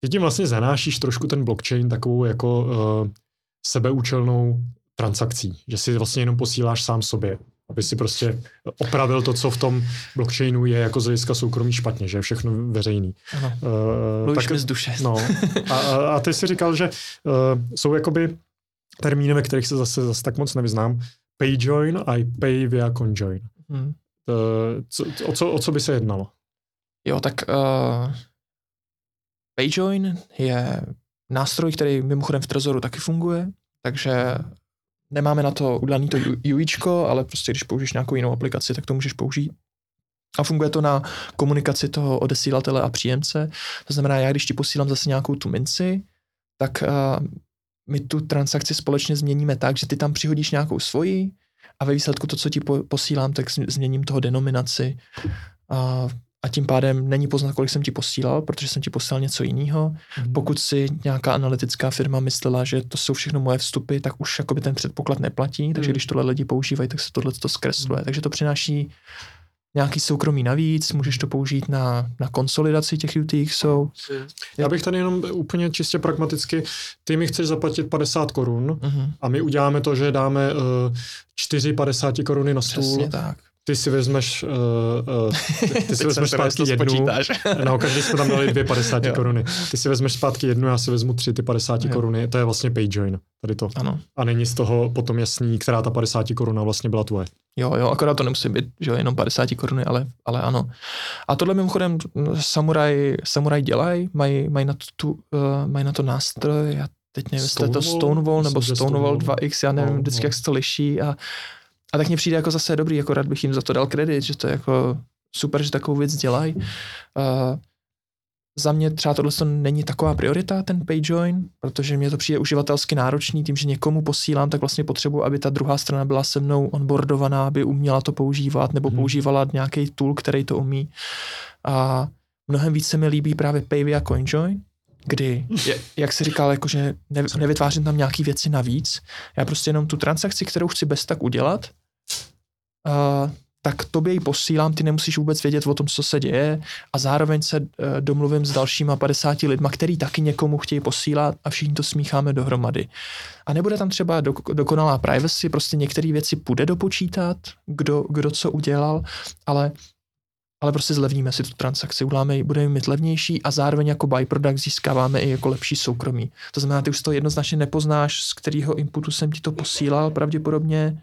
ty tím vlastně zanášíš trošku ten blockchain takovou jako uh, sebeúčelnou transakcí, že si vlastně jenom posíláš sám sobě, aby si prostě opravil to, co v tom blockchainu je jako z hlediska soukromí špatně, že je všechno veřejný. Ano. Uh, tak, mi z duše. No. A, a, ty si říkal, že uh, jsou jakoby termíny, ve kterých se zase, zase tak moc nevyznám. Pay join a pay via conjoin. Hmm. Uh, co, o, co, o co by se jednalo? Jo, tak uh, PayJoin je nástroj, který mimochodem v Trezoru taky funguje, takže nemáme na to udělané to UIčko, ale prostě když použiješ nějakou jinou aplikaci, tak to můžeš použít. A funguje to na komunikaci toho odesílatele a příjemce. To znamená, já když ti posílám zase nějakou tu minci, tak uh, my tu transakci společně změníme tak, že ty tam přihodíš nějakou svoji a ve výsledku to, co ti po, posílám, tak změním toho denominaci. A a tím pádem není poznat, kolik jsem ti posílal, protože jsem ti posílal něco jiného. Mm. Pokud si nějaká analytická firma myslela, že to jsou všechno moje vstupy, tak už jakoby ten předpoklad neplatí, takže mm. když tohle lidi používají, tak se tohle to zkresluje. Mm. Takže to přináší nějaký soukromí navíc, můžeš to použít na, na konsolidaci těch UTXů. Já bych tady jenom úplně čistě pragmaticky, ty mi chceš zaplatit 50 korun mm-hmm. a my uděláme to, že dáme uh, 4 50 koruny na stůl. Přesně tak ty si vezmeš, uh, uh, ty, ty si [LAUGHS] vezmeš zpátky jednu, no každý jsme tam dali dvě [LAUGHS] 50 koruny. Ty si vezmeš zpátky jednu, já si vezmu tři ty 50 jo. koruny, to je vlastně PayJoin, tady to. Ano. A není z toho potom jasný, která ta 50 koruna vlastně byla tvoje. Jo, jo, akorát to nemusí být, že jo, jenom 50 koruny, ale, ale ano. A tohle mimochodem samuraj, samuraj dělají, mají, mají, na to, tu, uh, mají na to nástroj, já teď nevím, jestli je to Stonewall nebo Stonewall 2X, já nevím no, vždycky, no. jak se to liší a a tak mně přijde jako zase dobrý, jako rád bych jim za to dal kredit, že to je jako super, že takovou věc dělají. Uh, za mě třeba tohle to není taková priorita, ten PayJoin, protože mě to přijde uživatelsky náročný, tím, že někomu posílám, tak vlastně potřebuji, aby ta druhá strana byla se mnou onboardovaná, aby uměla to používat, nebo hmm. používala nějaký tool, který to umí. A mnohem víc se mi líbí právě Payvia CoinJoin, kdy, jak si říkal, jakože nevytvářím tam nějaký věci navíc, já prostě jenom tu transakci, kterou chci bez tak udělat, uh, tak tobě ji posílám, ty nemusíš vůbec vědět o tom, co se děje a zároveň se uh, domluvím s dalšíma 50 lidma, který taky někomu chtějí posílat a všichni to smícháme dohromady. A nebude tam třeba do, dokonalá privacy, prostě některé věci půjde dopočítat, kdo, kdo co udělal, ale ale prostě zlevníme si tu transakci, uděláme ji, budeme mít levnější a zároveň jako byproduct získáváme i jako lepší soukromí. To znamená, ty už to jednoznačně nepoznáš, z kterého inputu jsem ti to posílal pravděpodobně,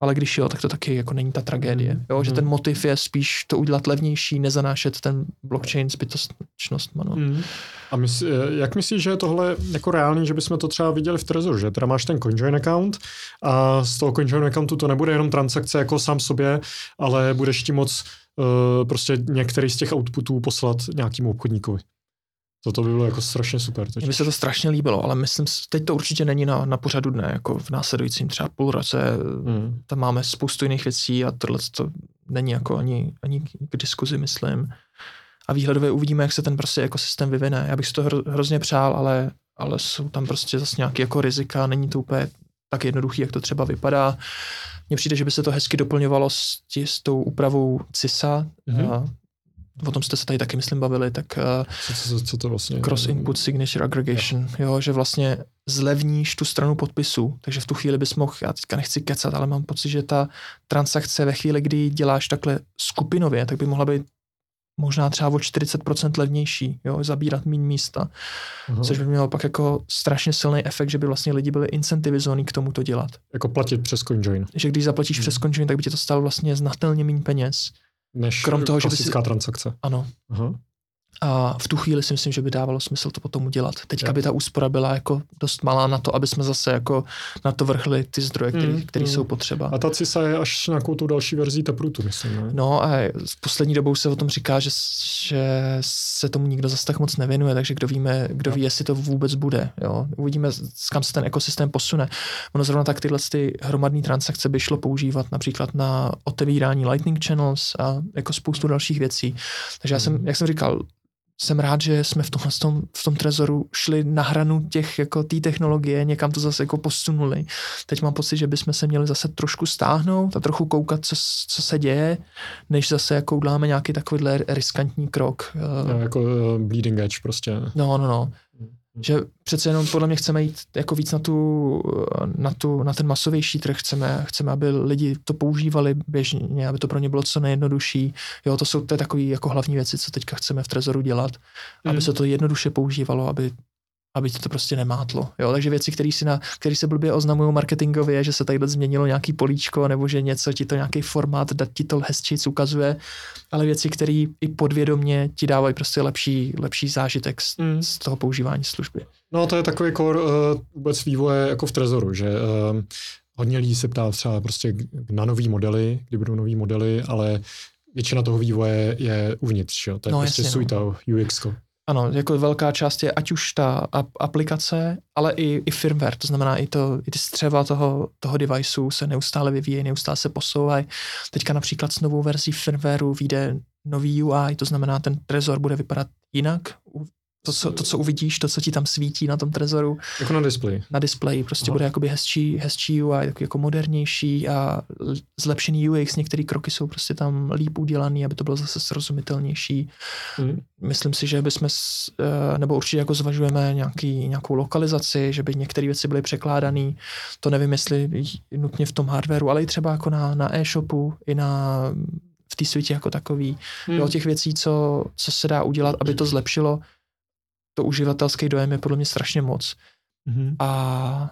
ale když jo, tak to taky jako není ta tragédie. Mm. Jo, že ten motiv je spíš to udělat levnější, nezanášet ten blockchain zbytečnost. No. Mm. A mysl, jak myslíš, že je tohle jako reálný, že bychom to třeba viděli v Trezoru, že teda máš ten CoinJoin account a z toho CoinJoin accountu to nebude jenom transakce jako sám sobě, ale budeš ti moc uh, prostě některý z těch outputů poslat nějakému obchodníkovi. To, to by bylo jako strašně super. Mně by se to strašně líbilo, ale myslím, teď to určitě není na, na pořadu dne, jako v následujícím třeba půl roce. Hmm. Tam máme spoustu jiných věcí a tohle to není jako ani, ani k diskuzi, myslím. A výhledově uvidíme, jak se ten prostě ekosystém vyvine. Já bych si to hro, hrozně přál, ale, ale jsou tam prostě zase nějaké jako rizika, není to úplně tak jednoduchý, jak to třeba vypadá. Mně přijde, že by se to hezky doplňovalo s, tí, s tou úpravou CISA, mm-hmm o tom jste se tady taky, myslím, bavili, tak co, co, co to vlastně cross input signature aggregation, jo. jo, že vlastně zlevníš tu stranu podpisu, takže v tu chvíli bys mohl, já teďka nechci kecat, ale mám pocit, že ta transakce ve chvíli, kdy děláš takhle skupinově, tak by mohla být možná třeba o 40% levnější, jo, zabírat méně místa, uh-huh. což by mělo pak jako strašně silný efekt, že by vlastně lidi byli incentivizovaní k tomu to dělat. Jako platit přes CoinJoin. Že když zaplatíš uh-huh. přes CoinJoin, tak by tě to stalo vlastně znatelně méně peněz. Než Krom toho, že by si... transakce. Ano. Uh-huh. A v tu chvíli si myslím, že by dávalo smysl to potom udělat. Teďka by ta úspora byla jako dost malá na to, aby jsme zase jako na to vrhli ty zdroje, které mm, mm. jsou potřeba. A ta CISA je až nějakou tu další verzí Taprutu, myslím. Ne? No a v poslední dobou se o tom říká, že, že se tomu nikdo zase tak moc nevěnuje, takže kdo víme, kdo ví, jestli to vůbec bude. Jo? Uvidíme, kam se ten ekosystém posune. Ono zrovna tak tyhle ty hromadné transakce by šlo používat například na otevírání Lightning Channels a jako spoustu dalších věcí. Takže já jsem, mm. jak jsem říkal, jsem rád, že jsme v, tomhle, v, tom, v tom trezoru šli na hranu těch, jako té technologie, někam to zase jako posunuli. Teď mám pocit, že bychom se měli zase trošku stáhnout a trochu koukat, co, co se děje, než zase jako uděláme nějaký takovýhle riskantní krok. No, jako uh, bleeding edge prostě. No, no, no. Že přece jenom podle mě chceme jít jako víc na, tu, na, tu, na ten masovější trh, chceme, chceme, aby lidi to používali běžně, aby to pro ně bylo co nejjednodušší. Jo, to jsou to takové jako hlavní věci, co teďka chceme v Trezoru dělat, mm. aby se to jednoduše používalo, aby aby ti to prostě nemátlo. Jo? Takže věci, které si na, který se blbě oznamují marketingově, že se tady změnilo nějaký políčko, nebo že něco ti to nějaký formát, dat ti to hezčíc ukazuje, ale věci, které i podvědomně ti dávají prostě lepší, lepší zážitek z, mm. z toho používání služby. No to je takový core uh, vůbec vývoje jako v Trezoru, že uh, hodně lidí se ptá třeba prostě na nový modely, kdy budou nový modely, ale většina toho vývoje je uvnitř, jo? to je no, prostě jasně, suita no. UX. Ano, jako velká část je ať už ta aplikace, ale i, i firmware, to znamená i, to, i ty střeva toho, toho deviceu se neustále vyvíjejí, neustále se posouvají. Teďka například s novou verzí firmwareu vyjde nový UI, to znamená ten Trezor bude vypadat jinak to co, to, co uvidíš, to, co ti tam svítí na tom trezoru. Jako na displeji. Na displeji, prostě Aha. bude jakoby hezčí, hezčí UI, jako, jako modernější a zlepšený UX, některé kroky jsou prostě tam líp udělaný, aby to bylo zase srozumitelnější. Hmm. Myslím si, že bychom, eh, nebo určitě jako zvažujeme nějaký, nějakou lokalizaci, že by některé věci byly překládané. To nevím, jestli nutně v tom hardwareu, ale i třeba jako na, na e-shopu, i na v té světě jako takový. Hmm. Jo, těch věcí, co, co se dá udělat, aby to zlepšilo to uživatelský dojem je podle mě strašně moc. Mm-hmm. A,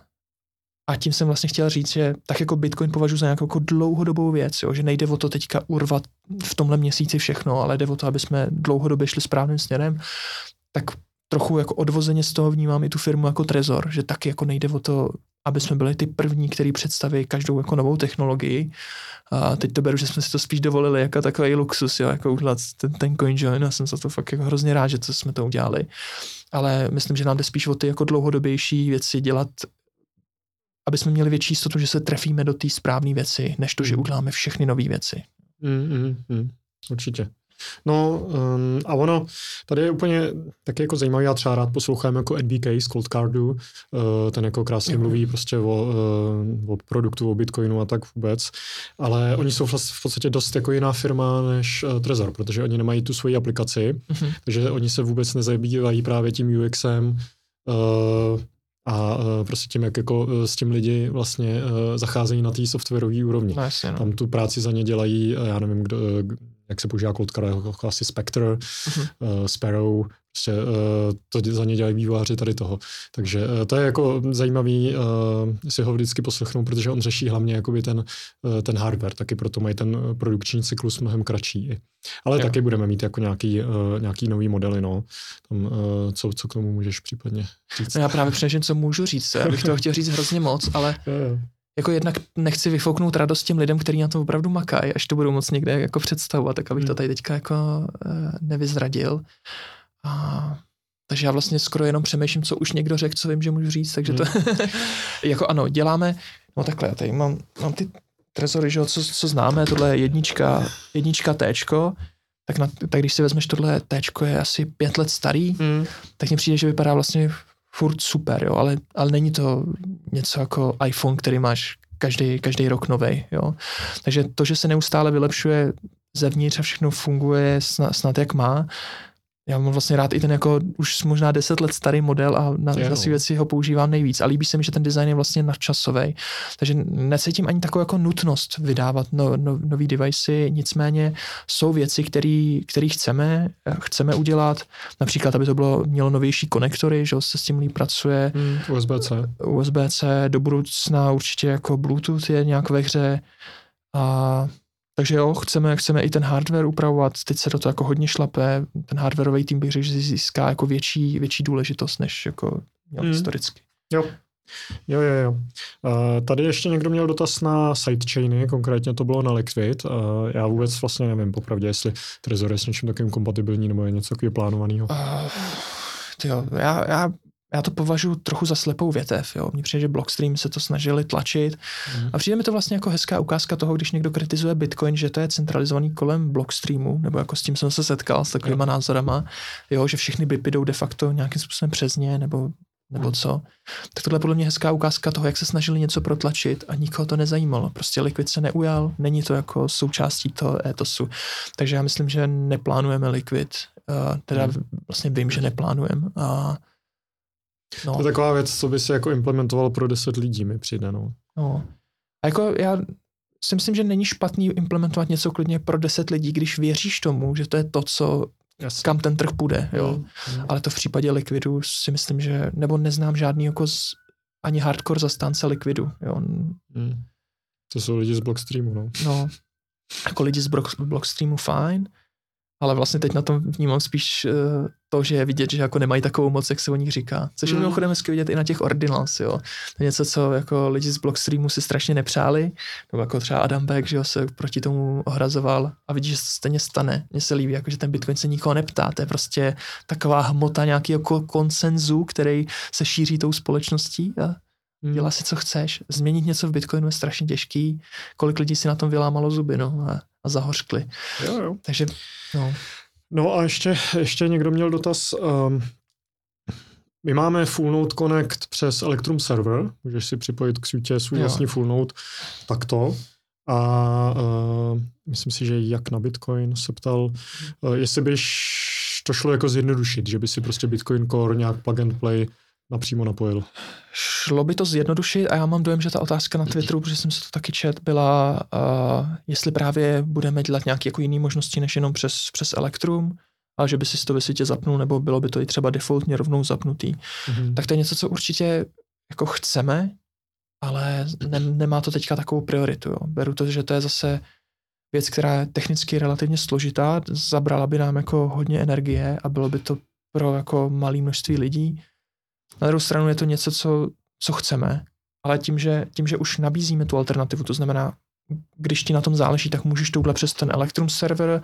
a tím jsem vlastně chtěl říct, že tak jako Bitcoin považuji za nějakou jako dlouhodobou věc, jo, že nejde o to teďka urvat v tomhle měsíci všechno, ale jde o to, aby jsme dlouhodobě šli správným směrem, tak trochu jako odvozeně z toho vnímám i tu firmu jako Trezor, že taky jako nejde o to aby jsme byli ty první, který představí každou jako novou technologii. A teď to beru, že jsme si to spíš dovolili jako takový luxus, jo, jako udělat ten, ten CoinJoin. Já jsem za to fakt jako hrozně rád, že to jsme to udělali. Ale myslím, že nám jde spíš o ty jako dlouhodobější věci dělat, aby jsme měli větší jistotu, že se trefíme do té správné věci, než to, že hmm. uděláme všechny nové věci. Mm, mm, mm, určitě. No um, a ono, tady je úplně taky jako zajímavý, já třeba rád poslouchám jako NBK z Cold Cardu, uh, ten jako krásně mm. mluví prostě o, uh, o produktu, o Bitcoinu a tak vůbec, ale oni jsou v podstatě dost jako jiná firma než uh, Trezor, protože oni nemají tu svoji aplikaci, mm-hmm. takže oni se vůbec nezabývají právě tím UXem, uh, a prostě tím, jak jako s tím lidi vlastně zacházejí na té softwarové úrovni. No, jasně, no. Tam tu práci za ně dělají, já nevím, kdo, jak se používá Cold Card, jako asi Spectre, uh-huh. uh, Sparrow, prostě uh, to za ně dělají vývojáři tady toho. Takže uh, to je jako zajímavý uh, si ho vždycky poslechnout, protože on řeší hlavně jakoby ten, uh, ten hardware, taky proto mají ten produkční cyklus mnohem kratší. Ale jo. taky budeme mít jako nějaký, uh, nějaký nový modely, no. Tam, uh, co, co k tomu můžeš případně říct? No já právě přemýšlím, co můžu říct. Já bych to chtěl říct hrozně moc, ale [LAUGHS] jako jednak nechci vyfouknout radost těm lidem, kteří na to opravdu makají, až to budou moc někde jako představovat, tak abych hmm. to tady teďka jako uh, nevyzradil. A, takže já vlastně skoro jenom přemýšlím, co už někdo řekl, co vím, že můžu říct, takže to hmm. [LAUGHS] jako ano, děláme, no takhle, já tady mám, mám ty trezory, že, co, co známe, tohle je jednička, jednička Tčko, tak, na, tak když si vezmeš tohle Tčko je asi pět let starý, hmm. tak mně přijde, že vypadá vlastně furt super, jo, ale, ale není to něco jako iPhone, který máš každý, každý rok nový, jo. Takže to, že se neustále vylepšuje zevnitř a všechno funguje snad, snad jak má, já mám vlastně rád i ten jako už možná deset let starý model a na, na si věci ho používám nejvíc. A líbí se mi, že ten design je vlastně nadčasový. Takže necítím ani takovou jako nutnost vydávat no, no, nový devicey, nicméně jsou věci, které chceme, chceme udělat. Například, aby to bylo, mělo novější konektory, že se s tím líp pracuje. Hmm, USB-C. USB-C, do budoucna určitě jako Bluetooth je nějak ve hře. A takže jo, chceme, chceme i ten hardware upravovat, teď se do toho jako hodně šlape, ten hardwareový tým bych řekl, že získá jako větší, větší důležitost, než jako měl hmm. historicky. Jo, Jo, jo, jo. Uh, tady ještě někdo měl dotaz na sidechainy, konkrétně to bylo na Liquid. Uh, já vůbec vlastně nevím popravdě, jestli Trezor je s něčím takovým kompatibilní nebo je něco takového plánovaného. Uh, jo, já, já já to považuji trochu za slepou větev. Jo. Mně přijde, že Blockstream se to snažili tlačit mm. a přijde mi to vlastně jako hezká ukázka toho, když někdo kritizuje Bitcoin, že to je centralizovaný kolem Blockstreamu, nebo jako s tím jsem se setkal s takovýma jo. názorama, jo, že všechny BIP jdou de facto nějakým způsobem přes ně, nebo nebo mm. co. Tak tohle je podle mě hezká ukázka toho, jak se snažili něco protlačit a nikoho to nezajímalo. Prostě Liquid se neujal, není to jako součástí toho etosu. Takže já myslím, že neplánujeme Liquid. Uh, teda mm. vlastně vím, že neplánujeme. A No. To je taková věc, co by si jako implementoval pro 10 lidí, mi přijde, no. no. A jako já si myslím, že není špatný implementovat něco klidně pro 10 lidí, když věříš tomu, že to je to, co Jasně. kam ten trh půjde, jo. Mm. Ale to v případě Liquidu si myslím, že, nebo neznám žádný jako z, ani hardcore zastánce Liquidu, jo. Mm. To jsou lidi z Blockstreamu, no. No, jako lidi z Blockstreamu fajn, ale vlastně teď na tom vnímám spíš uh, to, že je vidět, že jako nemají takovou moc, jak se o nich říká. Což je mm. mimochodem hezky vidět i na těch ordinals, jo. To je něco, co jako lidi z Blockstreamu si strašně nepřáli, nebo jako třeba Adam Beck, že jo, se proti tomu ohrazoval a vidíš, že se stejně stane. Mně se líbí, jako, že ten Bitcoin se nikoho neptá, to je prostě taková hmota nějakého konsenzu, který se šíří tou společností a. dělá si, co chceš. Změnit něco v Bitcoinu je strašně těžký. Kolik lidí si na tom vylámalo zuby, no. A a zahořkli. Jo, jo. Takže, no. No a ještě, ještě někdo měl dotaz. Um, my máme Full Node Connect přes Electrum Server, můžeš si připojit k sítě svůj jo. vlastní Full Node takto. A uh, myslím si, že jak na Bitcoin se ptal, uh, jestli byš to šlo jako zjednodušit, že by si prostě Bitcoin Core nějak plug and play napřímo napojil. Šlo by to zjednodušit a já mám dojem, že ta otázka na Twitteru, protože jsem se to taky čet, byla, uh, jestli právě budeme dělat nějaké jako jiné možnosti, než jenom přes, přes Electrum, a že by si to ve světě zapnul, nebo bylo by to i třeba defaultně rovnou zapnutý. Mm-hmm. Tak to je něco, co určitě jako chceme, ale ne, nemá to teďka takovou prioritu. Jo. Beru to, že to je zase věc, která je technicky relativně složitá, zabrala by nám jako hodně energie a bylo by to pro jako malé množství lidí na druhou stranu je to něco, co, co chceme, ale tím že, tím, že už nabízíme tu alternativu, to znamená, když ti na tom záleží, tak můžeš touhle přes ten Electrum server,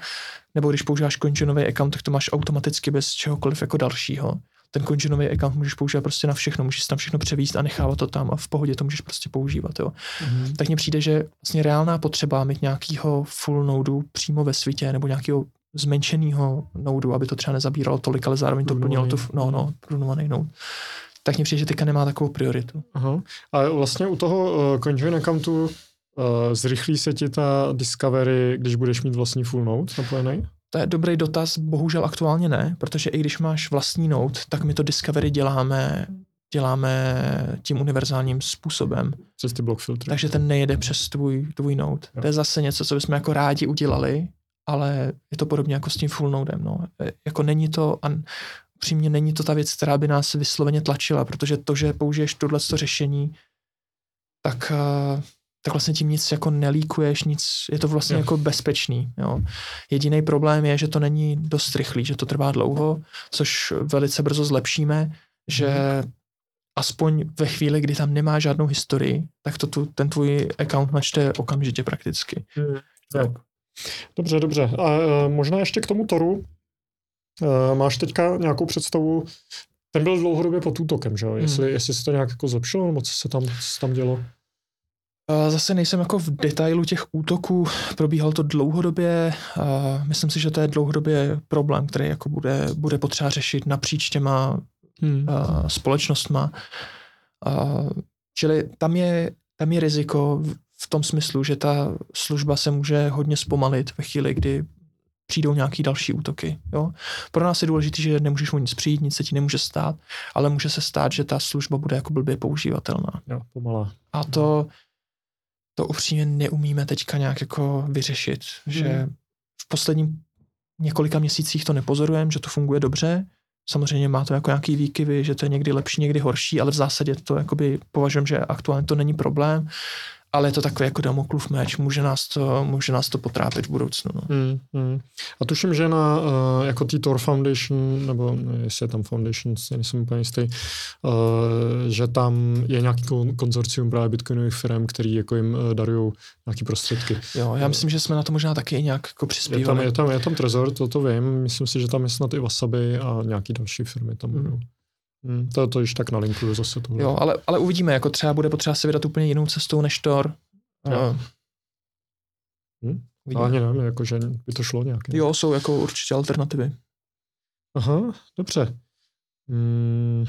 nebo když používáš CoinJoinový account, tak to máš automaticky bez čehokoliv jako dalšího. Ten CoinJoinový account můžeš používat prostě na všechno, můžeš tam všechno převíst a nechávat to tam a v pohodě to můžeš prostě používat. Jo. Mm-hmm. Tak mně přijde, že vlastně reálná potřeba mít nějakýho full nodu přímo ve světě nebo nějakého zmenšeného nodu, aby to třeba nezabíralo tolik, ale zároveň to plnilo tu, no, no, prunovaný node tak mně přijde, že teďka nemá takovou prioritu. Aha. A vlastně u toho uh, CoinJoin accountu uh, zrychlí se ti ta discovery, když budeš mít vlastní full node napojený? To je dobrý dotaz, bohužel aktuálně ne, protože i když máš vlastní node, tak my to discovery děláme děláme tím univerzálním způsobem. Přes ty block filtry. Takže ten nejede přes tvůj, tvůj node. Jo. To je zase něco, co bychom jako rádi udělali, ale je to podobně jako s tím full nodem. No. E, jako není to, an, upřímně není to ta věc, která by nás vysloveně tlačila, protože to, že použiješ tohle řešení, tak, eh, tak vlastně tím nic jako nelíkuješ, nic, je to vlastně jako bezpečný. Jo. Jediný problém je, že to není dost rychlý, že to trvá dlouho, což velice brzo zlepšíme, že hmm. aspoň ve chvíli, kdy tam nemá žádnou historii, tak to tu, ten tvůj account načte okamžitě prakticky. Hmm. Dobře, dobře. A uh, možná ještě k tomu Toru, Uh, máš teďka nějakou představu, ten byl dlouhodobě pod útokem, že jo? Jestli, hmm. jestli se to nějak jako zlepšilo, nebo co se tam, co se tam dělo? Zase nejsem jako v detailu těch útoků, probíhal to dlouhodobě, myslím si, že to je dlouhodobě problém, který jako bude, bude potřeba řešit napříč těma hmm. společnostma. Čili tam je, tam je riziko v tom smyslu, že ta služba se může hodně zpomalit ve chvíli, kdy přijdou nějaký další útoky. Jo? Pro nás je důležité, že nemůžeš mu nic přijít, nic se ti nemůže stát, ale může se stát, že ta služba bude jako blbě používatelná. Jo, pomalá. A to, to upřímně neumíme teďka nějak jako vyřešit, hmm. že v posledním několika měsících to nepozorujeme, že to funguje dobře, Samozřejmě má to jako nějaký výkyvy, že to je někdy lepší, někdy horší, ale v zásadě to jakoby považujem, že aktuálně to není problém ale je to takový jako Damoklův meč, může nás to, může nás to potrápit v budoucnu. No. Hmm, hmm. A tuším, že na uh, jako t Tor Foundation, nebo jestli je tam Foundation, nejsem úplně jistý, uh, že tam je nějaký konzorcium právě bitcoinových firm, který jako jim uh, darují nějaké prostředky. Jo, já myslím, že jsme na to možná taky nějak jako přispívali. Je tam, je tam, je tam Trezor, to to vím, myslím si, že tam je snad i Wasabi a nějaký další firmy tam budou. Hmm. Hmm, to, to již tak nalinkuju zase tohle. Jo, ale, ale uvidíme, jako třeba bude potřeba se vydat úplně jinou cestou než Tor. Jo. Hm? Ani nevím, jako, že by to šlo nějak. Jo, jsou jako určitě alternativy. Aha, dobře. Hmm,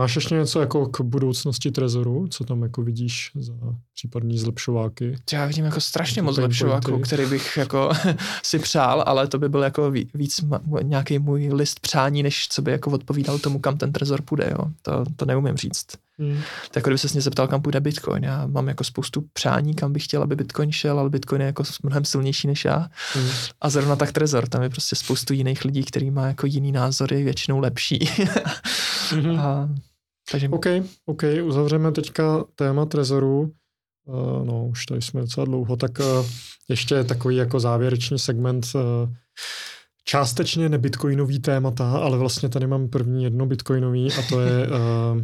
Máš ještě něco jako k budoucnosti Trezoru? Co tam jako vidíš za případní zlepšováky? Já vidím jako strašně moc zlepšováků, který bych jako [LAUGHS] si přál, ale to by byl jako víc nějaký můj list přání, než co by jako odpovídal tomu, kam ten Trezor půjde. Jo. To, to neumím říct. Hmm. Tak jako kdyby se mě zeptal, kam půjde Bitcoin. Já mám jako spoustu přání, kam bych chtěl, aby Bitcoin šel, ale Bitcoin je jako mnohem silnější než já. Hmm. A zrovna tak Trezor, tam je prostě spoustu jiných lidí, který má jako jiný názory, většinou lepší. [LAUGHS] hmm. A takže... OK, OK, uzavřeme teďka téma Trezoru. Uh, no, už tady jsme docela dlouho, tak uh, ještě takový jako závěrečný segment uh, částečně nebitcoinový témata, ale vlastně tady mám první jedno bitcoinový a to je uh,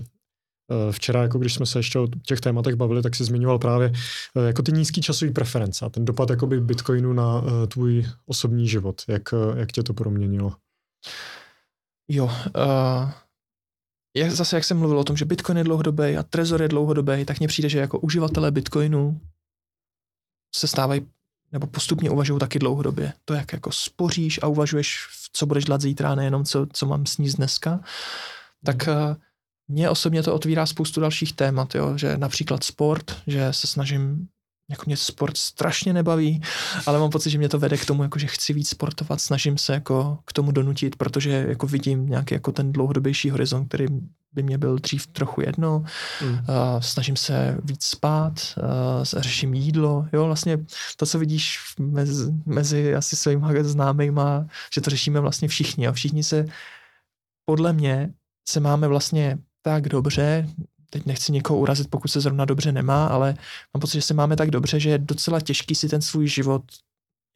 Včera, jako když jsme se ještě o těch tématech bavili, tak si zmiňoval právě jako ty nízký časový preference a ten dopad jakoby Bitcoinu na tvůj osobní život. Jak, jak tě to proměnilo? Jo, uh, jak, zase jak jsem mluvil o tom, že Bitcoin je dlouhodobý a Trezor je dlouhodobý, tak mně přijde, že jako uživatelé Bitcoinu se stávají nebo postupně uvažují taky dlouhodobě. To, jak jako spoříš a uvažuješ, co budeš dělat zítra, nejenom co, co mám sníst dneska, tak mě osobně to otvírá spoustu dalších témat, jo, že například sport, že se snažím jako mě sport strašně nebaví, ale mám pocit, že mě to vede k tomu, jako že chci víc sportovat, snažím se jako k tomu donutit, protože jako vidím nějaký jako ten dlouhodobější horizont, který by mě byl dřív trochu jedno. Mm. Uh, snažím se víc spát, uh, řeším jídlo, jo, vlastně to, co vidíš mezi, mezi asi svýma známejma, že to řešíme vlastně všichni a všichni se podle mě se máme vlastně tak dobře, teď nechci někoho urazit, pokud se zrovna dobře nemá, ale mám pocit, že se máme tak dobře, že je docela těžký si ten svůj život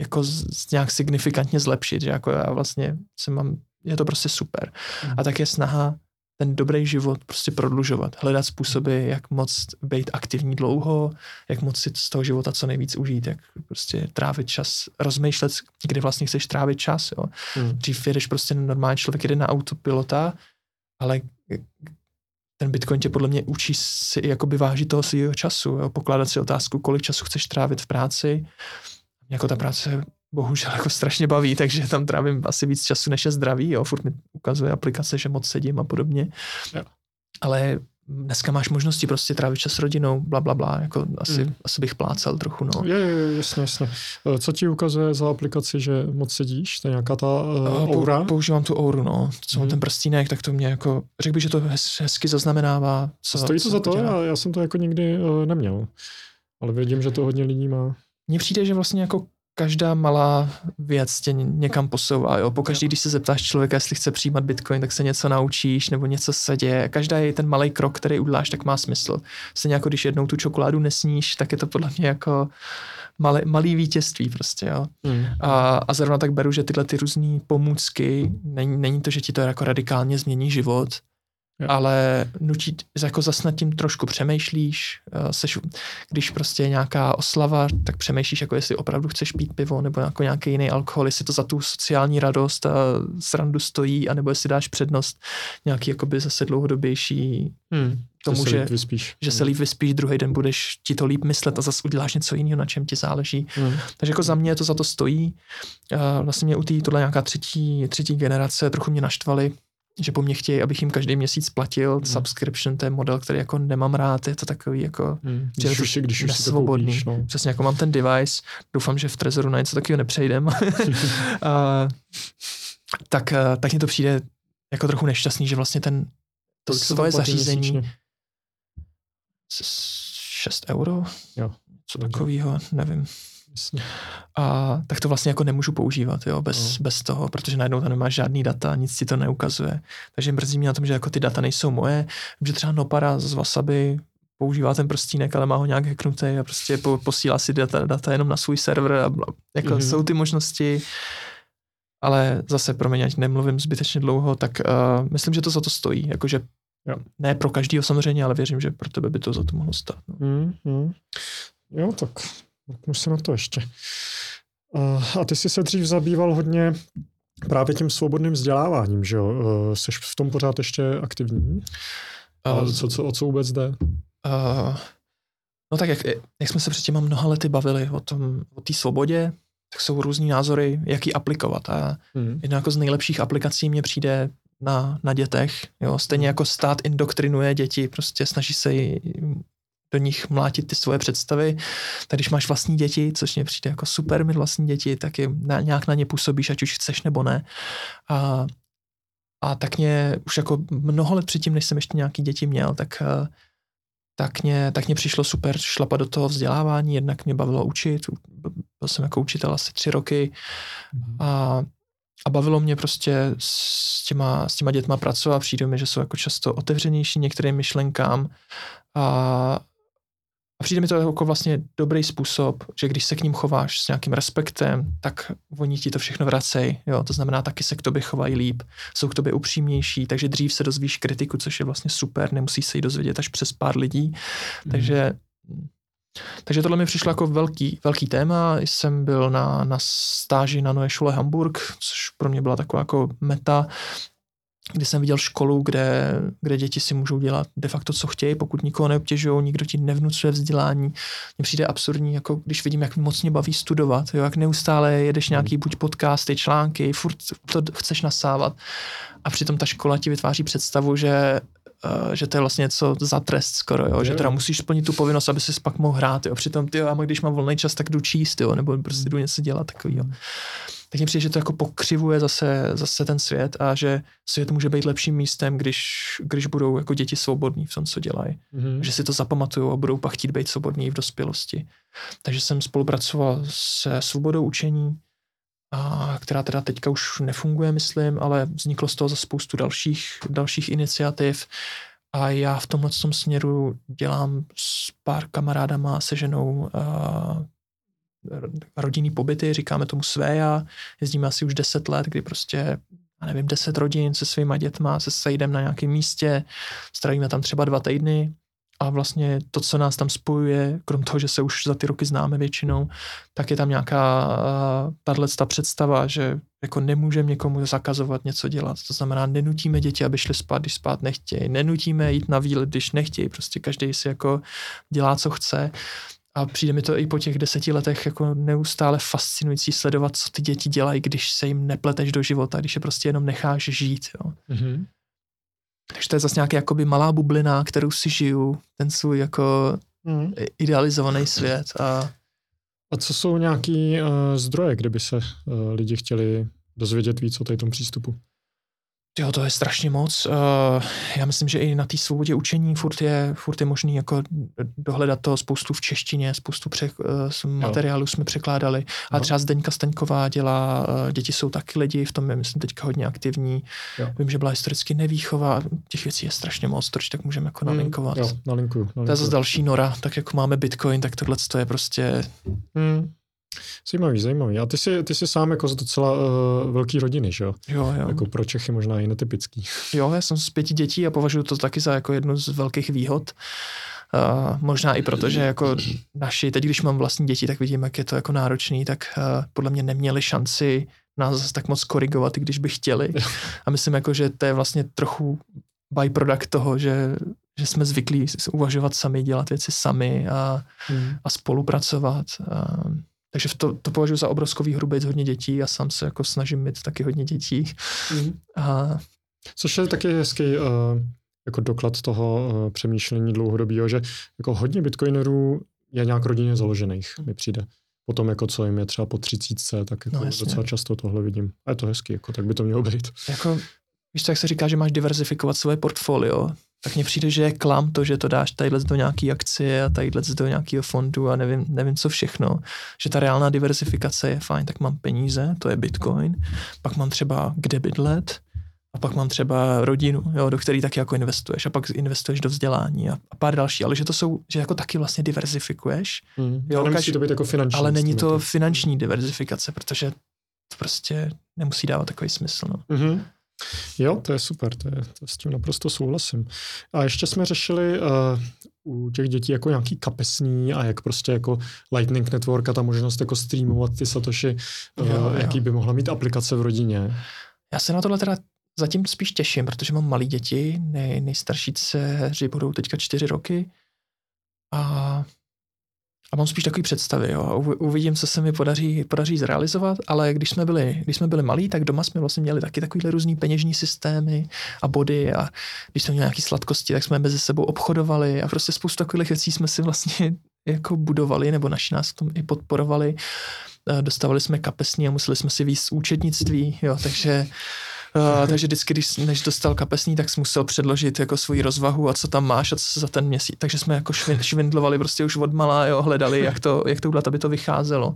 jako z, nějak signifikantně zlepšit, že jako já vlastně se mám, je to prostě super. Mm. A tak je snaha ten dobrý život prostě prodlužovat, hledat způsoby, jak moc být aktivní dlouho, jak moc si z toho života co nejvíc užít, jak prostě trávit čas, rozmýšlet, kdy vlastně chceš trávit čas, jo. Mm. Dřív jedeš prostě normální člověk jede na autopilota, ale ten Bitcoin tě podle mě učí si jakoby vážit toho svého času, jo? pokládat si otázku, kolik času chceš trávit v práci. Jako ta práce bohužel jako strašně baví, takže tam trávím asi víc času, než je zdravý, jo? furt mi ukazuje aplikace, že moc sedím a podobně. Jo. Ale dneska máš možnosti prostě trávit čas s rodinou, bla, bla, bla, jako asi, mm. asi bych plácal trochu, no. Je, je, jasně, jasně. Eh, co ti ukazuje za aplikaci, že moc sedíš? To je nějaká ta uh, aura? Používám tu auru, no. Co mm. mám ten prstínek, tak to mě jako, řekl bych, že to hez, hezky zaznamenává. Co, Stojí to co za to? Já, já jsem to jako nikdy uh, neměl. Ale vidím, že to hodně lidí má. Mně přijde, že vlastně jako každá malá věc tě někam posouvá. Jo? Pokaždý, když se zeptáš člověka, jestli chce přijímat bitcoin, tak se něco naučíš nebo něco se děje. Každá je ten malý krok, který uděláš, tak má smysl. Stejně jako když jednou tu čokoládu nesníš, tak je to podle mě jako malé, malý vítězství prostě, jo. Mm. A, a zrovna tak beru, že tyhle ty různé pomůcky, není, není to, že ti to jako radikálně změní život, Jo. ale nutí, jako zase nad tím trošku přemýšlíš, eh, seš, když prostě je nějaká oslava, tak přemýšlíš, jako jestli opravdu chceš pít pivo nebo jako nějaký jiný alkohol, jestli to za tu sociální radost a srandu stojí, anebo jestli dáš přednost nějaký jakoby zase dlouhodobější hmm, tomu, že, že, vyspíš. že se líp vyspíš, druhý den budeš ti to líp myslet a zase uděláš něco jiného, na čem ti záleží. Hmm. Takže jako za mě to za to stojí. Vlastně mě u té tohle nějaká třetí, třetí generace trochu mě naštvali, že po mně chtějí, abych jim každý měsíc platil hmm. subscription, to je model, který jako nemám rád, je to takový jako hmm. když, už, když už si to koupíš, no. Přesně jako mám ten device, doufám, že v Trezoru na něco takového nepřejdem. [LAUGHS] [LAUGHS] a, tak, tak mně to přijde jako trochu nešťastný, že vlastně ten to svoje zařízení měsíčně? 6 euro, jo, co takového, nevím. Jasně. A tak to vlastně jako nemůžu používat, jo, bez, no. bez toho, protože najednou tam nemáš žádný data, nic ti to neukazuje. Takže mrzí mě na tom, že jako ty data nejsou moje, že třeba Nopara z Wasabi používá ten prstínek, ale má ho nějak hacknutý a prostě po, posílá si data, data jenom na svůj server a bla, jako mm-hmm. jsou ty možnosti, ale zase pro mě, ať nemluvím zbytečně dlouho, tak uh, myslím, že to za to stojí, jakože Jo. Ne pro každýho samozřejmě, ale věřím, že pro tebe by to za to mohlo stát. No. Mm, mm. Jo, tak Mrknu se na to ještě. A ty jsi se dřív zabýval hodně právě tím svobodným vzděláváním, že jo? Jsi v tom pořád ještě aktivní? A co, co, o co vůbec jde? Uh, no tak jak, jak jsme se před těma mnoha lety bavili o tom, o té svobodě, tak jsou různý názory, jak ji aplikovat. A hmm. jedna jako z nejlepších aplikací mě přijde na, na dětech. Jo? Stejně jako stát indoktrinuje děti, prostě snaží se do nich mlátit ty svoje představy. Tak když máš vlastní děti, což mě přijde jako super mít vlastní děti, tak je na, nějak na ně působíš, ať už chceš nebo ne. A, a tak mě už jako mnoho let předtím, než jsem ještě nějaký děti měl, tak, tak, mě, tak mě přišlo super šlapat do toho vzdělávání, jednak mě bavilo učit, byl jsem jako učitel asi tři roky mm. a a bavilo mě prostě s těma, s těma dětma pracovat, přijde mi, že jsou jako často otevřenější některým myšlenkám a, a přijde mi to jako vlastně dobrý způsob, že když se k ním chováš s nějakým respektem, tak oni ti to všechno vracejí. Jo, to znamená, taky se k tobě chovají líp, jsou k tobě upřímnější, takže dřív se dozvíš kritiku, což je vlastně super, nemusí se jí dozvědět až přes pár lidí. Mm. Takže takže tohle mi přišlo jako velký, velký téma. Jsem byl na, na stáži na Noé škole Hamburg, což pro mě byla taková jako meta, kdy jsem viděl školu, kde, kde děti si můžou dělat de facto, co chtějí, pokud nikoho neobtěžují, nikdo ti nevnucuje vzdělání. Mně přijde absurdní, jako když vidím, jak moc mě baví studovat, jo, jak neustále jedeš nějaký buď podcasty, články, furt to chceš nasávat. A přitom ta škola ti vytváří představu, že Uh, že to je vlastně něco za trest skoro, jo? že teda musíš splnit tu povinnost, aby si pak mohl hrát, jo? přitom ty, a když mám volný čas, tak jdu číst, jo? nebo prostě jdu něco dělat takového tak mi přijde, že to jako pokřivuje zase, zase ten svět a že svět může být lepším místem, když, když budou jako děti svobodní v tom, co dělají. Mm-hmm. Že si to zapamatují a budou pak chtít být svobodní v dospělosti. Takže jsem spolupracoval se svobodou učení, a která teda teďka už nefunguje, myslím, ale vzniklo z toho za spoustu dalších, dalších iniciativ. A já v tomhle tom směru dělám s pár kamarádama se ženou rodinný pobyty, říkáme tomu své a jezdíme asi už 10 let, kdy prostě já nevím, 10 rodin se svýma dětma, se sejdeme na nějakém místě, strávíme tam třeba dva týdny a vlastně to, co nás tam spojuje, krom toho, že se už za ty roky známe většinou, tak je tam nějaká tahle ta představa, že jako nemůžeme někomu zakazovat něco dělat. To znamená, nenutíme děti, aby šli spát, když spát nechtějí. Nenutíme jít na výlet, když nechtějí. Prostě každý si jako dělá, co chce. A přijde mi to i po těch deseti letech jako neustále fascinující sledovat, co ty děti dělají, když se jim nepleteš do života, když je prostě jenom necháš žít. Jo. Mm-hmm. Takže to je zase nějaká jakoby malá bublina, kterou si žiju, ten svůj jako mm. idealizovaný svět. A... a co jsou nějaký uh, zdroje, kde by se uh, lidi chtěli dozvědět víc o tom přístupu? Jo, to je strašně moc. Uh, já myslím, že i na té svobodě učení furt je, furt je možný jako dohledat to spoustu v češtině, spoustu pře, uh, materiálů jsme překládali. A no. třeba Zdeňka Staňková dělá, uh, děti jsou taky lidi, v tom je, myslím, teďka hodně aktivní. Jo. Vím, že byla historicky nevýchova, těch věcí je strašně moc, proč tak můžeme jako mm, nalinkovat. Jo, nalinkuju, nalinkuju. To je zase další nora, tak jako máme Bitcoin, tak tohle je prostě... Mm. Zajímavý, zajímavý. A ty jsi, ty jsi sám jako z docela uh, velký rodiny, že jo? Jo, jo. Jako pro Čechy možná i netypický. Jo, já jsem z pěti dětí a považuji to taky za jako jednu z velkých výhod. Uh, možná i proto, že jako naši, teď když mám vlastní děti, tak vidím, jak je to jako náročný, tak uh, podle mě neměli šanci nás zase tak moc korigovat, i když by chtěli. A myslím, jako, že to je vlastně trochu byproduct toho, že, že jsme zvyklí uvažovat sami, dělat věci sami a, hmm. a spolupracovat. A, takže to, to považuji za obrovskou výhru být hodně dětí a sám se jako snažím mít taky hodně dětí. Mm. A... Což je taky hezký uh, jako doklad toho uh, přemýšlení dlouhodobého, že jako hodně bitcoinerů je nějak rodině založených, mi přijde. Potom jako co jim je třeba po třicítce, tak jako no, docela často tohle vidím. A je to hezký, jako tak by to mělo být. Jako, víš, jak se říká, že máš diverzifikovat svoje portfolio, tak mně přijde, že je klam to, že to dáš tadyhle do nějaký akcie a tadyhle do nějakého fondu a nevím, nevím co všechno. Že ta reálná diversifikace je fajn, tak mám peníze, to je Bitcoin, pak mám třeba kde bydlet, a pak mám třeba rodinu, jo, do který taky jako investuješ a pak investuješ do vzdělání a, a pár další, ale že to jsou, že jako taky vlastně diverzifikuješ. Mm, jo, nemusí to být jako finanční. Ale není to finanční diverzifikace, protože to prostě nemusí dávat takový smysl. No. Mm-hmm. Jo, to je super, to, je, to s tím naprosto souhlasím. A ještě jsme řešili uh, u těch dětí jako nějaký kapesní a jak prostě jako Lightning Network a ta možnost jako streamovat ty satoshi, uh, jo, jo. jaký by mohla mít aplikace v rodině. Já se na tohle teda zatím spíš těším, protože mám malé děti, nej, nejstarší dceři budou teďka čtyři roky a a mám spíš takový představy, jo. Uvidím, co se mi podaří, podaří zrealizovat, ale když jsme byli, když jsme byli malí, tak doma jsme vlastně měli taky takovýhle různý peněžní systémy a body a když jsme měli nějaké sladkosti, tak jsme mezi sebou obchodovali a prostě spoustu takových věcí jsme si vlastně [LAUGHS] jako budovali, nebo naši nás v tom i podporovali. Dostávali jsme kapesní a museli jsme si víc účetnictví, jo, takže Uh, takže vždycky, když než dostal kapesní, tak jsi musel předložit jako svoji rozvahu a co tam máš a co se za ten měsíc. Takže jsme jako švindlovali prostě už od malá, jo, hledali, jak to, jak to udělat, aby to vycházelo.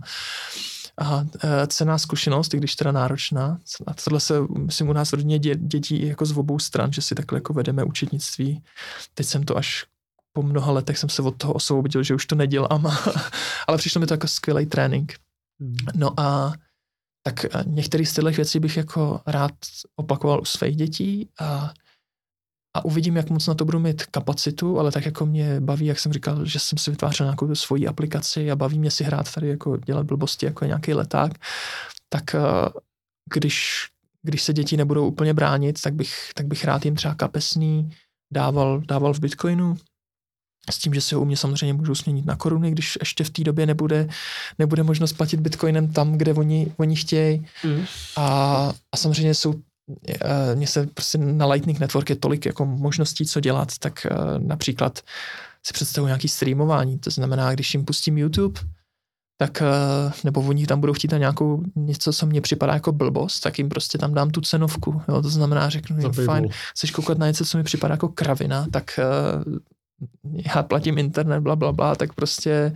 A e, cená zkušenost, i když teda náročná. A tohle se, myslím, u nás rodině dě, dětí jako z obou stran, že si takhle jako vedeme učetnictví. Teď jsem to až po mnoha letech jsem se od toho osvobodil, že už to nedělám, [LAUGHS] ale přišlo mi to jako skvělý trénink. Hmm. No a tak některé z těchto věcí bych jako rád opakoval u svých dětí a, a uvidím, jak moc na to budu mít kapacitu, ale tak jako mě baví, jak jsem říkal, že jsem si vytvářel nějakou svoji aplikaci a baví mě si hrát tady jako dělat blbosti jako nějaký leták, tak když, když se děti nebudou úplně bránit, tak bych, tak bych rád jim třeba kapesný dával, dával v Bitcoinu, s tím, že si ho u mě samozřejmě můžou směnit na koruny, když ještě v té době nebude, nebude možnost platit bitcoinem tam, kde oni, oni chtějí. Mm. A, a samozřejmě jsou eh, mně se prostě na Lightning Network je tolik jako možností, co dělat, tak uh, například si představuji nějaký streamování, to znamená, když jim pustím YouTube, tak, uh, nebo oni tam budou chtít na nějakou něco, co mně připadá jako blbost, tak jim prostě tam dám tu cenovku, jo, to znamená, řeknu jim, fajn, chceš koukat na něco, co mi připadá jako kravina, tak já platím internet, bla, bla, bla, tak prostě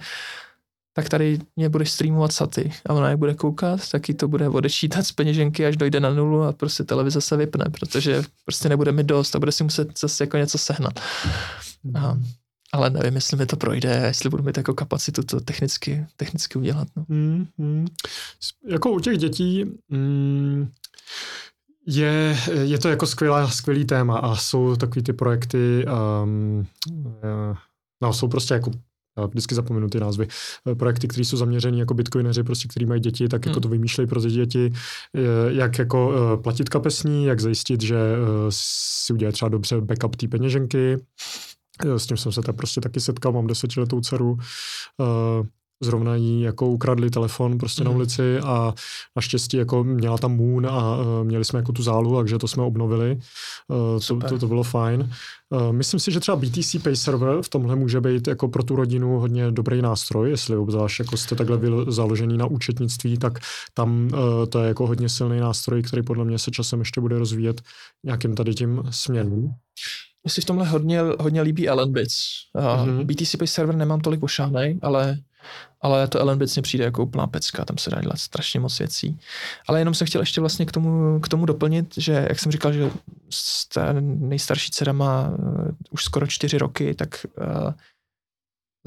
tak tady mě bude streamovat saty a ona jak bude koukat, tak jí to bude odečítat z peněženky, až dojde na nulu a prostě televize se vypne, protože prostě nebude mi dost a bude si muset zase jako něco sehnat. A, ale nevím, jestli mi to projde, jestli budu mít jako kapacitu to technicky, technicky udělat. No. Mm, mm. Jako u těch dětí, mm, je, je to jako skvělá, skvělý téma a jsou takový ty projekty, um, no jsou prostě jako já vždycky zapomenu ty názvy, eh, projekty, které jsou zaměřené jako bitcoineři, prostě, který mají děti, tak jako hmm. to vymýšlejí pro ty děti, jak jako uh, platit kapesní, jak zajistit, že si udělají třeba dobře backup té peněženky. S tím jsem se tam prostě taky setkal, mám desetiletou dceru. Zrovna jí jako ukradli telefon prostě mm. na mhm. ulici a naštěstí jako měla tam Moon a uh, měli jsme jako tu zálu, takže to jsme obnovili. Uh, to, to, to bylo fajn. Uh, myslím si, že třeba BTC Pay Server v tomhle může být jako pro tu rodinu hodně dobrý nástroj, jestli obzvlášť jako jste takhle založený na účetnictví, tak tam uh, to je jako hodně silný nástroj, který podle mě se časem ještě bude rozvíjet nějakým tady tím směrem. Mně si v tomhle hodně, hodně líbí Allenbits. Uh, mm-hmm. BTC Pay Server nemám tolik ošánej, ale ale to Ellen Bits přijde jako úplná pecka, tam se dá dělat strašně moc věcí. Ale jenom jsem chtěl ještě vlastně k tomu, k tomu doplnit, že jak jsem říkal, že ta nejstarší dcera má uh, už skoro čtyři roky, tak uh,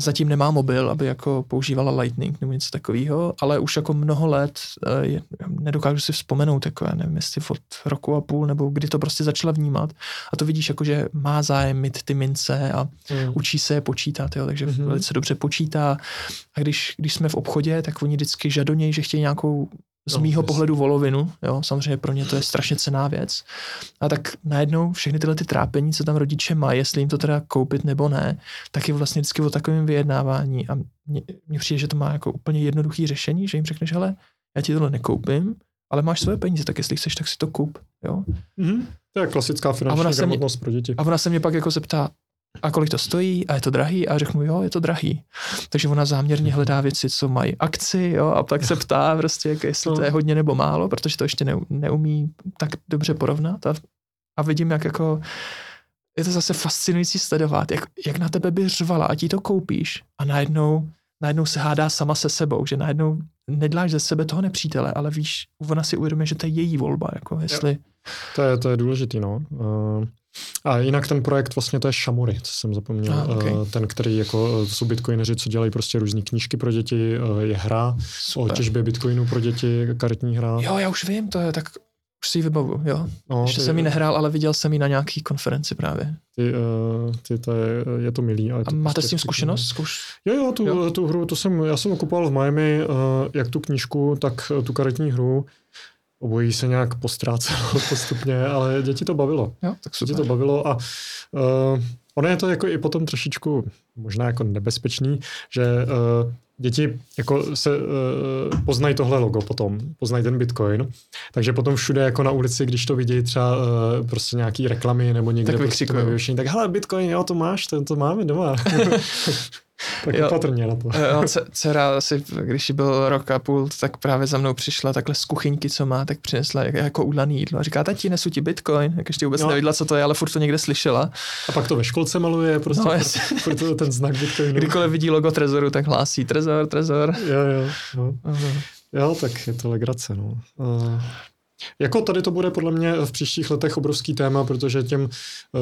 zatím nemá mobil, aby jako používala Lightning nebo něco takového, ale už jako mnoho let, eh, je, nedokážu si vzpomenout, jako já nevím, jestli od roku a půl, nebo kdy to prostě začala vnímat a to vidíš jako, že má zájem mít ty mince a mm. učí se je počítat, jo, takže mm-hmm. velice dobře počítá a když, když jsme v obchodě, tak oni vždycky žadonějí, že chtějí nějakou z no, mýho pohledu volovinu, jo, samozřejmě pro ně to je strašně cená věc. A tak najednou všechny tyhle ty trápení, co tam rodiče mají, jestli jim to teda koupit nebo ne, tak je vlastně vždycky o takovém vyjednávání a mně přijde, že to má jako úplně jednoduché řešení, že jim řekneš, hele, já ti tohle nekoupím, ale máš své peníze, tak jestli chceš, tak si to kup, jo. Mm-hmm. To je klasická finanční gramotnost pro děti. A ona se mě pak jako zeptá, a kolik to stojí? A je to drahý? A řeknu, jo, je to drahý. Takže ona záměrně hledá věci, co mají akci, jo, a pak se ptá prostě, jak jestli to je hodně nebo málo, protože to ještě neumí tak dobře porovnat. A, a vidím, jak jako je to zase fascinující sledovat, jak, jak na tebe by řvala a ti to koupíš. A najednou, najednou se hádá sama se sebou, že najednou nedláš ze sebe toho nepřítele, ale víš, ona si uvědomuje, že to je její volba, jako jestli... Jo. To je, to je důležitý, no. Uh, a jinak ten projekt vlastně to je Shamory, co jsem zapomněl. Ah, okay. Ten, který jako, to jsou bitcoineři, co dělají prostě různé knížky pro děti, uh, je hra Super. o těžbě bitcoinu pro děti, karetní hra. Jo, já už vím, to je tak už si ji vybavu, jo. No, Ještě ty, jsem ji nehrál, ale viděl jsem ji na nějaký konferenci právě. Ty, uh, ty to je, je to milý. Ale a to máte prostě s tím zkušenost? Zkuš... Jo, jo, tu, jo, tu hru, to jsem, já jsem okupoval v Miami, uh, jak tu knížku, tak tu karetní hru. Obojí se nějak postrácelo [LAUGHS] postupně, ale děti to bavilo. Jo, tak super. Děti to bavilo a uh, ono je to jako i potom trošičku možná jako nebezpečný, že uh, děti jako se uh, poznají tohle logo potom, poznají ten Bitcoin, takže potom všude jako na ulici, když to vidějí třeba uh, prostě nějaký reklamy nebo někde tak prostě tak hele Bitcoin, jo, to máš, to, to máme doma. [LAUGHS] tak jo, opatrně na to. jo, dcera asi, když byl rok a půl, tak právě za mnou přišla takhle z kuchyňky, co má, tak přinesla jako udlaný jídlo. A říká, tati, nesu ti bitcoin. Jak ještě vůbec no. nevěděla, co to je, ale furt to někde slyšela. A pak to ve školce maluje, prostě no, furt, furt ten znak bitcoinu. Kdykoliv vidí logo Trezoru, tak hlásí Trezor, Trezor. Jo, jo. jo. Uh-huh. Jo, tak je to legrace, no. Uh, Jako tady to bude podle mě v příštích letech obrovský téma, protože těm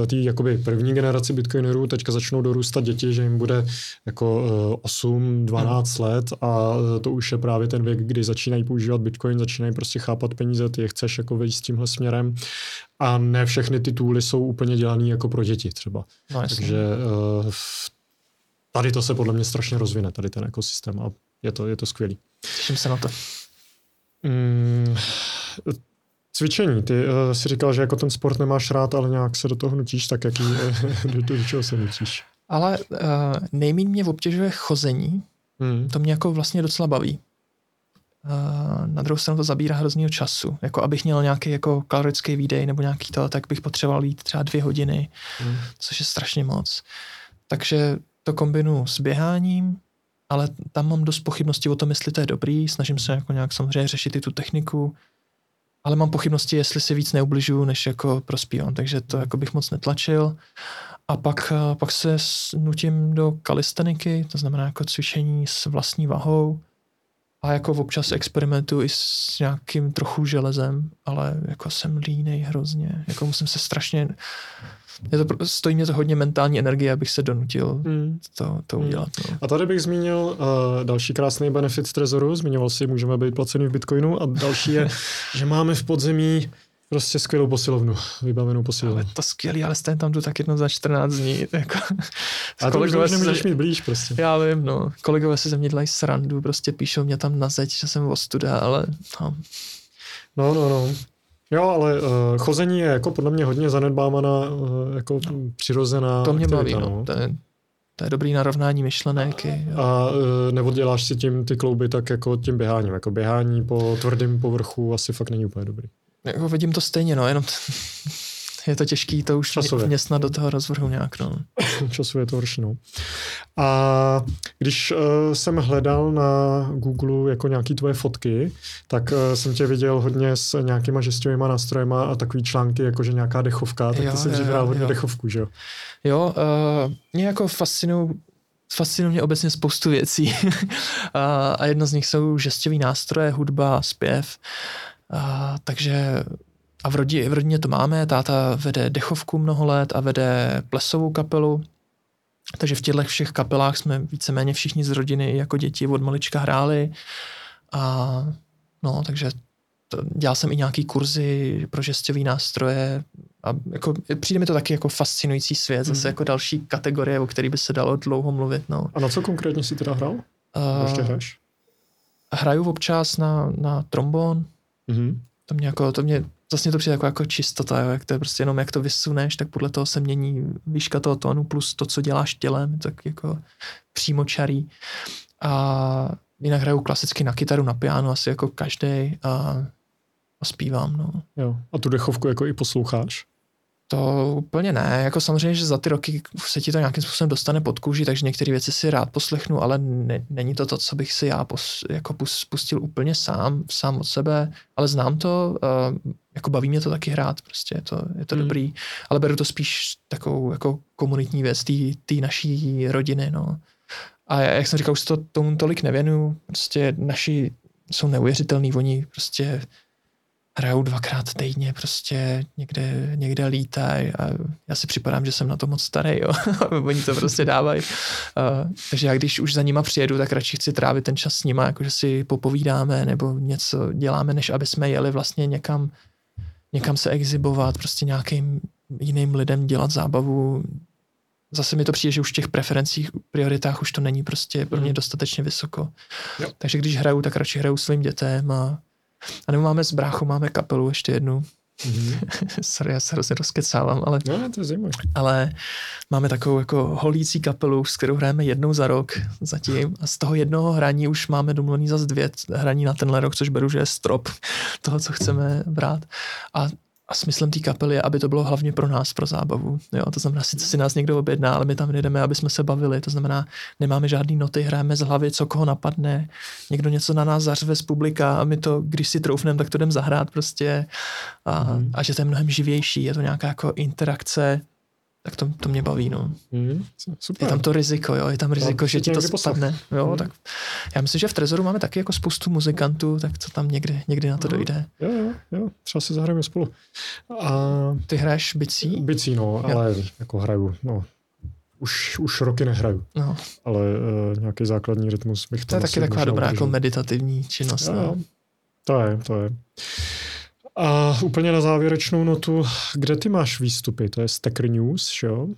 eh, tý jakoby první generaci bitcoinerů teďka začnou dorůstat děti, že jim bude jako 8, 12 hmm. let a to už je právě ten věk, kdy začínají používat bitcoin, začínají prostě chápat peníze, ty je chceš jako vejít tímhle směrem a ne všechny ty tooly jsou úplně dělané jako pro děti třeba. No, Takže tady to se podle mě strašně rozvine, tady ten ekosystém a je to, je to skvělý. Těším se na to. Mm, cvičení. Ty uh, si říkal, že jako ten sport nemáš rád, ale nějak se do toho nutíš, tak jaký, [LAUGHS] do, do čeho se nutíš? Ale uh, nejméně mě obtěžuje chození. Hmm. To mě jako vlastně docela baví. Uh, na druhou stranu to zabírá hrozného času. Jako abych měl nějaký jako kalorický výdej nebo nějaký to, tak bych potřeboval jít třeba dvě hodiny, hmm. což je strašně moc. Takže to kombinuju s běháním, ale tam mám dost pochybností o tom, jestli to je dobrý. Snažím se jako nějak samozřejmě řešit i tu techniku, ale mám pochybnosti, jestli si víc neubližuju, než jako prospívám, takže to jako bych moc netlačil. A pak, eh, pak se nutím do kalisteniky, to znamená jako cvičení s vlastní vahou a jako občas experimentuji i s nějakým trochu železem, ale jako jsem línej hrozně, jako musím se strašně je to, stojí mě to hodně mentální energie, abych se donutil hmm. to, to hmm. udělat. No. A tady bych zmínil uh, další krásný benefit z Trezoru. Zmiňoval si, můžeme být placený v Bitcoinu a další je, [LAUGHS] že máme v podzemí prostě skvělou posilovnu, vybavenou posilovnu. Ale to skvělý, ale stejně tam jdu tak jednou za 14 dní. [LAUGHS] Jako, a to už nemůžeš mít blíž prostě. Já vím, no. Kolegové si ze mě dělají srandu, prostě píšou mě tam na zeď, že jsem ostuda, ale no. No, no, no. Jo, ale uh, chození je jako podle mě hodně zanedbávaná, uh, jako přirozená To mě aktivita, baví, no. no. To, je, to je dobrý narovnání myšlenek. A, a uh, nebo děláš si tím ty klouby tak jako tím běháním. Jako běhání po tvrdém povrchu asi fakt není úplně dobrý. Jako vidím to stejně, no, jenom [LAUGHS] je to těžký to už Časově. vměstnat do toho rozvrhu nějak. No. [LAUGHS] Časově je to horší. No. A když uh, jsem hledal na Google jako nějaký tvoje fotky, tak uh, jsem tě viděl hodně s nějakýma žestovými nástrojema a takový články, jakože nějaká dechovka, tak jo, ty jsi dřív hrál hodně jo. dechovku, že jo? Jo, uh, mě jako fascinují fascinuje mě obecně spoustu věcí. a, [LAUGHS] a jedno z nich jsou žestový nástroje, hudba, zpěv. A, takže a v, rodi, v rodině to máme, táta vede dechovku mnoho let a vede plesovou kapelu, takže v těchto všech kapelách jsme víceméně všichni z rodiny jako děti od malička hráli a no, takže to, dělal jsem i nějaký kurzy pro žestový nástroje a jako, přijde mi to taky jako fascinující svět, zase hmm. jako další kategorie, o který by se dalo dlouho mluvit. No. A na co konkrétně si teda hrál? Uh, ještě hraješ? Hraju občas na, na trombon. Mm-hmm. To mě jako, to mě vlastně to přijde jako, jako čistota, jo, jak to je prostě jenom jak to vysuneš, tak podle toho se mění výška toho tónu plus to, co děláš tělem, tak jako přímočarý. A jinak hraju klasicky na kytaru, na piano, asi jako každý a, a zpívám, no. Jo. A tu dechovku jako i posloucháš? To úplně ne, jako samozřejmě, že za ty roky se ti to nějakým způsobem dostane pod kůži, takže některé věci si rád poslechnu, ale ne, není to to, co bych si já pos, jako pustil úplně sám, sám od sebe, ale znám to, uh, jako baví mě to taky hrát, prostě je to, je to hmm. dobrý, ale beru to spíš takovou jako komunitní věc té naší rodiny, no. A jak jsem říkal, už to tomu tolik nevěnu, prostě naši jsou neuvěřitelný, oni prostě hrajou dvakrát týdně, prostě někde, někde lítají a já si připadám, že jsem na to moc starý, jo. [LAUGHS] Oni to prostě dávají. Uh, takže já když už za nima přijedu, tak radši chci trávit ten čas s nima, jakože si popovídáme nebo něco děláme, než aby jsme jeli vlastně někam, někam se exibovat, prostě nějakým jiným lidem dělat zábavu. Zase mi to přijde, že už v těch preferencích, prioritách už to není prostě pro mě hmm. dostatečně vysoko. Jo. Takže když hraju, tak radši hraju svým dětem a a nebo máme s bráchou, máme kapelu ještě jednu. Mm-hmm. [LAUGHS] Sorry, já se hrozně rozkecávám, ale... No, to je zajímavé. Ale máme takovou jako holící kapelu, s kterou hrajeme jednou za rok zatím. A z toho jednoho hraní už máme domluvený zase dvě hraní na tenhle rok, což beru, že je strop toho, co chceme brát. A a smyslem té kapely je, aby to bylo hlavně pro nás, pro zábavu. Jo, to znamená, sice si nás někdo objedná, ale my tam jdeme, aby jsme se bavili. To znamená, nemáme žádný noty, hrajeme z hlavy, co koho napadne. Někdo něco na nás zařve z publika a my to, když si troufneme, tak to jdeme zahrát prostě. A, mm. a že to je mnohem živější, je to nějaká jako interakce, tak to, to mě baví, no. Mm, super. Je tam to riziko, jo, je tam riziko, že ti to spadne, jo, mm. tak Já myslím, že v Trezoru máme taky jako spoustu muzikantů, tak co tam někdy, někdy na to No. dojde. Jo, jo, jo, třeba si zahrajeme spolu. A Ty hraješ bicí? bicí, no, ale jako hraju, no, už, už roky nehraju, No, ale uh, nějaký základní rytmus bych to je taky taková dobrá jako meditativní činnost. Jo, No. jo. To je, to je. A úplně na závěrečnou notu, kde ty máš výstupy? To je Stacker News, že jo? Uh,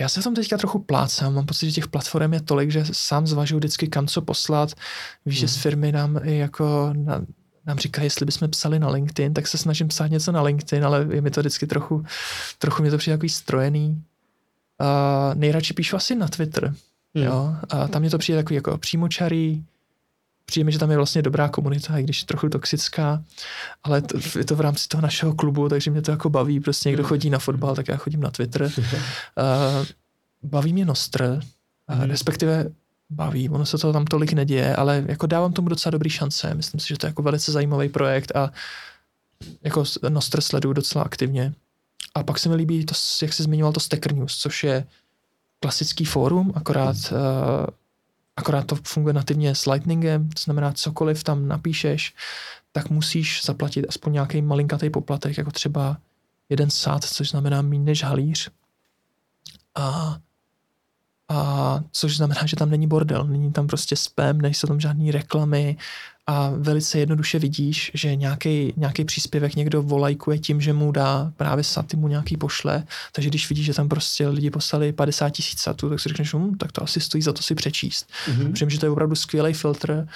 já se v tom teďka trochu plácám, mám pocit, že těch platform je tolik, že sám zvažuji vždycky kam co poslat. Víš, že z Mhm. firmy nám i jako na, nám říkají, jestli bychom psali na LinkedIn, tak se snažím psát něco na LinkedIn, ale je mi to vždycky trochu, trochu mě to přijde takový strojený. Uh, nejradši píšu asi na Twitter, Hmm. jo, a tam mě to přijde takový jako přímočarý, přijde mi, že tam je vlastně dobrá komunita, i když je trochu toxická, ale to, je to v rámci toho našeho klubu, takže mě to jako baví, prostě někdo Hmm. chodí na fotbal, tak já chodím na Twitter. Uh, [LAUGHS] baví mě Nostr, uh, respektive baví, ono se to tam tolik neděje, ale jako dávám tomu docela dobrý šance. Myslím si, že to je jako velice zajímavý projekt a jako Nostr sleduju docela aktivně. A pak se mi líbí, to, jak jsi zmiňoval, to Stacker News, což je klasický fórum, akorát, uh, akorát to funguje nativně s Lightningem, to znamená cokoliv tam napíšeš, tak musíš zaplatit aspoň nějaký malinkatý poplatek, jako třeba jeden sád, což znamená méně než halíř. A, a což znamená, že tam není bordel, není tam prostě spam, nejsou tam žádné reklamy a velice jednoduše vidíš, že nějaký, nějaký příspěvek někdo volajkuje tím, že mu dá právě saty mu nějaký pošle, takže když vidíš, že tam prostě lidi poslali 50 tisíc satů, tak si řekneš, hm, tak to asi stojí za to si přečíst. Mhm. Přijím, že to je opravdu skvělý filtr.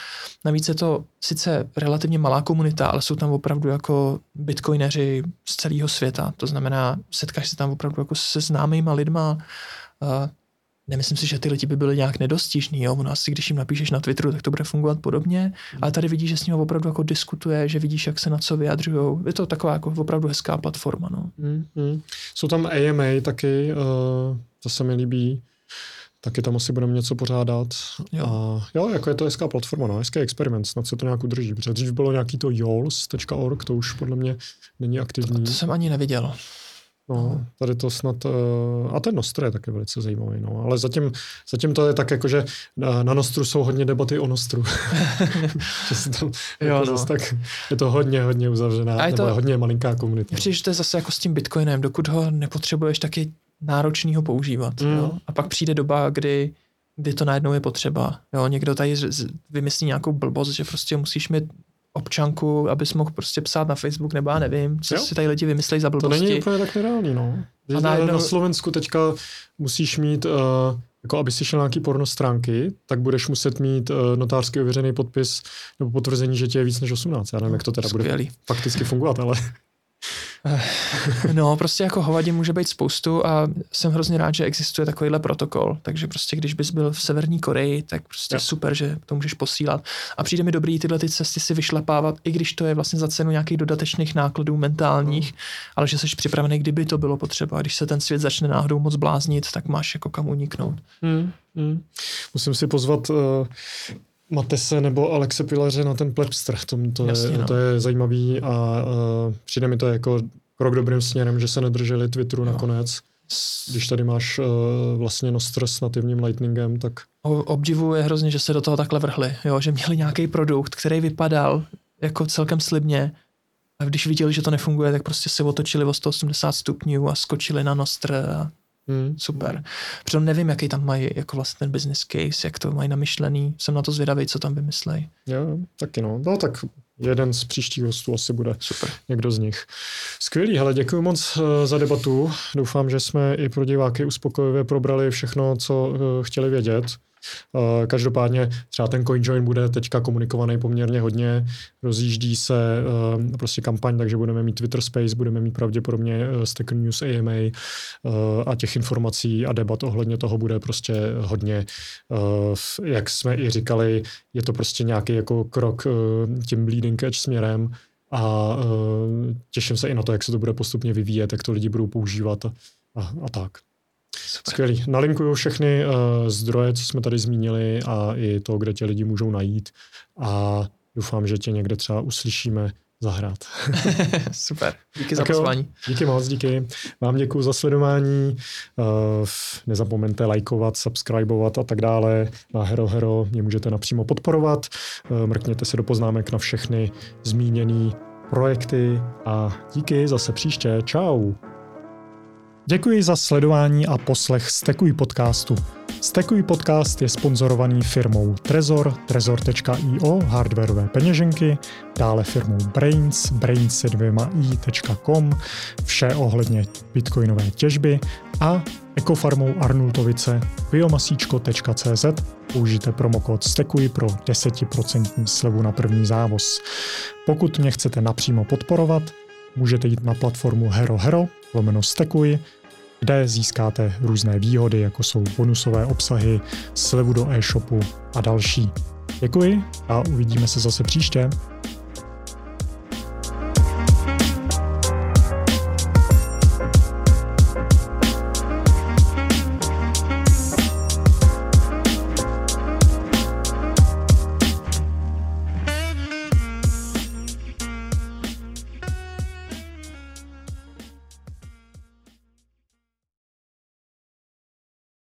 Navíc je to sice relativně malá komunita, ale jsou tam opravdu jako bitcoineři z celého světa. To znamená, setkáš se tam opravdu jako se známýma lidma. Uh, nemyslím si, že ty lidi by byli nějak nedostižní. Jo? Ono asi, když jim napíšeš na Twitteru, tak to bude fungovat podobně. Ale tady vidíš, že s ním opravdu jako diskutuje, že vidíš, jak se na co vyjadřují. Je to taková jako opravdu hezká platforma. No. Mm, mm. Jsou tam AMA taky, uh, to se mi líbí. Taky tam asi budeme něco pořádat. Jo. A jo, jako je to hezká platforma, no, hezký experiment, snad se to nějak udrží. Protože dřív bylo nějaký to yols.org, to už podle mě není aktivní. To jsem ani neviděl. No, tady to snad, uh, a ten Nostr je taky velice zajímavý, no, ale zatím, zatím to je tak jako, že na, Nostru jsou hodně debaty o Nostru. [LAUGHS] že se tam, Jo, jako no. tak je to hodně, hodně uzavřená, A je to- je hodně malinká komunita. Přijde, že to je zase jako s tím Bitcoinem, dokud ho nepotřebuješ, tak je náročný ho používat. Mm. Jo? A pak přijde doba, kdy, kdy to najednou je potřeba. Jo? Někdo tady vymyslí nějakou blbost, že prostě musíš mít občanku, abys mohl prostě psát na Facebook, nebo já nevím, co Jo. si tady lidi vymyslejí za To blbosti. není úplně tak nereálný, no. A na, najednou- na Slovensku teďka musíš mít, uh, jako aby si šel na nějaký porno stránky, tak budeš muset mít uh, notářsky ověřený podpis nebo potvrzení, že ti je víc než 18. Já nevím, jak to teda bude Skvělý. fakticky fungovat, ale [LAUGHS] No, prostě jako hovadin může být spoustu a jsem hrozně rád, že existuje takovýhle protokol. Takže prostě, když bys byl v Severní Koreji, tak prostě Jo. super, že to můžeš posílat. A přijde mi dobrý tyhle ty cesty si vyšlapávat, i když to je vlastně za cenu nějakých dodatečných nákladů mentálních, Mm. ale že jsi připravený, kdyby to bylo potřeba. Když se ten svět začne náhodou moc bláznit, tak máš jako kam uniknout. Hmm, hmm. Musím si pozvat uh, Matese nebo Alexe Pilaře na ten Plebster. To, to, Jasně, je, no. to je zajímavý a uh, přijde mi to jako krok dobrým směrem, že se nedrželi Twitteru Jo. nakonec. Když tady máš uh, vlastně Nostr s nativním Lightningem, tak Obdivuje hrozně, že se do toho takhle vrhli, jo? že měli nějaký produkt, který vypadal jako celkem slibně a když viděli, že to nefunguje, tak prostě se otočili o 180 stupňů a skočili na Nostr a hmm. super. Přitom nevím, jaký tam mají jako vlastně ten business case, jak to mají namyšlený. Jsem na to zvědavý, co tam vymyslejí. Jo, taky no. No tak jeden z příštích hostů asi bude Super. někdo z nich. Skvělý, hele, děkuji moc eh, za debatu. Doufám, že jsme i pro diváky uspokojivě probrali všechno, co eh, chtěli vědět. Eh, Každopádně třeba ten CoinJoin bude teďka komunikovaný poměrně hodně, rozjíždí se eh, prostě kampaň, takže budeme mít Twitter Space, budeme mít pravděpodobně eh, Stacker News AMA a těch informací a debat ohledně toho bude prostě hodně. Jak jsme i říkali, je to prostě nějaký jako krok tím bleeding edge směrem a eh, těším se i na to, jak se to bude postupně vyvíjet, jak to lidi budou používat a, a tak. Super. Skvělý. Nalinkuju všechny uh, zdroje, co jsme tady zmínili a i to, kde tě lidi můžou najít a doufám, že tě někde třeba uslyšíme zahrát. [LAUGHS] Super, díky tak za pozvání. Díky moc, díky. Vám děkuji za sledování. Uh, nezapomeňte lajkovat, subscribeovat a tak dále. Na Hero Hero mě můžete napřímo podporovat. Uh, mrkněte se do poznámek na všechny zmíněné projekty a díky zase příště. Ciao. Děkuji za sledování a poslech Stekuj podcastu. Stekuj podcast je sponzorovaný firmou Trezor, trezor.io, hardwareové peněženky, dále firmou Brains, brains vše ohledně bitcoinové těžby a ekofarmou Arnultovice biomasíčko.cz použijte promokód STEKUJ pro 10% slevu na první závoz. Pokud mě chcete napřímo podporovat, můžete jít na platformu Hero Hero, lomeno Stekuj, kde získáte různé výhody, jako jsou bonusové obsahy, slevu do e-shopu a další. Děkuji a uvidíme se zase příště.